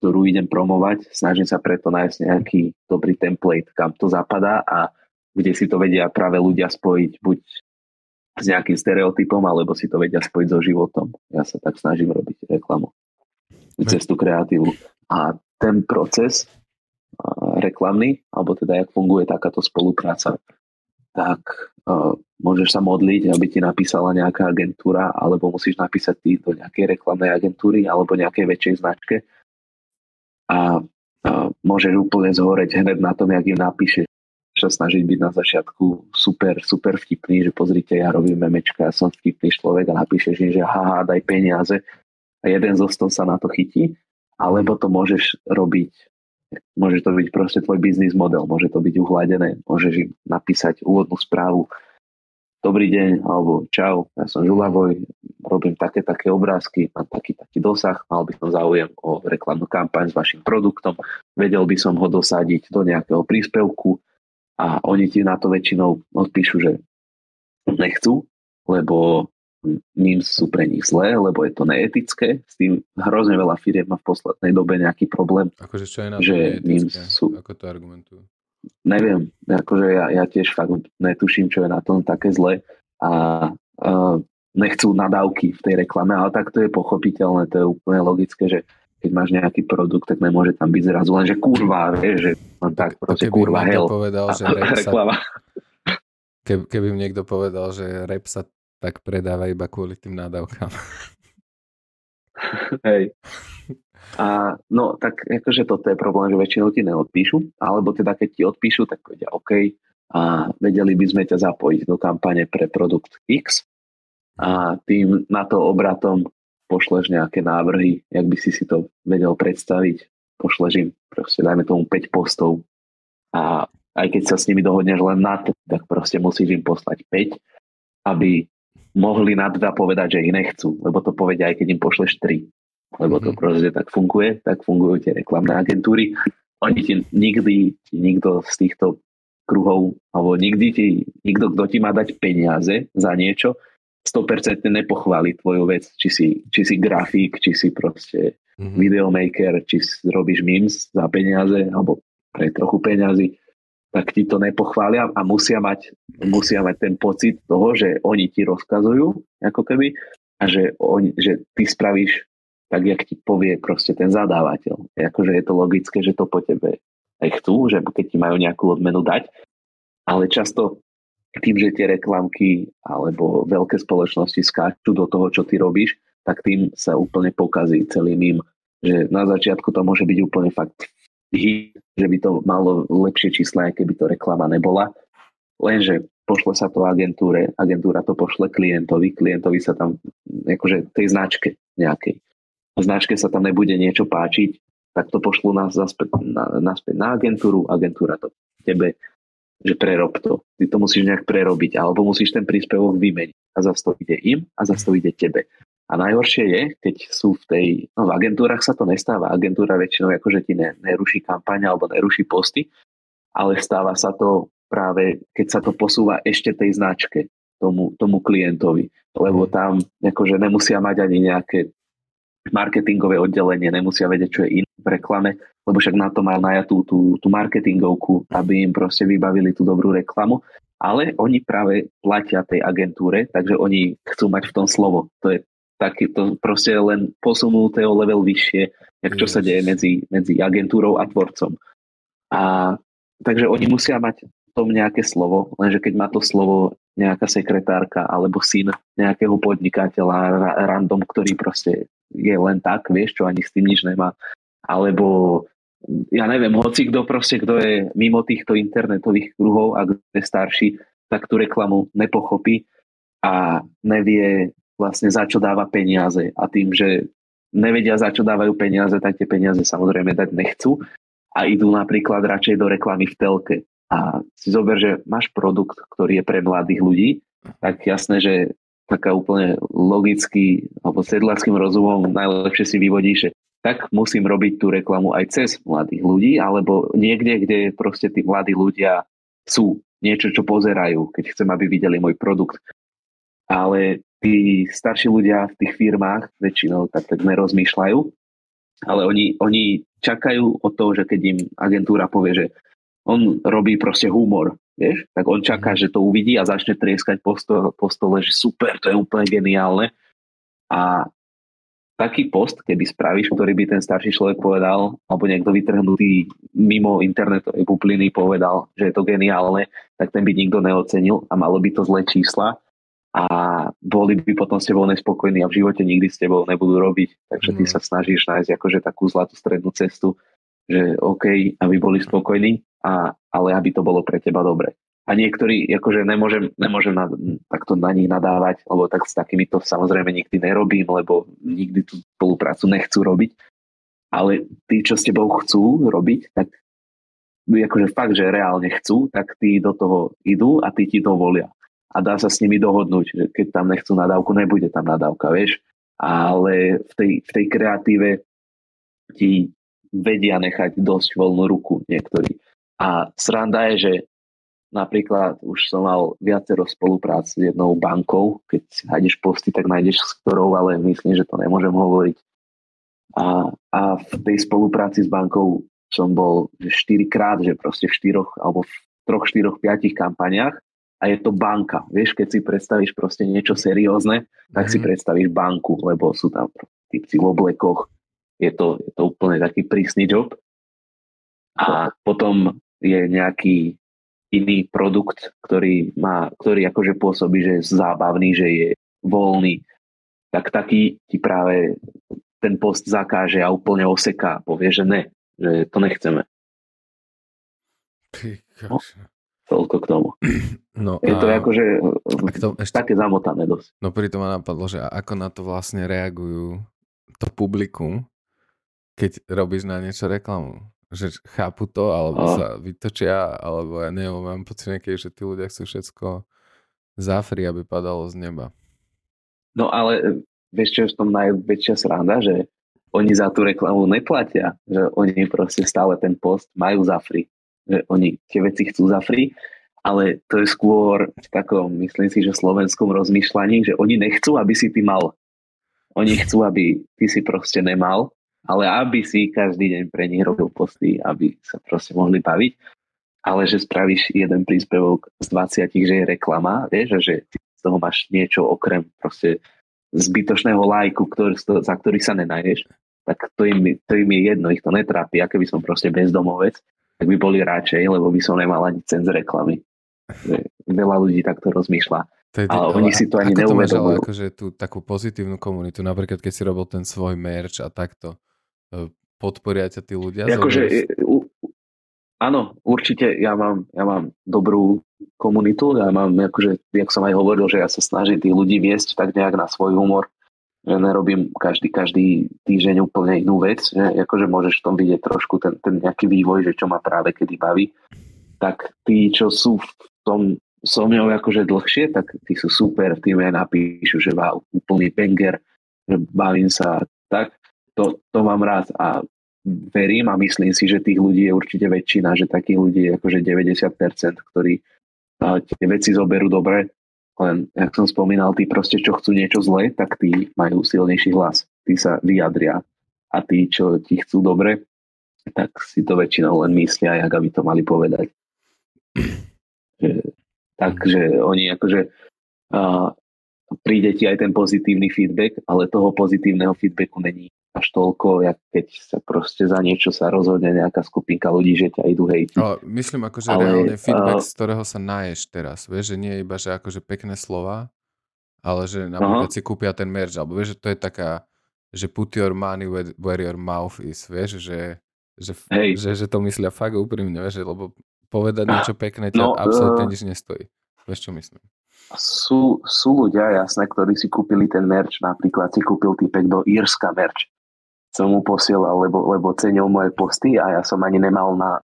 ktorú idem promovať, snažím sa preto nájsť nejaký dobrý template, kam to zapadá a kde si to vedia práve ľudia spojiť buď s nejakým stereotypom, alebo si to vedia spojiť so životom. Ja sa tak snažím robiť reklamu cez tú kreatívu. A ten proces reklamný, alebo teda jak funguje takáto spolupráca, tak uh, môžeš sa modliť, aby ti napísala nejaká agentúra, alebo musíš napísať ty do nejakej reklamnej agentúry alebo nejakej väčšej značke a, a môžeš úplne zhoreť hneď na tom, jak im napíšeš sa snažiť byť na začiatku super, super vtipný, že pozrite, ja robím memečka, ja som vtipný človek a napíšeš im, že haha, daj peniaze. A jeden zo sto sa na to chytí, alebo to môžeš robiť, môže to byť proste tvoj biznis model, môže to byť uhladené, môžeš im napísať úvodnú správu, dobrý deň, alebo čau, ja som Žulavoj, robím také, také obrázky, mám taký, taký dosah, mal by som záujem o reklamnú kampaň s vašim produktom, vedel by som ho dosadiť do nejakého príspevku a oni ti na to väčšinou odpíšu, že nechcú, lebo ním sú pre nich zlé, lebo je to neetické. S tým hrozne veľa firiem má v poslednej dobe nejaký problém. Akože čo je na že ním sú... Ako to argumentujú? Neviem, akože ja, ja tiež fakt netuším, čo je na tom také zle a, a nechcú nadávky v tej reklame, ale tak to je pochopiteľné, to je úplne logické, že keď máš nejaký produkt, tak nemôže tam byť zrazu len, že kurva, vieš, že no tak proste kurva, hell. Povedal, že reklama. Sa, keby, keby mi niekto povedal, že rap sa tak predáva iba kvôli tým nadávkam. Hej. A no, tak akože toto je problém, že väčšinou ti neodpíšu, alebo teda keď ti odpíšu, tak povedia OK, a vedeli by sme ťa zapojiť do kampane pre produkt X a tým na to obratom pošleš nejaké návrhy, jak by si si to vedel predstaviť, pošleš im proste dajme tomu 5 postov a aj keď sa s nimi dohodneš len na to, tak proste musíš im poslať 5, aby mohli na dva povedať, že ich nechcú, lebo to povedia aj keď im pošleš 3 lebo to mhm. proste tak funguje, tak fungujú tie reklamné agentúry. Oni ti nikdy, nikto z týchto kruhov, alebo nikdy ti, nikto, kto ti má dať peniaze za niečo, 100% nepochváli tvoju vec, či si, či si grafík, či si proste mm-hmm. videomaker, či robíš memes za peniaze, alebo pre trochu peniazy, tak ti to nepochvália a musia mať, musia mať ten pocit toho, že oni ti rozkazujú, ako keby, a že, oni, že ty spravíš tak jak ti povie proste ten zadávateľ. Akože je to logické, že to po tebe aj chcú, že keď ti majú nejakú odmenu dať, ale často tým, že tie reklamky alebo veľké spoločnosti skáču do toho, čo ty robíš, tak tým sa úplne pokazí celý mým, že na začiatku to môže byť úplne fakt že by to malo lepšie čísla, aj keby to reklama nebola. Lenže pošle sa to agentúre, agentúra to pošle klientovi, klientovi sa tam, akože tej značke nejakej značke sa tam nebude niečo páčiť, tak to pošlu nás naspäť na, naspäť na agentúru, agentúra to tebe, že prerob to. Ty to musíš nejak prerobiť, alebo musíš ten príspevok vymeniť. A zase to ide im a zase to ide tebe. A najhoršie je, keď sú v tej, no v agentúrach sa to nestáva. Agentúra väčšinou akože ti ne, neruší kampaň alebo neruší posty, ale stáva sa to práve, keď sa to posúva ešte tej značke, tomu, tomu klientovi. Lebo tam akože nemusia mať ani nejaké marketingové oddelenie, nemusia vedieť, čo je iné v reklame, lebo však na to majú najatú tú, tú marketingovku, aby im proste vybavili tú dobrú reklamu. Ale oni práve platia tej agentúre, takže oni chcú mať v tom slovo. To je taký, to proste len posunuté o level vyššie, jak čo sa deje medzi, medzi agentúrou a tvorcom. A takže oni musia mať v tom nejaké slovo, lenže keď má to slovo nejaká sekretárka alebo syn nejakého podnikateľa random, ktorý proste je len tak, vieš, čo ani s tým nič nemá. Alebo ja neviem, hoci kto proste, kto je mimo týchto internetových kruhov a kto je starší, tak tú reklamu nepochopí a nevie vlastne za čo dáva peniaze. A tým, že nevedia za čo dávajú peniaze, tak tie peniaze samozrejme dať nechcú. a idú napríklad radšej do reklamy v telke. A si zober, že máš produkt, ktorý je pre mladých ľudí, tak jasné, že taká úplne logicky alebo sedlackým rozumom najlepšie si vyvodí, že tak musím robiť tú reklamu aj cez mladých ľudí, alebo niekde, kde proste tí mladí ľudia sú niečo, čo pozerajú, keď chcem, aby videli môj produkt. Ale tí starší ľudia v tých firmách väčšinou tak, tak nerozmýšľajú, ale oni, oni čakajú od toho, že keď im agentúra povie, že on robí proste humor, vieš, tak on čaká, mhm. že to uvidí a začne trieskať po stole, po stole že super, to je úplne geniálne. A taký post, keby spravíš, ktorý by ten starší človek povedal, alebo niekto vytrhnutý mimo internetovej bubliny povedal, že je to geniálne, tak ten by nikto neocenil a malo by to zlé čísla a boli by potom s tebou nespokojní a v živote nikdy s tebou nebudú robiť. Takže ty mm. sa snažíš nájsť akože takú zlatú strednú cestu, že OK, aby boli spokojní, a, ale aby to bolo pre teba dobre. A niektorí, akože nemôžem, nemôžem na, takto na nich nadávať, lebo tak s takými to samozrejme nikdy nerobím, lebo nikdy tú spoluprácu nechcú robiť. Ale tí, čo s tebou chcú robiť, tak akože fakt, že reálne chcú, tak tí do toho idú a tí ti to volia. A dá sa s nimi dohodnúť, že keď tam nechcú nadávku, nebude tam nadávka, vieš. Ale v tej, v tej kreatíve ti vedia nechať dosť voľnú ruku niektorí. A sranda je, že Napríklad už som mal viacero spoluprác s jednou bankou, keď nájdeš posty, tak nájdeš s ktorou, ale myslím, že to nemôžem hovoriť. A, a v tej spolupráci s bankou som bol 4 krát, že proste v štyroch alebo v troch, štyroch, piatich kampaniach a je to banka. Vieš, keď si predstavíš proste niečo seriózne, tak si mhm. predstavíš banku, lebo sú tam typci v oblekoch. Je to, je to úplne taký prísny job. A potom je nejaký iný produkt, ktorý, má, ktorý akože pôsobí, že je zábavný, že je voľný, tak taký ti práve ten post zakáže a úplne oseká. Povie, že ne, že to nechceme. No, toľko k tomu. No je to akože to ešte, také zamotané dosť. No pri tom ma napadlo, že ako na to vlastne reagujú to publikum, keď robíš na niečo reklamu že chápu to, alebo a... sa vytočia, alebo ja neviem, mám pocit nejaký, že tí ľudia chcú všetko záfri, aby padalo z neba. No ale e, vieš, čo je v tom najväčšia sranda, že oni za tú reklamu neplatia, že oni proste stále ten post majú za free, že oni tie veci chcú za free, ale to je skôr v takom, myslím si, že slovenskom rozmýšľaní, že oni nechcú, aby si ty mal. Oni chcú, aby ty si proste nemal ale aby si každý deň pre nich robil posty, aby sa proste mohli baviť, ale že spravíš jeden príspevok z 20, že je reklama, vieš, a že ty z toho máš niečo okrem proste zbytočného lajku, ktorý, za ktorý sa nenájdeš, tak to im, to im je jedno, ich to netrápi. A keby som proste bezdomovec, tak by boli radšej, lebo by som nemal ani cen z reklamy. Veľa ľudí takto rozmýšľa. Je, ale oni si to ani neuvedomujú. akože tú takú pozitívnu komunitu, napríklad keď si robil ten svoj merch a takto, E, podporia ťa tí ľudia? Akože, áno, určite ja mám, ja mám dobrú komunitu, ja mám, akože, jak som aj hovoril, že ja sa snažím tých ľudí viesť tak nejak na svoj humor, že nerobím každý, každý týždeň úplne inú vec, že akože môžeš v tom vidieť trošku ten, ten nejaký vývoj, že čo ma práve kedy baví, tak tí, čo sú v tom so mňou akože dlhšie, tak tí sú super, tí mi napíšu, že wow, úplný banger, že bavím sa tak. To, to mám rád a verím a myslím si, že tých ľudí je určite väčšina, že takých ľudí je akože 90%, ktorí tie veci zoberú dobre, len, jak som spomínal, tí proste, čo chcú niečo zlé, tak tí majú silnejší hlas. Tí sa vyjadria. A tí, čo ti chcú dobre, tak si to väčšinou len myslia, jak aby to mali povedať. Že, takže oni akože uh, príde ti aj ten pozitívny feedback, ale toho pozitívneho feedbacku není až toľko, jak keď sa proste za niečo sa rozhodne nejaká skupinka ľudí, že ťa idú hejtiť. Ale myslím že Ale, reálne feedback, uh, z ktorého sa naješ teraz. Vieš, že nie iba, že akože pekné slova, ale že napríklad uh-huh. si kúpia ten merch, alebo vieš, že to je taká, že put your money where, where your mouth is, vieš, že, že, hey. že, že to myslia fakt úprimne, vieš, lebo povedať niečo pekné ťa no, absolútne uh, nič nestojí. Vieš, čo myslím? Sú, sú ľudia, jasné, ktorí si kúpili ten merch, napríklad si kúpil typek do Írska merch som mu posielal, lebo, lebo cenil moje posty a ja som ani nemal na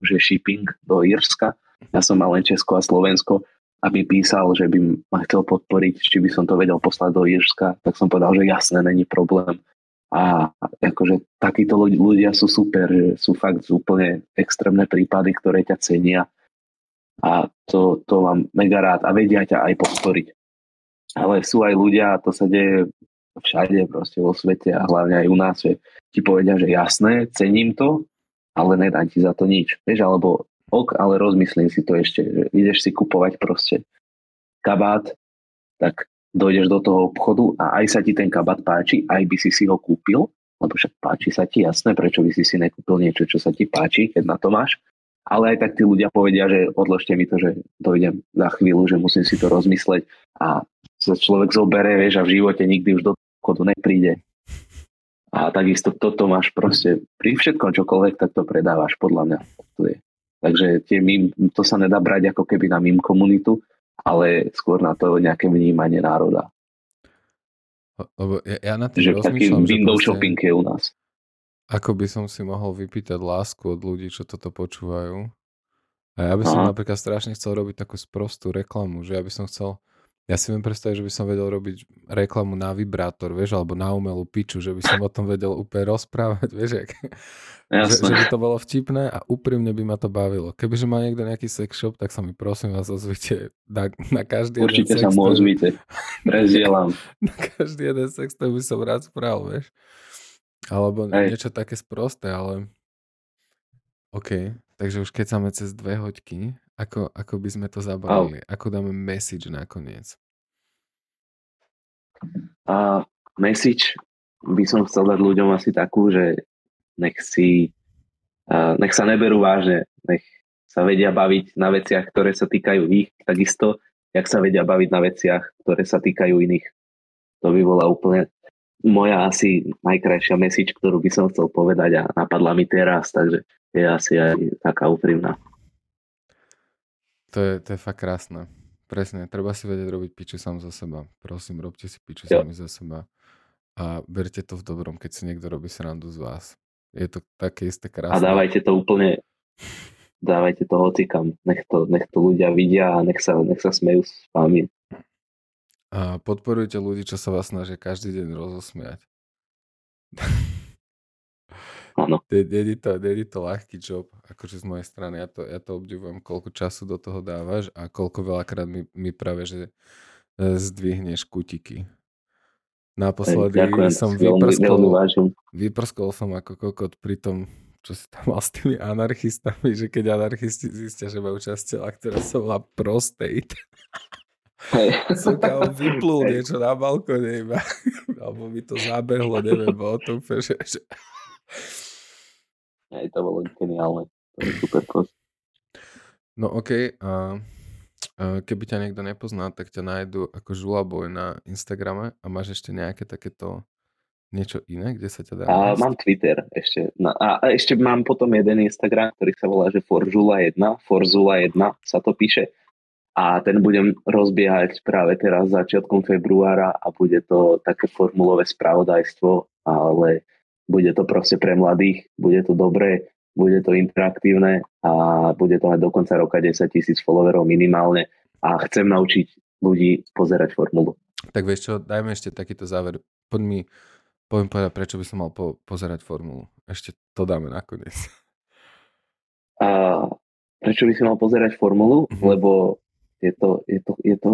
že shipping do Irska. Ja som mal len Česko a Slovensko, aby písal, že by ma chcel podporiť, či by som to vedel poslať do Irska, tak som povedal, že jasné, není problém. A akože takíto ľudia sú super, že sú fakt úplne extrémne prípady, ktoré ťa cenia a to, to mám mega rád a vedia ťa aj podporiť. Ale sú aj ľudia, a to sa deje všade proste vo svete a hlavne aj u nás, že ti povedia, že jasné, cením to, ale nedám ti za to nič. Vieš, alebo ok, ale rozmyslím si to ešte, že ideš si kupovať proste kabát, tak dojdeš do toho obchodu a aj sa ti ten kabát páči, aj by si si ho kúpil, lebo však páči sa ti, jasné, prečo by si si nekúpil niečo, čo sa ti páči, keď na to máš. Ale aj tak tí ľudia povedia, že odložte mi to, že dojdem za chvíľu, že musím si to rozmysleť a sa človek zoberie, vieš, a v živote nikdy už do obchodu nepríde. A takisto toto máš proste pri všetkom čokoľvek, tak to predávaš, podľa mňa. To je. Takže tie mým, to sa nedá brať ako keby na mým komunitu, ale skôr na to nejaké vnímanie národa. Lebo ja, ja na tým že rozmýšľam, že window shopping je u nás. Ako by som si mohol vypýtať lásku od ľudí, čo toto počúvajú. A ja by som Aha. napríklad strašne chcel robiť takú sprostú reklamu, že ja by som chcel ja si viem predstaviť, že by som vedel robiť reklamu na vibrátor, vieš, alebo na umelú piču, že by som o tom vedel úplne rozprávať, vieš, jak, že, že by to bolo vtipné a úprimne by ma to bavilo. Kebyže má niekto nejaký sex shop, tak sa mi prosím vás ozvite na, na každý Určite jeden sex. Určite sa mu ozvite, prezdielam. na každý jeden sex, to by som rád spravil, vieš. Alebo Hej. niečo také sprosté, ale OK, takže už keď máme cez dve hoďky, ako, ako by sme to zabalili? Ako dáme message nakoniec? A message by som chcel dať ľuďom asi takú, že nech si nech sa neberú vážne, nech sa vedia baviť na veciach, ktoré sa týkajú ich, takisto, jak sa vedia baviť na veciach, ktoré sa týkajú iných. To by bola úplne moja asi najkrajšia message, ktorú by som chcel povedať a napadla mi teraz, takže je asi aj taká úprimná. To je, to je fakt krásne. Presne, treba si vedieť robiť piču sám za seba. Prosím, robte si piču jo. sami za seba. A berte to v dobrom, keď si niekto robí srandu z vás. Je to také isté krásne. A dávajte to úplne, dávajte to hocikam. Nech to, nech to ľudia vidia a nech sa, nech sa smejú s vami. A podporujte ľudí, čo sa vás snažia každý deň rozosmiať. Áno. Není to, není to ľahký job, akože z mojej strany. Ja to, ja to obdivujem, koľko času do toho dávaš a koľko veľakrát mi, mi práve, že e, zdvihneš kutiky. Naposledy Ďakujem, som vyprskol, vyprskol som ako kokot pri tom, čo si tam mal s tými anarchistami, že keď anarchisti zistia, že majú časť tela, ktorá sa volá prostate. Hey. Suka, on vyplul hey. niečo na balkone iba. Alebo mi to zabehlo, neviem, bolo to úplne, že, že aj to bolo geniálne. To je super prost. No OK, a, a keby ťa niekto nepozná, tak ťa nájdu ako Žulaboj na Instagrame a máš ešte nejaké takéto niečo iné, kde sa ťa dá a, Mám Twitter ešte. A, a ešte mám potom jeden Instagram, ktorý sa volá, že Forzula1, Forzula1 sa to píše. A ten budem rozbiehať práve teraz začiatkom februára a bude to také formulové spravodajstvo, ale bude to proste pre mladých, bude to dobré, bude to interaktívne a bude to mať do konca roka 10 tisíc followerov minimálne a chcem naučiť ľudí pozerať formulu. Tak vieš čo, dajme ešte takýto záver. Poď mi, poviem povedať, prečo by som mal po, pozerať formulu. Ešte to dáme nakoniec. A prečo by si mal pozerať formulu? Mm-hmm. Lebo je to, je to, je to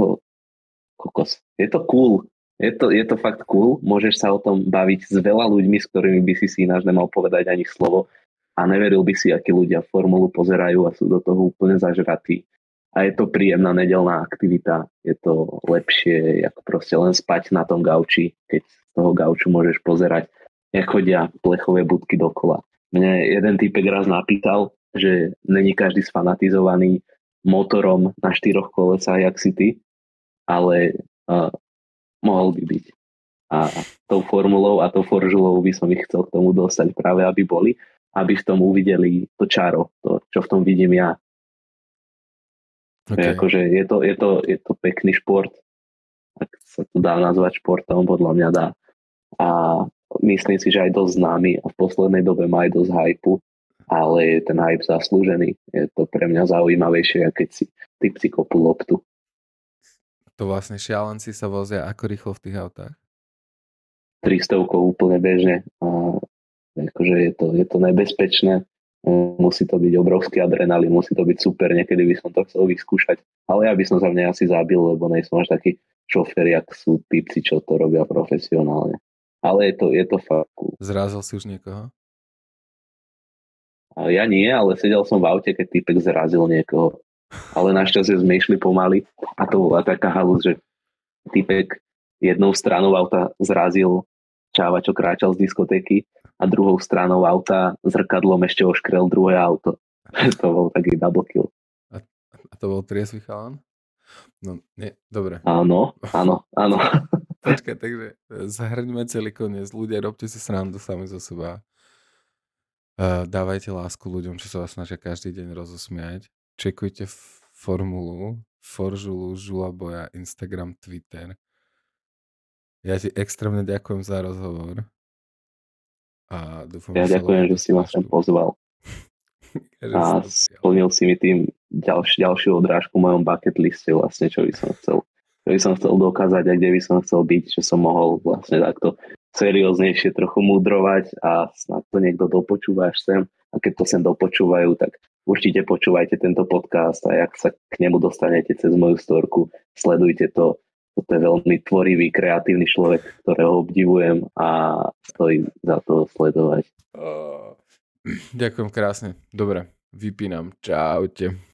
kokos. Je to cool je to, je to fakt cool, môžeš sa o tom baviť s veľa ľuďmi, s ktorými by si si ináč nemal povedať ani slovo a neveril by si, akí ľudia formulu pozerajú a sú do toho úplne zažratí. A je to príjemná nedelná aktivita, je to lepšie, ako proste len spať na tom gauči, keď z toho gauču môžeš pozerať, jak chodia plechové budky dokola. Mne jeden typek raz napýtal, že není každý sfanatizovaný motorom na štyroch kolesách, jak si ty, ale mohol by byť. A tou formulou a tou foržulou by som ich chcel k tomu dostať práve, aby boli, aby v tom uvideli to čaro, to, čo v tom vidím ja. Okay. Akože je, to, je, to, je to pekný šport, ak sa to dá nazvať športom, podľa mňa dá. A myslím si, že aj dosť známy a v poslednej dobe má aj dosť hypu, ale je ten hype zaslúžený. Je to pre mňa zaujímavejšie, keď si ty kopú loptu. To vlastne šialenci sa vozia ako rýchlo v tých autách? 300 úplne bežne. A akože je to, je to nebezpečné. Musí to byť obrovský adrenalín, musí to byť super, niekedy by som to chcel vyskúšať. Ale ja by som sa v nej asi zabil, lebo nejsem až taký šofér, jak sú typci, čo to robia profesionálne. Ale je to, je to fakt. Zrázal si už niekoho? Ja nie, ale sedel som v aute, keď typek zrazil niekoho. Ale našťastie sme išli pomaly a to bola taká halus, že typek jednou stranou auta zrazil čáva, čo kráčal z diskotéky a druhou stranou auta zrkadlom ešte oškrel druhé auto. to bol taký double kill. A, a to bol triesvý chalan? No, nie, dobre. Áno, áno, áno. Počkaj, takže zahrňme celý koniec. Ľudia, robte si srandu sami zo seba. Uh, dávajte lásku ľuďom, čo sa vás snažia každý deň rozosmiať. Čekujte formulu Foržulu, Žulaboja, Instagram, Twitter. Ja ti extrémne ďakujem za rozhovor. A dúfam, ja ďakujem, že si ma sem pozval. a splnil si mi tým ďalš, ďalšiu odrážku v mojom bucket liste vlastne, čo by som chcel čo by som chcel dokázať a kde by som chcel byť, že som mohol vlastne takto serióznejšie trochu mudrovať a snad to niekto dopočúva až sem a keď to sem dopočúvajú, tak určite počúvajte tento podcast a ak sa k nemu dostanete cez moju storku, sledujte to. Toto je veľmi tvorivý, kreatívny človek, ktorého obdivujem a stojí za to sledovať. Ďakujem krásne. Dobre, vypínam. Čaute.